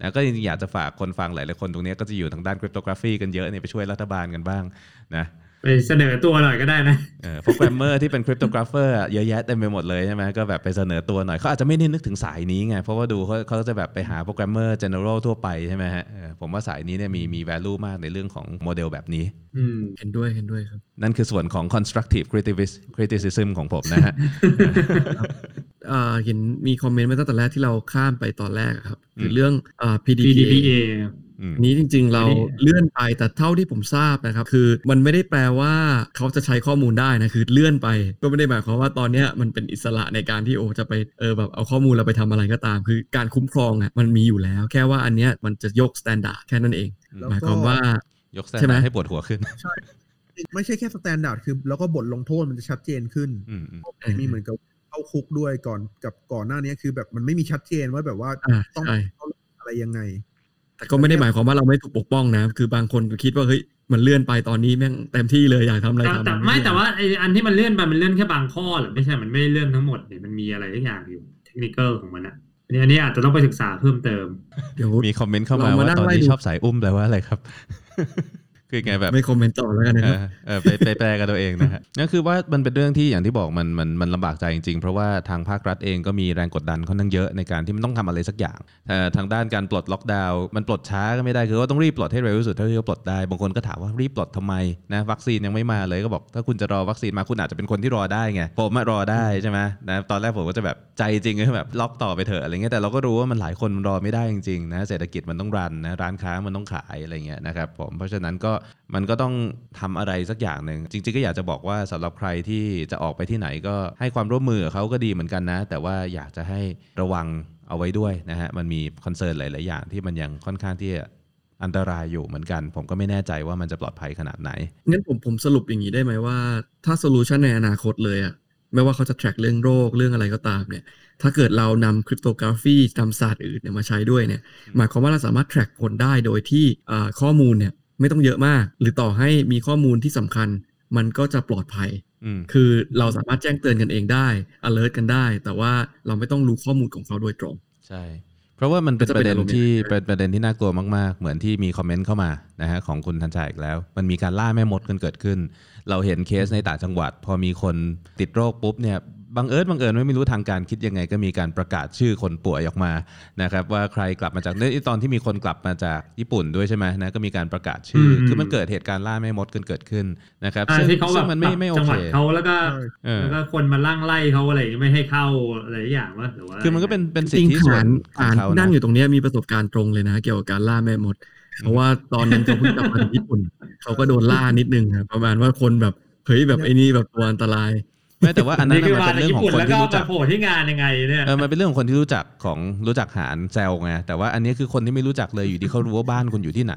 [SPEAKER 1] นะก็จริงๆอยากจะฝากคนฟังหลายๆคนตรงนี้ก็จะอยู่ทางด้าน cryptography กันเยอะเนี่ยไปช่วยรัฐบาลกันบ้างนะ
[SPEAKER 2] ไปเสนอตัวหน่อยก็ได้นะ
[SPEAKER 1] เออโปรแกรมเมอร์ที่เป็น cryptographer เยอะแยะเต็มไปหมดเลยใช่ไหมก็แบบไปเสนอตัวหน่อยเขาอาจจะไม่ได้นึกถึงสายนี้ไง เพราะว่าดูเขาเขาจะแบบไปหาโปรแกรมเมอร์ general ทั่วไปใช่ไหมฮะเออผมว่าสายนี้เนี่ยมีมี value มากในเรื่องของโมเดลแบบนี้
[SPEAKER 2] อืม
[SPEAKER 3] เห็นด้วยเห็นด้วยครับ
[SPEAKER 1] นั่นคือส่วนของ constructive criticis- criticism ของผมนะฮะ
[SPEAKER 3] เอ่อเห็นมี comment มาตั้งแต่แรกที่เราข้ามไปตอนแรกอะครับคือ
[SPEAKER 1] ม
[SPEAKER 3] เรื่องเอ่อ PDPA
[SPEAKER 2] PDPA
[SPEAKER 1] อืม
[SPEAKER 3] อันนี้จริง ๆ เรา
[SPEAKER 2] อันนี้
[SPEAKER 3] เลื่อนไปแต่เท่าที่ผมทราบนะครับ คือมันไม่ได้แปลว่าเขาจะใช้ข้อมูลได้นะคือเลื่อนไปก็ไม่ได้หมายความว่าตอนเนี้ยมันเป็นอิสระในการที่โอจะไปเออแบบเอาข้อมูลเราไปทำอะไรก็ตาม คือการคุ้มครองอะมันมีอยู่แล้ว แค่ว่าอันเนี้ยมันจะยก standard แค่นั้นเอง
[SPEAKER 4] แล้ว
[SPEAKER 3] หมาย
[SPEAKER 4] ก็
[SPEAKER 3] ความว่า
[SPEAKER 1] ยกแซน
[SPEAKER 3] ใช่ไหม
[SPEAKER 1] ให้ปวดหัวขึ้น
[SPEAKER 4] ไม่ใช่แค่ standard คือ แล้วก็บทลงโทษมันจะชัดเจนขึ้น
[SPEAKER 1] อืมอืม
[SPEAKER 4] มีเหมือนกับเข้าคุกด้วยก่อนกับก่อนหน้านี้คือแบบมันไม่มีชัดเจนว่าแบบว่า
[SPEAKER 3] อ่า
[SPEAKER 4] ต้อง
[SPEAKER 3] ใช่
[SPEAKER 4] เข้าอะไรยังไง
[SPEAKER 3] แต่ก็ไม่ได้หมายความว่าเราไม่ถูกปกป้องนะ คือบางคนก็คิดว่าเฮ้ยมันเลื่อนไปตอนนี้แม่งเต็มที่เลยอยากทำอะไร
[SPEAKER 2] แต่
[SPEAKER 3] ทำ
[SPEAKER 2] แต่ไม่
[SPEAKER 3] ใช่
[SPEAKER 2] แต่ว่าไออันที่มันเลื่อนไปมันเลื่อนแค่บางข้อหรือไม่ใช่มันไม่ได้เลื่อนทั้งหมดเนี่ยมันมีอะไรทุกอย่างอยู่เทคนิคของมันอะอันนี้อันนี้อาจจะต้องไปศึกษาเพิ่มเติม
[SPEAKER 3] เดี๋ยว
[SPEAKER 1] มีคอมเมนต์เข้ามา
[SPEAKER 3] เรามา
[SPEAKER 1] ว่า
[SPEAKER 3] นั่ง
[SPEAKER 1] ตอน
[SPEAKER 3] ไล่
[SPEAKER 1] นี้
[SPEAKER 3] ดู
[SPEAKER 1] ชอบสายอุ้มแปลว่าอะไรครับ คือไงแบบ
[SPEAKER 3] ไม่คอมเมนต์ต่อแล้วกันนะ
[SPEAKER 1] เอ
[SPEAKER 3] ครับ
[SPEAKER 1] อเออไปไปแปลกันตัวเองนะฮะนั่นคือว่ามันเป็นเรื่องที่อย่างที่บอกมันมันมันลำบากใจจริงๆ เพราะว่าทางภาครัฐเองก็มีแรงกดดันค่อนข้างเยอะในการที่มันต้องทำอะไรสักอย่างแต่ทางด้านการปลดล็อกดาวน์มันปลดช้าก็ไม่ได้คือว่าต้องรีบปลดให้เร็วที่สุดเท่าที่จะปลดได้บางคนก็ถามว่ารีบปลดทำไมนะวัคซีนยังไม่มาเลยก็บอกถ้าคุณจะรอวัคซีนมาคุณอาจจะเป็นคนที่รอได้ไงผมอะรอได้ใช่ไหมนะตอนแรกผมก็จะแบบใจจริงก็แบบล็อกต่อไปเถอะอะไรเงี้ยแต่เราก็รู้ว่ามันหลายคนมันรอไม่ได้จริงๆนะเศรษฐกิจมันต้อง run นะร้านค้ามันต้องขายอะไรเงี้ยนะครับผมเพราะฉะนั้นก็มันก็ต้องทำอะไรสักอย่างหนึ่งจริง ๆ ก็อยากจะบอกว่าสำหรับใครที่จะออกไปที่ไหนก็ให้ความร่วมมือเขาก็ดีเหมือนกันนะ แต่ว่าอยากจะให้ระวังเอาไว้ด้วยนะฮะมันมี concern หลาย ๆ อย่างที่มันยังค่อนข้างที่อันตรายอยู่เหมือนกัน ผมก็ไม่แน่ใจว่ามันจะปลอดภัยขนาดไหน
[SPEAKER 3] งงั้นผมผมสรุปอย่างนี้ได้ไหมว่า ถ้าโซลูชันในอนาคตเลยอะไม่ว่าเขาจะ track เรื่องโรคเรื่องอะไรก็ตามเนี่ย ถ้าเกิดเรานำ cryptography นำศาสตร์อื่นเนี่ยมาใช้ด้วยเนี่ย หมายความว่าเราสามารถ track ผลได้โดยที่ข้อมูลเนี่ย ไม่ต้องเยอะมาก หรือต่อให้มีข้อมูลที่สำคัญ มันก็จะปลอดภัย
[SPEAKER 1] อืม
[SPEAKER 3] คือเราสามารถแจ้งเตือนกันเองได้ alert กันได้ แต่ว่าเราไม่ต้องรู้ข้อมูลของเขาโดยตรง
[SPEAKER 1] ใช่ เพราะว่ามันเป็น
[SPEAKER 3] ก็จะเป็น
[SPEAKER 1] ระเด็น
[SPEAKER 3] อารมณ์
[SPEAKER 1] ที่
[SPEAKER 3] อย่างนั้น
[SPEAKER 1] เป็นประเด็นที่น่ากลัวมาก ๆ เหมือนที่มีคอมเมนต์เข้ามานะฮะของคุณทันชัยอีกแล้ว มันมีการล่าแม่มดกันเกิดขึ้น เราเห็นเคสในต่างจังหวัด พอมีคนติดโรคปุ๊บเนี่ย บังเอิญบังเอิญไม่รู้ทางการคิดยังไง ก็มีการประกาศชื่อคนป่วยออกมานะครับว่าใครกลับมาจากเนี่ยตอนที่มีคนกลับมาจากญี่ปุ่นด้วยใช่ไหมนะก็มีการประกาศชื่ออ
[SPEAKER 2] ม
[SPEAKER 1] คือมันเกิดเหตุการณ์ล่าแม่มดกันเกิดขึ้นนะครับ
[SPEAKER 2] อ่า
[SPEAKER 1] ซึ่ง
[SPEAKER 2] ที่เขาแบ
[SPEAKER 1] ซึ่
[SPEAKER 2] บ
[SPEAKER 1] งมันไม่ไม่โอ
[SPEAKER 2] จังห
[SPEAKER 1] เค
[SPEAKER 2] วัดเขาแล้วก็
[SPEAKER 4] ใช่
[SPEAKER 1] เออ
[SPEAKER 2] แล้วก็คนมาล่างไล่เขาอะไรอย่างเงี้ยไม่ให้เข้าอะไรอย่างว่าหรือว่า
[SPEAKER 1] คือมันก็เป็นเป็น
[SPEAKER 3] จ
[SPEAKER 1] สิท
[SPEAKER 3] ริง
[SPEAKER 1] ธิ
[SPEAKER 3] ๆ
[SPEAKER 1] ส่ว
[SPEAKER 3] ฐานน
[SPEAKER 1] ของ
[SPEAKER 3] ฐาน
[SPEAKER 1] เขา
[SPEAKER 3] ที่
[SPEAKER 1] นะ
[SPEAKER 3] นั่งอยู่ตรงเนี้ยมีประสบการณ์ตรงเลยนะ เกี่ยวกับการล่าแม่มดเพราะว่าตอนนั้นเขาเพิ่งกลับมาจากญี่ปุ่นเขาก็โดนล่านิดนึงครับประมาณว่าคนแบบเฮ้ยแบบไอ้นี่แบบตัวอันตราย
[SPEAKER 1] ไม่แต่ว่าอันนั้น
[SPEAKER 2] นี่
[SPEAKER 1] น่ะ
[SPEAKER 2] คือ
[SPEAKER 1] มัน
[SPEAKER 2] มา
[SPEAKER 1] เป็น
[SPEAKER 2] จาก
[SPEAKER 1] เรื่อง
[SPEAKER 2] ญี่
[SPEAKER 1] ของ
[SPEAKER 2] ปุ่น
[SPEAKER 1] คน
[SPEAKER 2] แล้วก็
[SPEAKER 1] ที่รู้จั
[SPEAKER 2] มากโผล่ที่งานยังไงเนี่ย
[SPEAKER 1] เออมันเป็นเรื่องของคนที่รู้จักของรู้จักหารแซวไงแต่ว่าอันนี้คือคนที่ไม่รู้จักเลยอยู่ที่เขารู้ว่าบ้านคุณอยู่ที่ไหน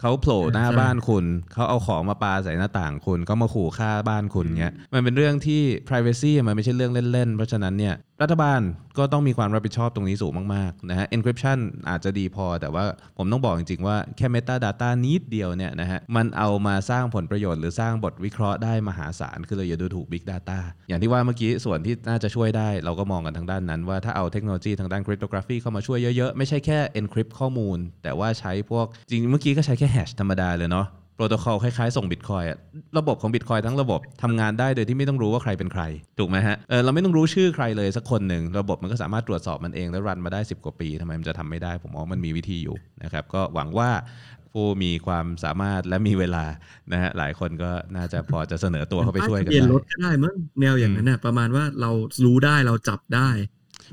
[SPEAKER 1] เขาโผล่หน้า
[SPEAKER 3] ใช่
[SPEAKER 1] บ้านคุณเขาเอาของมาปาใส่หน้าต่างคุณเขามาขู่ฆ่าบ้านคุณเงี้ยมันเป็นเรื่องที่ privacy มันไม่ใช่เรื่องเล่นๆ เพราะฉะนั้นเนี่ย รัฐบาลก็ต้องมีความรับผิดชอบตรงนี้สูงมากๆนะฮะ encryption อาจจะดีพอ แต่ว่าผมต้องบอกจริงๆว่าแค่ metadata นิดเดียวเนี่ยนะฮะ มันเอามาสร้างผลประโยชน์หรือสร้างบทวิเคราะห์ได้มหาศาล คือเราอย่าดูถูก big data อย่างที่ว่าเมื่อกี้ส่วนที่น่าจะช่วยได้ เราก็มองกันทางด้านนั้น ว่าถ้าเอาเทคโนโลยีทางด้าน cryptography เข้ามาช่วยเยอะๆ ไม่ใช่แค่ encrypt ข้อมูล แต่ว่าใช้พวกจริงเมื่อกี้ก็ใช้แค่ hash ธรรมดาเลยเนาะ โปรโตคอลคล้ายๆ ส่งบิตคอยอะระบบของบิตคอยทั้งระบบทำงานได้โดยที่ไม่ต้องรู้ว่าใครเป็นใคร ถูกไหมฮะเออเราไม่ต้องรู้ชื่อใครเลยสักคนหนึ่ง ระบบมันก็สามารถตรวจสอบมันเองแล้วรันมาได้ 10 กว่าปีทำไมมันจะทำไม่ได้ ผมมองว่ามันมีวิธีอยู่นะครับก็หวังว่าผู้มีความสามารถและมีเวลานะฮะหลายคนก็น่าจะพอจะเสนอตัวเข้าไปช่วยกัน
[SPEAKER 3] ป้ทะเบียน
[SPEAKER 1] ได้
[SPEAKER 3] รถก็ได้มั้งแนวอย่างนั้นน่ะประมาณว่าเรารู้ได้เราจับได้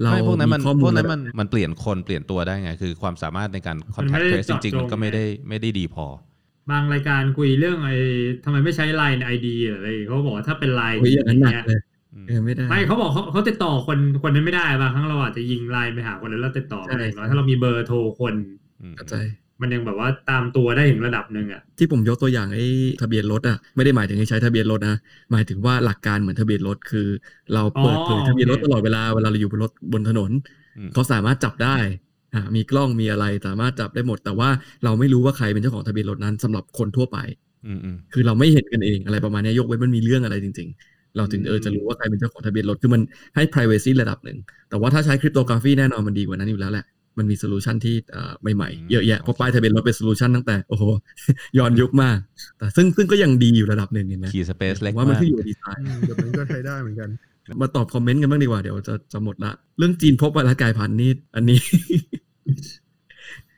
[SPEAKER 3] เรา
[SPEAKER 1] ไม่พวกนั้นมัน
[SPEAKER 3] ข้อมู
[SPEAKER 1] พ
[SPEAKER 3] ล
[SPEAKER 1] วกนั้นมันมันเปลี่ยนคนเปลี่ยนตัวได้ไง คือความสามารถในการ
[SPEAKER 2] มันไม่
[SPEAKER 1] contact
[SPEAKER 2] ได้
[SPEAKER 1] trace จริงๆ มันก็
[SPEAKER 2] เจาะจง
[SPEAKER 1] ไม่ได้ไม่ได้ดีพอ
[SPEAKER 2] บางรายการคุยเรื่องไอ้ทำไมไม่ใช้ Line ID หรืออะไรเขาบอกว่าถ้าเป็น Line
[SPEAKER 3] โอ้ยอย่างนั้นหนักเลยเออไม่ได้
[SPEAKER 2] ไม่เขาบอกเขาเขาติดต่อคนคนนั้นไม่ได้บางครั้งเราอาจจะยิงไลน์ไปหาคนนั้นแล้วติดต่อ
[SPEAKER 3] ใช่
[SPEAKER 2] ไม่ได้อย่างน้อยถ้าเรามีเบอร์โทรคน
[SPEAKER 1] อืม
[SPEAKER 3] เข้าใจ
[SPEAKER 2] มันยังแบบว่าตามตัวได้ถึงระดับหนึ่งอะ
[SPEAKER 3] ที่ผมยกตัวอย่างไอ้ทะเบียนรถอะไม่ได้หมายถึงให้ใช้ทะเบียนรถนะหมายถึงว่าหลักการเหมือนทะเบียนรถคือ เราเปิดเผย
[SPEAKER 2] อ๋อ
[SPEAKER 3] ทะเบียนรถ
[SPEAKER 2] โอเค
[SPEAKER 3] ตลอดเวลาเวลาเราอยู่บนรถบนถนน
[SPEAKER 1] อืม
[SPEAKER 3] เขาสามารถจับได้อ่า มีกล้องมีอะไรสามารถจับได้หมด แต่ว่าเราไม่รู้ว่าใครเป็นเจ้าของทะเบียนรถนั้นสำหรับคนทั่วไป
[SPEAKER 1] อืมอืม
[SPEAKER 3] คือเราไม่เห็นกันเองอะไรประมาณเนี้ยยกเว้นมันมีเรื่องอะไรจริง ๆ เราถึงเออจะรู้ว่าใครเป็นเจ้าของทะเบียนรถคือมันให้ privacy ระดับหนึ่ง แต่ว่าถ้าใช้ cryptography แน่นอนมันดีกว่านั้นอยู่แล้วแหละมันมีโซลูชันที่เอ่อใหม่ๆ เยอะแยะเพราะป้ายทะเบียนรถเป็นโซลูชันตั้งแต่ โอ้โหย้อนยุคมาก แต่ซึ่งซึ่งก็ยังดีอยู่ระดับหนึ่งเห็นไหม
[SPEAKER 1] key space เล็กก
[SPEAKER 3] ว่ามัน
[SPEAKER 1] มาก
[SPEAKER 3] ขึ้นอยู่กับดีไซน์น์
[SPEAKER 4] อืมแบบนั้นก็ใช้ได้เหมือนกัน
[SPEAKER 3] มาตอบคอมเมนต์กันบ้างดีกว่าเดีเดี๋ยวจะจะหมดละ เรื่องจีนพบไวรัสกลายพันธุ์นี่อันนี้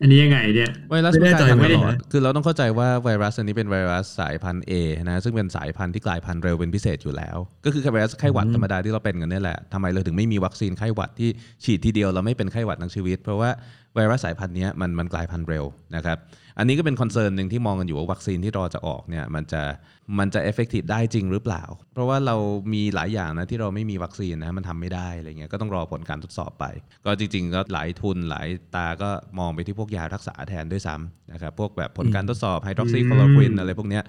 [SPEAKER 2] อันนี้ยังไงเนี่ย
[SPEAKER 1] ไวรัส
[SPEAKER 3] ไม่แน่ใจ
[SPEAKER 1] มันกลายพันธุ์
[SPEAKER 3] ไม่ได้
[SPEAKER 1] ตลอด
[SPEAKER 3] นะ
[SPEAKER 1] คือเราต้องเข้าใจว่าไวรัสอันนี้เป็นไวรัสสายพันธุ์ A นะซึ่งเป็นสายพันธุ์ที่กลายพันธุ์เร็วเป็นพิเศษอยู่แล้ว ก็คือไวรัสไข้หวัดธรรมดาที่เราเป็นกันนี่แหละทำไมเราถึงไม่มีวัคซีนไข้หวัดที่ฉีดทีเดียวเราไม่เป็นไข้หวัดทั้งชีวิต เพราะว่าไวรัสสายพันธุ์เนี้ยมันมันกลายพันธุ์เร็วนะครับ อันนี้ก็เป็น concern หนึ่งที่มองกันอยู่ว่าวัคซีนที่รอจะออกเนี่ยมันจะมันจะ effective ได้จริงหรือเปล่า เพราะว่าเรามีหลายอย่างนะที่เราไม่มีวัคซีนนะมันทำไม่ได้อะไรเงี้ยก็ต้องรอผลการทดสอบไป ก็จริง ๆ ก็หลายคนหลายตาก็มองไปที่พวกยารักษาแทนด้วยซ้ำนะครับพวกแบบผลการทดสอบไฮดรอกซีคลอโรควินอะไรพวกเนี้ย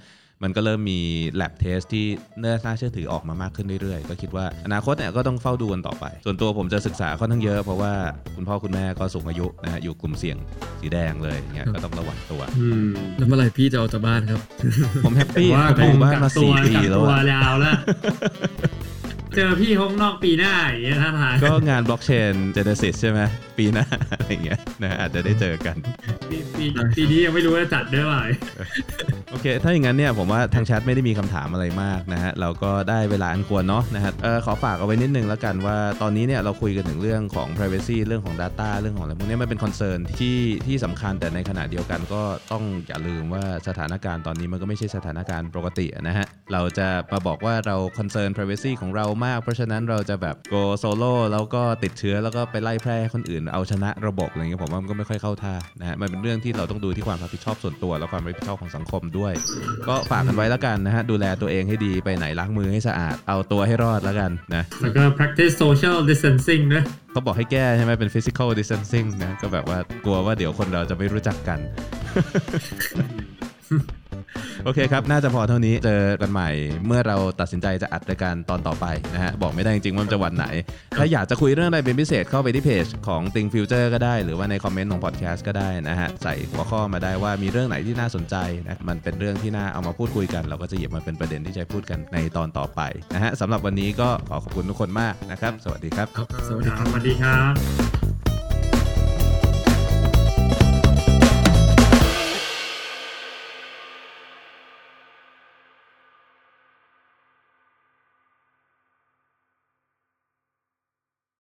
[SPEAKER 1] มันก็เริ่มมี lab test ที่น่าเชื่อถือออกมามากขึ้นเรื่อยๆ ก็คิดว่าอนาคตเนี่ยก็ต้องเฝ้าดูกันต่อไป ส่วนตัวผมจะศึกษาค่อนข้างเยอะเพราะว่าคุณพ่อคุณแม่ก็สูงอายุนะฮะอยู่กลุ่มเสี่ยงสีแดงเลยอย่างเงี้ยก็ต้องระวังตัว
[SPEAKER 2] อืม
[SPEAKER 3] แล้วเมื่อไหร่พี่จะออกจากบ้านครับ
[SPEAKER 1] ผมแฮปปี้
[SPEAKER 2] ว่า
[SPEAKER 1] ผมอยู่บ้านมา
[SPEAKER 2] กักตั
[SPEAKER 1] สี่
[SPEAKER 2] ว
[SPEAKER 1] ปี
[SPEAKER 2] กัก
[SPEAKER 1] แล้ว
[SPEAKER 2] ตัว
[SPEAKER 1] อะ
[SPEAKER 2] ยาวแล้ว เจอพี่ห้องนอกปีหน้าอย่างเงี้ยท่าทาง
[SPEAKER 1] ก็งานบล็อกเชนเจเนซิสใช่ไหมปีหน้าอะไรเงี้ยนะอาจจะได้เจอกัน
[SPEAKER 2] ปีปีปีนี้ยังไม่รู้ว่าจัดด้วยเปล่า
[SPEAKER 1] โอเค ถ้าอย่างนั้นเนี่ยผมว่าทางแชทไม่ได้มีคำถามอะไรมากนะฮะเราก็ได้เวลาอันควรเนาะนะฮะเออขอฝากเอาไว้นิดนึงแล้วกันว่าตอนนี้เนี่ยเราคุยกันถึงเรื่องของ privacy เรื่องของ Data เรื่องของอะไรพวกนี้มันเป็นคอนเซิร์นที่ที่สำคัญแต่ในขณะเดียวกันก็ต้องอย่าลืมว่าสถานการณ์ตอนนี้มันก็ไม่ใช่สถานการณ์ปกตินะฮะเราจะมาบอกว่าเราคอนเซิร์น privacy ของเรามาก เพราะฉะนั้นเราจะแบบ go solo แล้วก็ติดเชื้อแล้วก็ไปไล่แพร่ให้คนอื่น เอาชนะระบบอะไรเงี้ยผมว่ามันก็ไม่ค่อยเข้าท่านะฮะมันเป็นเรื่องที่เราต้องดูที่ความรับผิดชอบส่วนตัว และความรับผิดชอบของสังคมด้วย ก็ฝากกันไว้แล้วกันนะฮะดูแลตัวเองให้ดีไปไหนล้างมือให้สะอาดเอาตัวให้รอดแล้วกันนะ
[SPEAKER 2] แล้วก็ practice social distancing ด้วย
[SPEAKER 1] เขาบอกให้แก้ใช่ไหมเป็น physical distancing นะก็แบบว่ากลัวว่าเดี๋ยวคนเราจะไม่รู้จักกัน โอเคครับ น่าจะพอเท่านี้ เจอกันใหม่ เมื่อเราตัดสินใจจะอัดรายการตอนต่อไปนะฮะ บอกไม่ได้จริงๆว่าจะวันไหน ถ้าอยากจะคุยเรื่องอะไรเป็นพิเศษเข้าไปที่เพจของ Think Future ก็ได้ หรือว่าในคอมเมนต์ของพอดแคสต์ก็ได้นะฮะ ใส่หัวข้อมาได้ว่ามีเรื่องไหนที่น่าสนใจนะ มันเป็นเรื่องที่น่าเอามาพูดคุยกัน เราก็จะหยิบมาเป็นประเด็นที่จะพูดกันในตอนต่อไปนะฮะสำหรับวันนี้ก็ขอขอบคุณทุกคนมากนะครับ สวัสดีครับ
[SPEAKER 3] ครับสวัสดีครับ
[SPEAKER 2] สวัสดีครับ